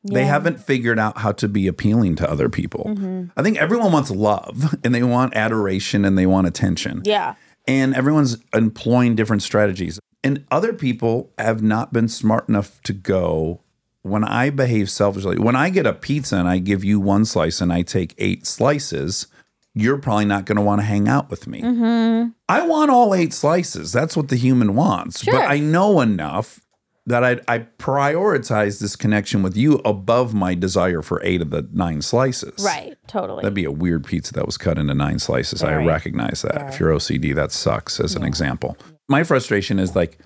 They haven't figured out how to be appealing to other people. Mm-hmm. I think everyone wants love and they want adoration and they want attention. Yeah. And everyone's employing different strategies. And other people have not been smart enough to go. When I behave selfishly, when I get a pizza and I give you one slice and I take eight slices, you're probably not going to want to hang out with me. Mm-hmm. I want all eight slices. That's what the human wants. Sure. But I know enough that I, I prioritize this connection with you above my desire for eight of the nine slices. Right. Totally. That'd be a weird pizza that was cut into nine slices. I recognize that. If you're OCD, that sucks as an example. My frustration is like,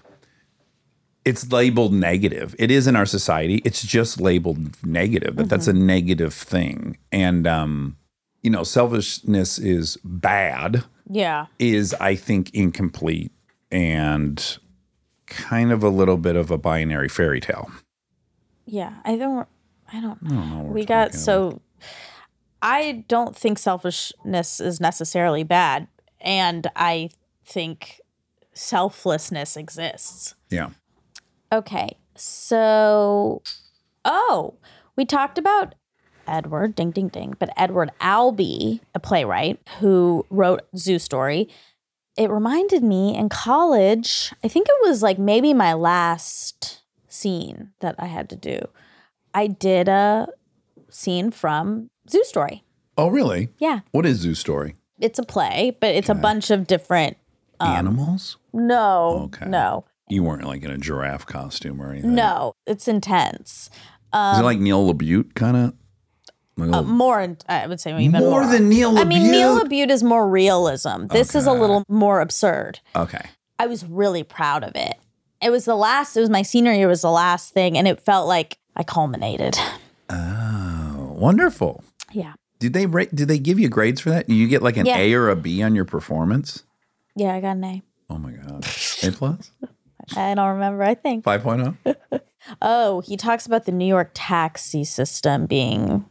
it's labeled negative. It is in our society. It's just labeled negative. That that's a negative thing. And um, you know, selfishness is bad. yeah. Is I think incomplete and kind of a little bit of a binary fairy tale. Yeah. I don't. I don't know. know what we we're got so. I don't think selfishness is necessarily bad, and I think selflessness exists. Yeah. Okay, so oh, we talked about Edward, ding ding ding, but Edward Albee, a playwright who wrote Zoo Story. It reminded me in college, I think it was like maybe my last scene that I had to do. I did a scene from Zoo Story. Oh, really? Yeah, What is Zoo Story? it's a play, but it's a bunch of different. Um, Animals? No, Okay. no, You weren't like in a giraffe costume or anything. no. It's intense. Is it um, like Neil LaBute kind of? Uh, more, in- I would say even More more, than Neil I mean, Neil? LaBute is more realism. This is a little more absurd. okay. I was really proud of it. It was the last. It was my senior year. Was the last thing, and it felt like I culminated. Oh, wonderful. Yeah, Did they rate, did they give you grades for that? Do you get like an Yeah. A or a B on your performance? yeah. I got an A. Oh my god. A plus? [laughs] I don't remember. I think. 5.0? [laughs] Oh, he talks about the New York taxi system being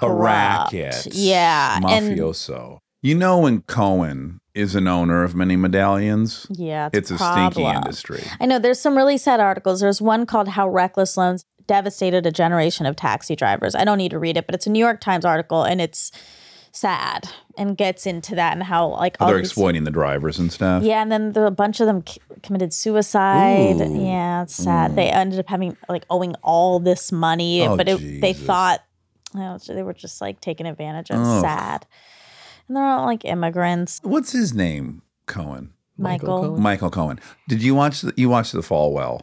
A racket. Yeah, and Mafioso. you know when Cohen is an owner of many medallions? yeah, it's, It's a problem. stinky industry. I know there's some really sad articles. There's one called How Reckless Loans Devastated a Generation of Taxi Drivers. I don't need to read it, but it's a New York Times article and it's sad and gets into that and how like oh, all They're these- exploiting the drivers and stuff. Yeah, and then the, a bunch of them c- committed suicide. Ooh. Yeah, it's sad. Hmm. They ended up having like owing all this money, Oh, but it, they thought oh, they were just like taken advantage of. Ugh. Sad. And they're all like immigrants. What's his name? Cohen. Michael. Michael Cohen. Did you watch the, you watched the Falwell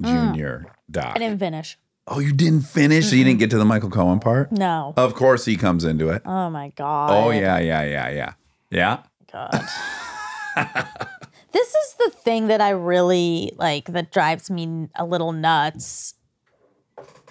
Junior doc? Mm. I didn't finish. Oh, you didn't finish, so you didn't get to the Michael Cohen part. No. Of course, he comes into it. Oh my god. Oh yeah, yeah, yeah, yeah, yeah. God. [laughs] this is the thing that I really like that drives me a little nuts.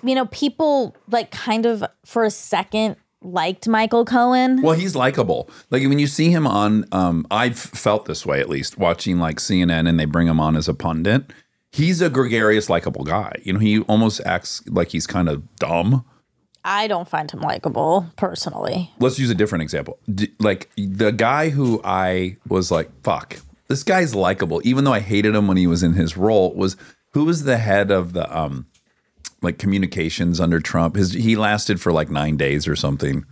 You know, people like kind of for a second liked Michael Cohen. Well, he's likable. Like when you see him on, um, I've felt this way at least watching like CNN and they bring him on as a pundit. He's a gregarious, likable guy. You know, he almost acts like he's kind of dumb. I don't find him likable personally. Let's use a different example. D- like the guy who I was like, fuck, this guy's likable, even though I hated him when he was in his role, was who was the head of the um like communications under Trump? His he lasted for like nine days or something.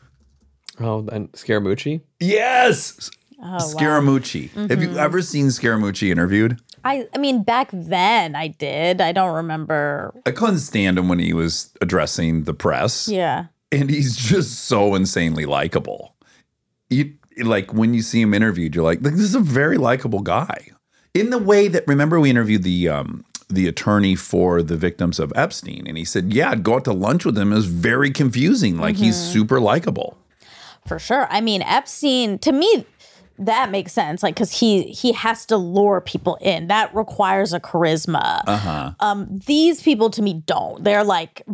Oh, and Scaramucci. Yes. Oh, Scaramucci. Have you ever seen Scaramucci interviewed? I I mean back then I did. I don't remember. I couldn't stand him when he was addressing the press. Yeah. And he's just so insanely likable. You like when you see him interviewed, you're like, this is a very likable guy. In the way that remember we interviewed the um the attorney for the victims of Epstein, and he said, Yeah, I'd go out to lunch with him. It was very confusing. Like he's super likable. For sure. I mean, Epstein to me that makes sense like cuz he he has to lure people in. That requires a charisma. Uh-huh. Um these people to me don't. They're like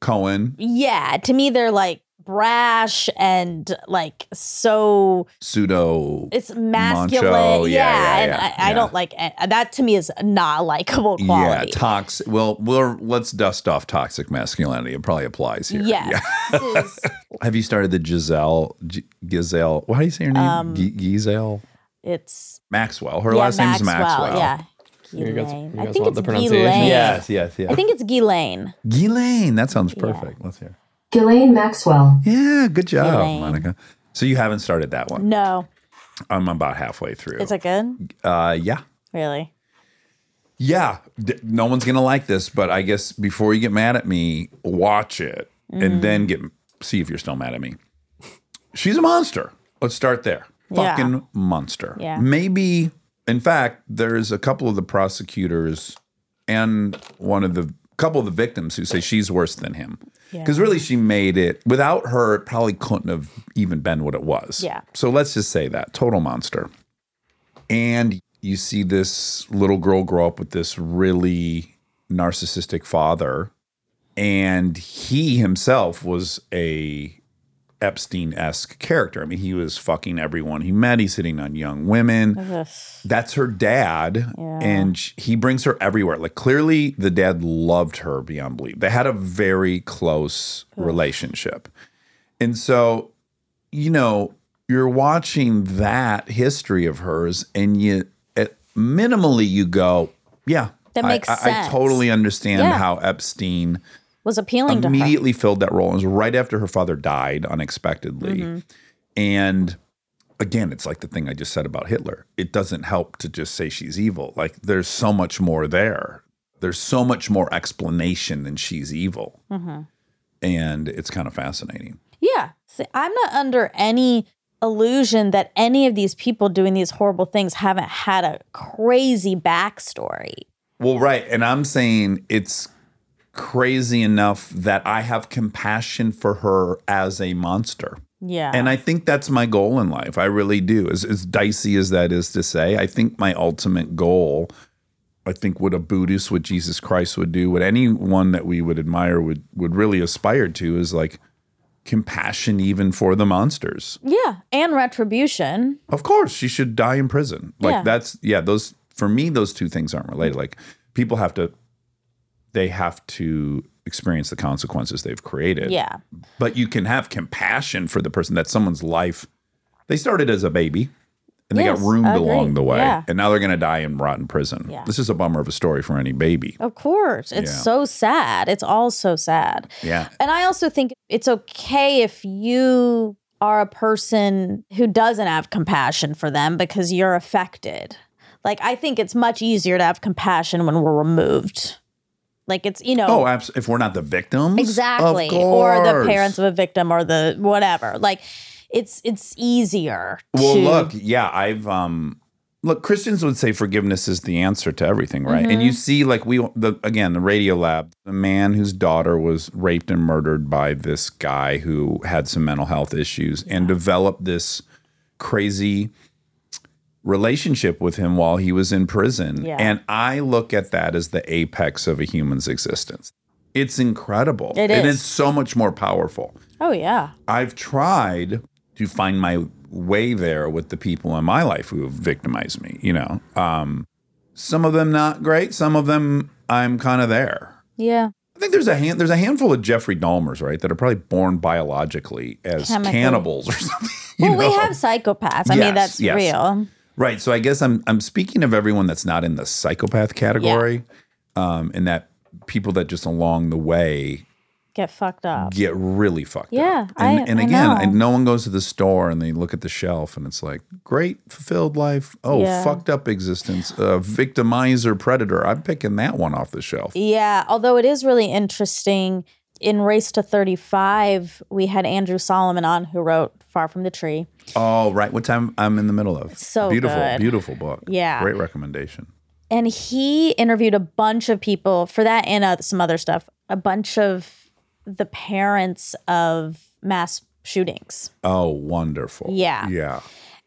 Cohen, yeah, to me they're like brash and like so pseudo it's masculine. Macho, yeah, yeah, yeah, and yeah, I, I don't like and that to me is not a likable Yeah, toxic. Well, we'll let's dust off toxic masculinity. It probably applies here. Yes. Yeah. Is- [laughs] Have you started the Giselle G- Giselle? What do you say your name? Um, G- Giselle it's Maxwell. Her yeah, last is Maxwell. Yeah. You guys- Ghislaine. I think it's the pronunciation? Ghislaine. Yes, yes, yes. I think it's Ghislaine. Ghislaine. That sounds perfect. Let's hear. Ghislaine Maxwell. Yeah, good job, Ghislaine. Monica. So you haven't started that one. No. I'm about halfway through. Is it good? uh, yeah. Really? Yeah, D- no one's gonna like this, but I guess before you get mad at me, watch it Mm. and then get see if you're still mad at me. She's a monster. Let's start there. Yeah. Fucking monster. Yeah. Maybe, in fact, there's a couple of the prosecutors and one of the couple of the victims who say she's worse than him. Because really, she made it. Without her, it probably couldn't have even been what it was. Yeah. So let's just say that total monster. And you see this little girl grow up with this really narcissistic father, and he himself was a Epstein esque character. I mean, he was fucking everyone he met. He's hitting on young women. That's her dad, and sh- he brings her everywhere. Like clearly, the dad loved her beyond belief. They had a very close relationship, and so you know you're watching that history of hers, and you at minimally you go, yeah, That I- makes I, I sense. totally understand Yeah. how Epstein Was appealing to her. immediately filled that role. It was right after her father died unexpectedly. Mm-hmm. And again, it's like the thing I just said about Hitler. It doesn't help to just say she's evil. Like there's so much more there. There's so much more explanation than she's evil. Mm-hmm. And it's kind of fascinating. Yeah. See, I'm not under any illusion that any of these people doing these horrible things haven't had a crazy backstory. Well, right. And I'm saying it's crazy enough that I have compassion for her as a monster. Yeah. And I think that's my goal in life. I really do. As, as dicey as that is to say, I think my ultimate goal, I think what a Buddhist, what Jesus Christ would do, what anyone that we would admire would would really aspire to is like compassion even for the monsters. yeah. And retribution. Of course, she should die in prison. Like Yeah. that's yeah, those for me those two things aren't related. Like people have to they have to experience the consequences they've created Yeah. but you can have compassion for the person that someone's life they started as a baby and they Yes, got roomed along the way Yeah. and now they're going to die in rotten prison Yeah. this is a bummer of a story for any baby Of course. It's Yeah. so sad. It's all so sad. yeah And I also think it's okay if you are a person who doesn't have compassion for them because you're affected. Like, I think it's much easier to have compassion when we're removed. Like, it's, you know, oh abs- if we're not the victims exactly. Or the parents of a victim or the whatever. Like, it's it's easier. well to, look yeah i've um look christians would say forgiveness is the answer to everything right and Mm-hmm. you see like we the again the Radiolab the man whose daughter was raped and murdered by this guy who had some mental health issues and developed this crazy relationship with him while he was in prison Yeah. and i look at that as the apex of a human's existence it's incredible It and is. it's so much more powerful Oh, yeah. I've tried to find my way there with the people in my life who have victimized me, you know. Um, some of them not great, some of them I'm kind of there. Yeah. I think there's a hand, there's a handful of Jeffrey Dahmers, right, that are probably born biologically as Chemically. cannibals or [laughs] something. Well, we have psychopaths. I Yes, mean, that's yes. real. Right. So I guess I'm I'm speaking of everyone that's not in the psychopath category, um, and that people that just along the way Get fucked up. get really fucked Yeah, up. And, I- and I again. I, no one goes to the store and they look at the shelf and it's like, great, fulfilled life. Oh, Yeah. fucked up existence. Uh, victimizer, predator. I'm picking that one off the shelf. Yeah, although it is really interesting. In Race to 35, we had Andrew Solomon on who wrote Far from the Tree. Oh, right. What time I'm in the middle of? so beautiful, good. beautiful book. Yeah. Great recommendation. And he interviewed a bunch of people for that and uh, some other stuff, a bunch of the parents of mass shootings. Oh, wonderful. Yeah. Yeah.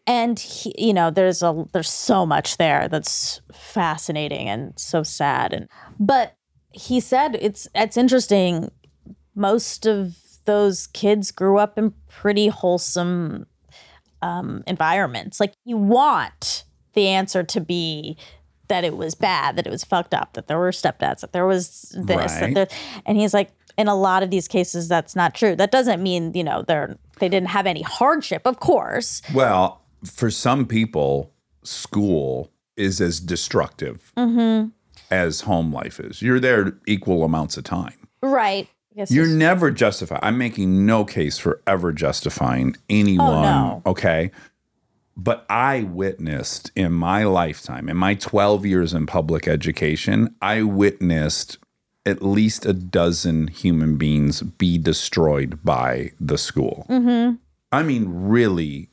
And he, you know, there's a there's so much there that's fascinating and so sad and but he said it's it's interesting most of those kids grew up in pretty wholesome um, environments. Like you want the answer to be that it was bad, that it was fucked up, that there were stepdads, that there was this, that Right. there, and he's like, in a lot of these cases, that's not true. That doesn't mean you know they're they didn't have any hardship, of course. Well, for some people, school is as destructive Mm-hmm. as home life is. You're there equal amounts of time. Right. Guess You're it's- never justify. I'm making no case for ever justifying anyone. Oh, no. Okay. But I witnessed in my lifetime, in my 12 years in public education, I witnessed at least a dozen human beings be destroyed by the school. Mm-hmm. I mean, really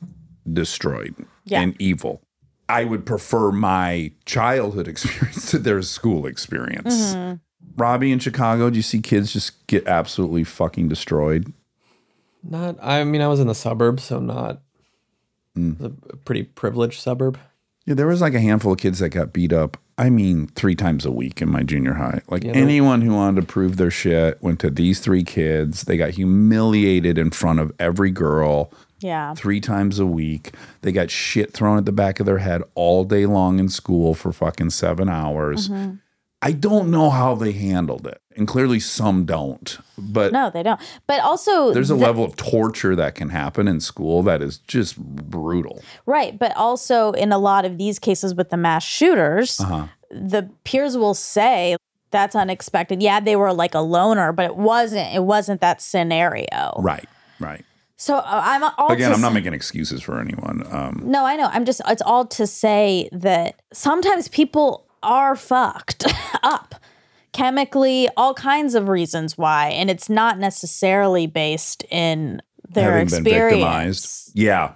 destroyed Yeah. and evil. I would prefer my childhood [laughs] experience to their school experience. Robbie in Chicago, do you see kids just get absolutely fucking destroyed? Not. I mean, I was in the suburbs, so not. Mm. A pretty privileged suburb. Yeah, there was like a handful of kids that got beat up. I mean, three times a week in my junior high. Like Yeah, anyone who wanted to prove their shit went to these three kids. They got humiliated in front of every girl Yeah. three times a week. They got shit thrown at the back of their head all day long in school for fucking seven hours. Mm-hmm. I don't know how they handled it. And clearly some don't. But No, they don't. But also, there's a the- level of torture that can happen in school that is just brutal. Right. But also, in a lot of these cases with the mass shooters, Uh-huh. the peers will say, that's unexpected. Yeah, they were like a loner, but it wasn't. It wasn't that scenario. Right, right. So uh, I'm all Again, I'm not making excuses for anyone. Um, No, I know. I'm just. It's all to say that sometimes people are fucked [laughs] up chemically, all kinds of reasons why, and it's not necessarily based in their having experience. Yeah.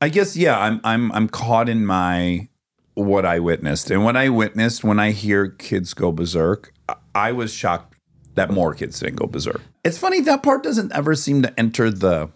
I guess yeah, I'm I'm I'm caught in my what I witnessed. And what I witnessed when I hear kids go berserk, I- I was shocked that more kids didn't go berserk. It's funny that part doesn't ever seem to enter the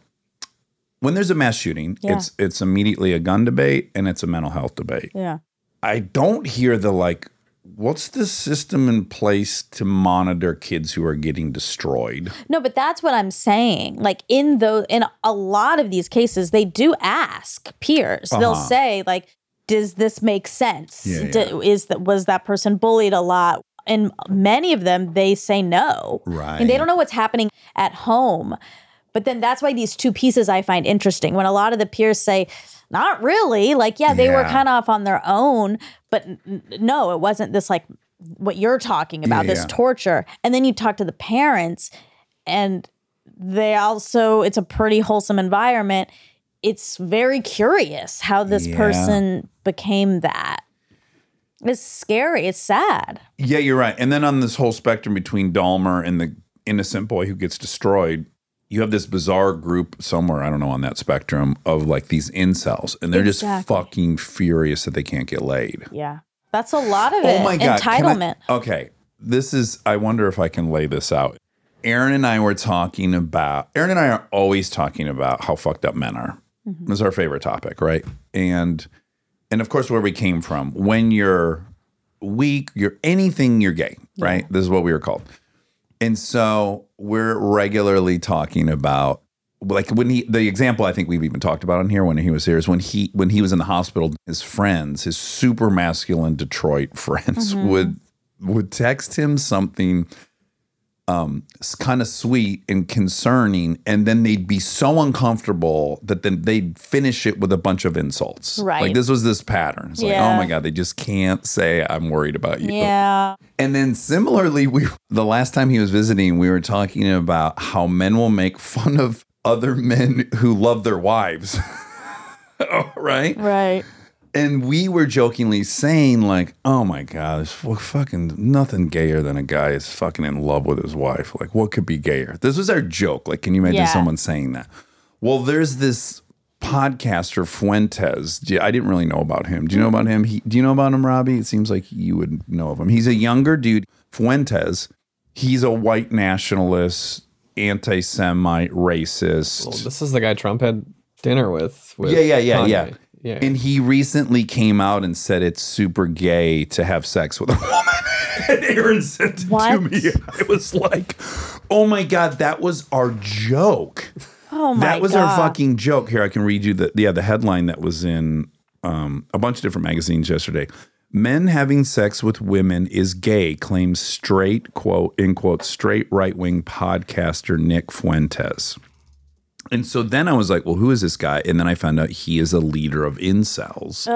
when there's a mass shooting, Yeah. it's it's immediately a gun debate and it's a mental health debate. Yeah. I don't hear the like what's the system in place to monitor kids who are getting destroyed? No, but that's what I'm saying. Like in those, in a lot of these cases, they do ask peers. They'll Uh-huh. say, like, "Does this make sense? Yeah, D- Is that was that person bullied a lot?" And many of them, they say no. Right. And they don't know what's happening at home. But then that's why these two pieces I find interesting. When a lot of the peers say, "Not really," like, yeah, they were kind of off on their own, but n- no, it wasn't this like what you're talking about, this Yeah. torture. And then you talk to the parents, and they also it's a pretty wholesome environment it's very curious how this Yeah. person became that it's scary it's sad Yeah, you're right. And then on this whole spectrum between Dahmer and the innocent boy who gets destroyed, you have this bizarre group somewhere, I don't know, on that spectrum of like these incels. And they're just fucking furious that they can't get laid. yeah that's a lot of it Oh my God. can I- entitlement okay. This is, I wonder if I can lay this out. Aaron and I were talking about, Aaron and I are always talking about how fucked up men are. Mm-hmm. This is our favorite topic, right? And, and of course, where we came from. When you're weak, you're anything, you're gay, right? This is what we were called. And so we're regularly talking about like when he the example I think we've even talked about on here when he was here is when he when he was in the hospital, his friends, his super masculine Detroit friends mm-hmm. would would text him something um kind of sweet and concerning and then they'd be so uncomfortable that then they'd finish it with a bunch of insults. Right. Like this was this pattern. It's like, Yeah. oh my God, they just can't say I'm worried about you. yeah And then similarly, we the last time he was visiting, we were talking about how men will make fun of other men who love their wives. [laughs] right? right And we were jokingly saying, like, oh my God, there's fucking nothing gayer than a guy is fucking in love with his wife. Like, what could be gayer? This was our joke. Like, can you imagine Yeah. someone saying that? Well, there's this podcaster Fuentes. I didn't really know about him. Do you know about him? He, do you know about him, Robbie? It seems like you would know of him. He's a younger dude, Fuentes. He's a white nationalist, anti-Semite, racist. Well, this is the guy Trump had dinner with. with Yeah, yeah, yeah, Kanye. yeah. Yeah. And he recently came out and said it's super gay to have sex with a [laughs] woman. and Aaron sent it to me. I was like, oh my God, that was our joke. oh my god. that was God. our fucking joke. Here, I can read you the yeah, the headline that was in um, a bunch of different magazines yesterday. Men having sex with women is gay, claims straight, quote, in quote, straight right wing podcaster Nick Fuentes. And so then I was like, well, who is this guy? And then I found out he is a leader of incels.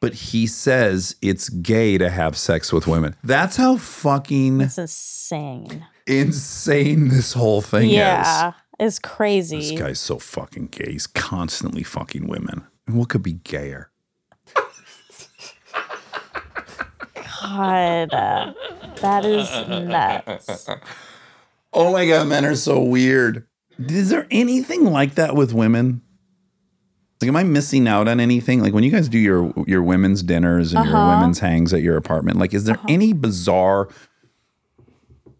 But he says it's gay to have sex with women. That's how fucking it's insane insane this whole thing is. yeah is. it's crazy This guy's so fucking gay. He's constantly fucking women. And what could be gayer? God, that is nuts. [laughs] Oh my god, men are so weird. Is there anything like that with women? Like, am I missing out on anything? Like when you guys do your your women's dinners and your Uh-huh. women's hangs at your apartment, like is there any bizarre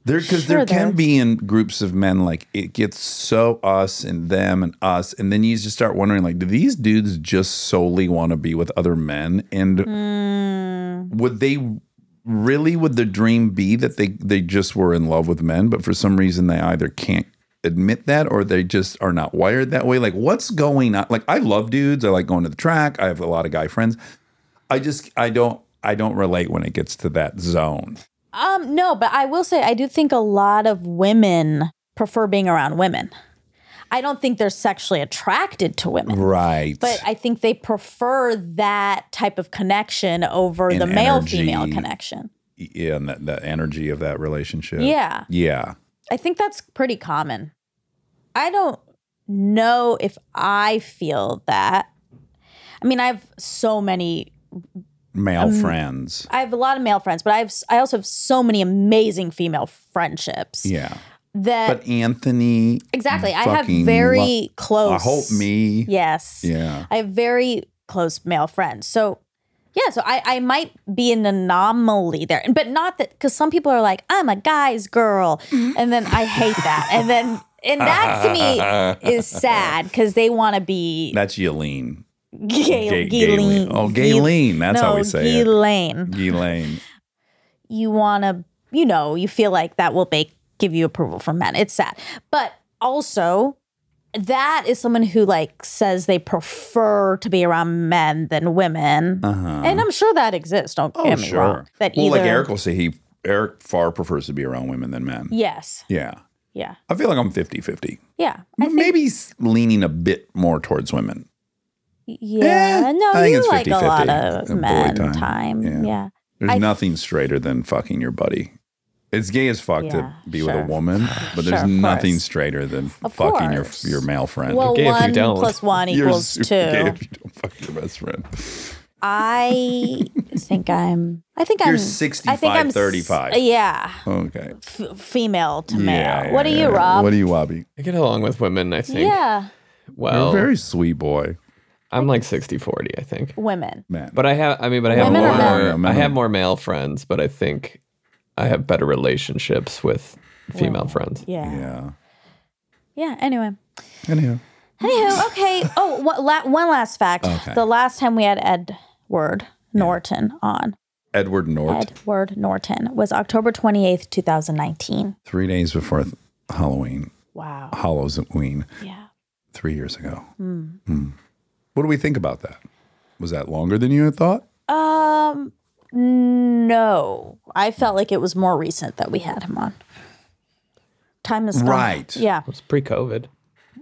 there because Sure there can there's- be in groups of men like it gets so us and them and us, and then you just start wondering like, do these dudes just solely want to be with other men? And Hmm. would they really would the dream be that they they just were in love with men, but for some reason they either can't admit that or they just are not wired that way? Like what's going on? Like I love dudes, I like going to the track, I have a lot of guy friends. I just I don't I don't relate when it gets to that zone. Um, no, but I will say I do think a lot of women prefer being around women. I don't think they're sexually attracted to women. Right. But I think they prefer that type of connection over And the male female connection. yeah, and that, that energy of that relationship. Yeah. Yeah. I think that's pretty common. I don't know if I feel that. I mean, I have so many Male Um, friends. I have a lot of male friends, but I have I also have so many amazing female friendships Yeah. that But Anthony exactly I have very lo- close. I hope me. Yes. Yeah. I have very close male friends. So yeah, so I, I might be an anomaly there. But not that because some people are like, I'm a guy's girl. And then I hate that. And then and that to me [laughs] is sad because they want to be That's Yelene. gay, Gay- Gayleen. Gayleen. Oh, Gayleen. That's how we say it. Ghislaine. You want to, you know, you feel like that will make give you approval from men. It's sad. But also, that is someone who like says they prefer to be around men than women. Uh-huh. And I'm sure that exists. Don't Oh, get me sure. wrong. That well, either like Eric will say he Eric far prefers to be around women than men. Yes. Yeah. Yeah. I feel like I'm 50-50. Yeah. I Maybe he's leaning a bit more towards women. yeah. Eh, no, I think you it's like a 50-50. lot of A men time. time. Yeah. Yeah. There's I- nothing straighter than fucking your buddy. It's gay as fuck Yeah, to be with a woman, [sighs] but Sure, there's of nothing course. straighter than Of fucking your course. your male friend. Well, gay if you one don't. plus one [laughs] You're equals super two. gay if you don't fuck your best friend. I think I'm. I think You're I'm 65, I think I'm s- 35. Yeah, Okay. f- female to male. Yeah, what yeah, are you, yeah. Rob? What are you, Wobby? I get along with women, I think. yeah, Well, You're a very sweet boy, I'm like 60 40, I think. women. man. But I have, I mean, but I have Women or more, men? Men. I have more male friends, but I think I have better relationships with female friends. Yeah. yeah, yeah. Anyway. Anyhow. Anywho, okay. Oh, one, la- one last fact. Okay. The last time we had Edward Norton on, Edward Norton. Edward Norton was October twenty eighth, two thousand nineteen. Three days before th- Halloween, Wow. Halloween, Yeah. three years ago. Hmm. What do we think about that? Was that longer than you had thought? Um. No, I felt like it was more recent that we had him on. Time is gone. Right. Yeah, It was pre COVID.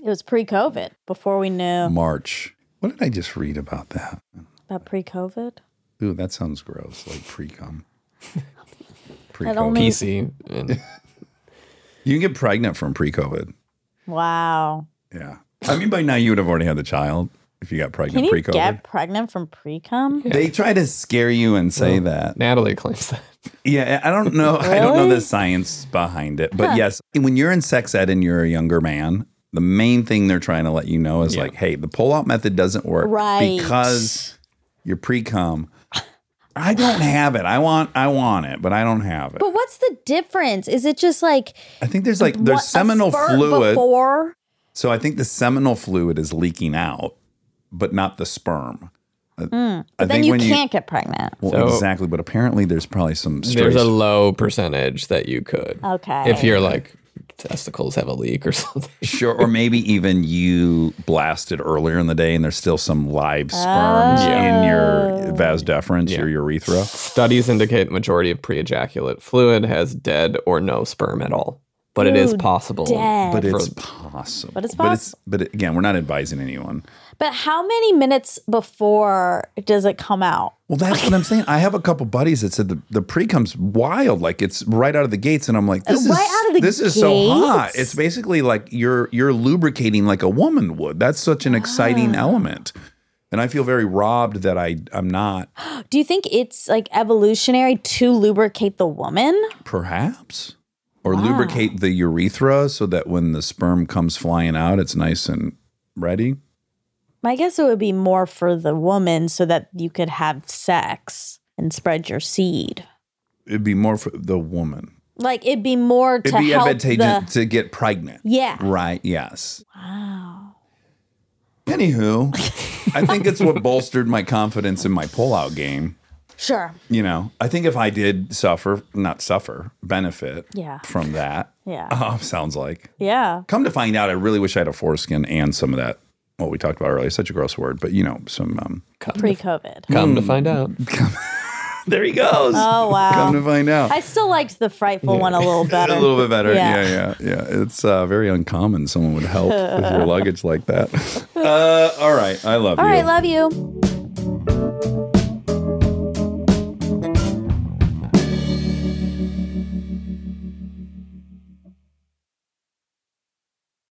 it was pre-COVID. Before we knew March. What did I just read about that? About pre-COVID. Ooh, that sounds gross. Like pre cum. [laughs] Pre That only- PC. And [laughs] You can get pregnant from pre COVID. Wow. Yeah. I mean, by now you would have already had the child if you got Can pregnant you pre COVID. get pregnant from pre-cum? They try to scare you and say that. Natalie claims that. Yeah, I don't know. I don't know the science behind it, but yes, when you're in sex ed and you're a younger man, the main thing they're trying to let you know is Yeah. like, hey, the pull-out method doesn't work Right. because you're pre-cum. I don't have it. I want, I want it, but I don't have it. But what's the difference? Is it just like I think there's like there's what- seminal fluid. before? So I think the seminal fluid is leaking out, but not the sperm. I- Hmm. But I then think you when can't get pregnant. Well, So- exactly, but apparently there's probably some There's a low percentage that you could. Okay. If you're like testicles have a leak or [laughs] something. Sure, or maybe even you blasted earlier in the day and there's still some live sperms Yeah. in your vas deferens, Yeah. your urethra. Studies indicate the majority of pre-ejaculate fluid has dead or no sperm at all. But it is possible. dead. But for- it's possible. But it's But, it's, but again, we're not advising anyone. But how many minutes before does it come out? Well, that's what I'm saying. I have a couple buddies that said the, the pre comes wild, like it's right out of the gates, and I'm like, this Right is out of the this is so hot. It's basically like you're you're lubricating like a woman would. That's such an Ah. exciting element, and I feel very robbed that I I'm not. [gasps] Do you think it's like evolutionary to lubricate the woman? Perhaps. Or lubricate the urethra so that when the sperm comes flying out, it's nice and ready. I guess it would be more for the woman so that you could have sex and spread your seed. It'd be more for the woman. Like it'd be more to It'd be help advantageous the to get pregnant. yeah. Right. Yes. Wow. Anywho, I think it's what [laughs] bolstered my confidence in my pullout game. Sure. You know, I think if I did suffer, not suffer, benefit Yeah. from that. Yeah. Oh, [laughs] sounds like. Yeah. Come to find out, I really wish I had a foreskin and some of that. What we talked about earlier, such a gross word, but you know, some. um Pre-COVID. Come to find out. [laughs] There he goes. Oh wow. Come to find out, I still liked the frightful one a [laughs] little better. a little bit better. Yeah. Yeah, yeah, yeah. It's uh, very uncommon. Someone would help [laughs] with your luggage like that. Uh, all right, I love All you. All right, love you.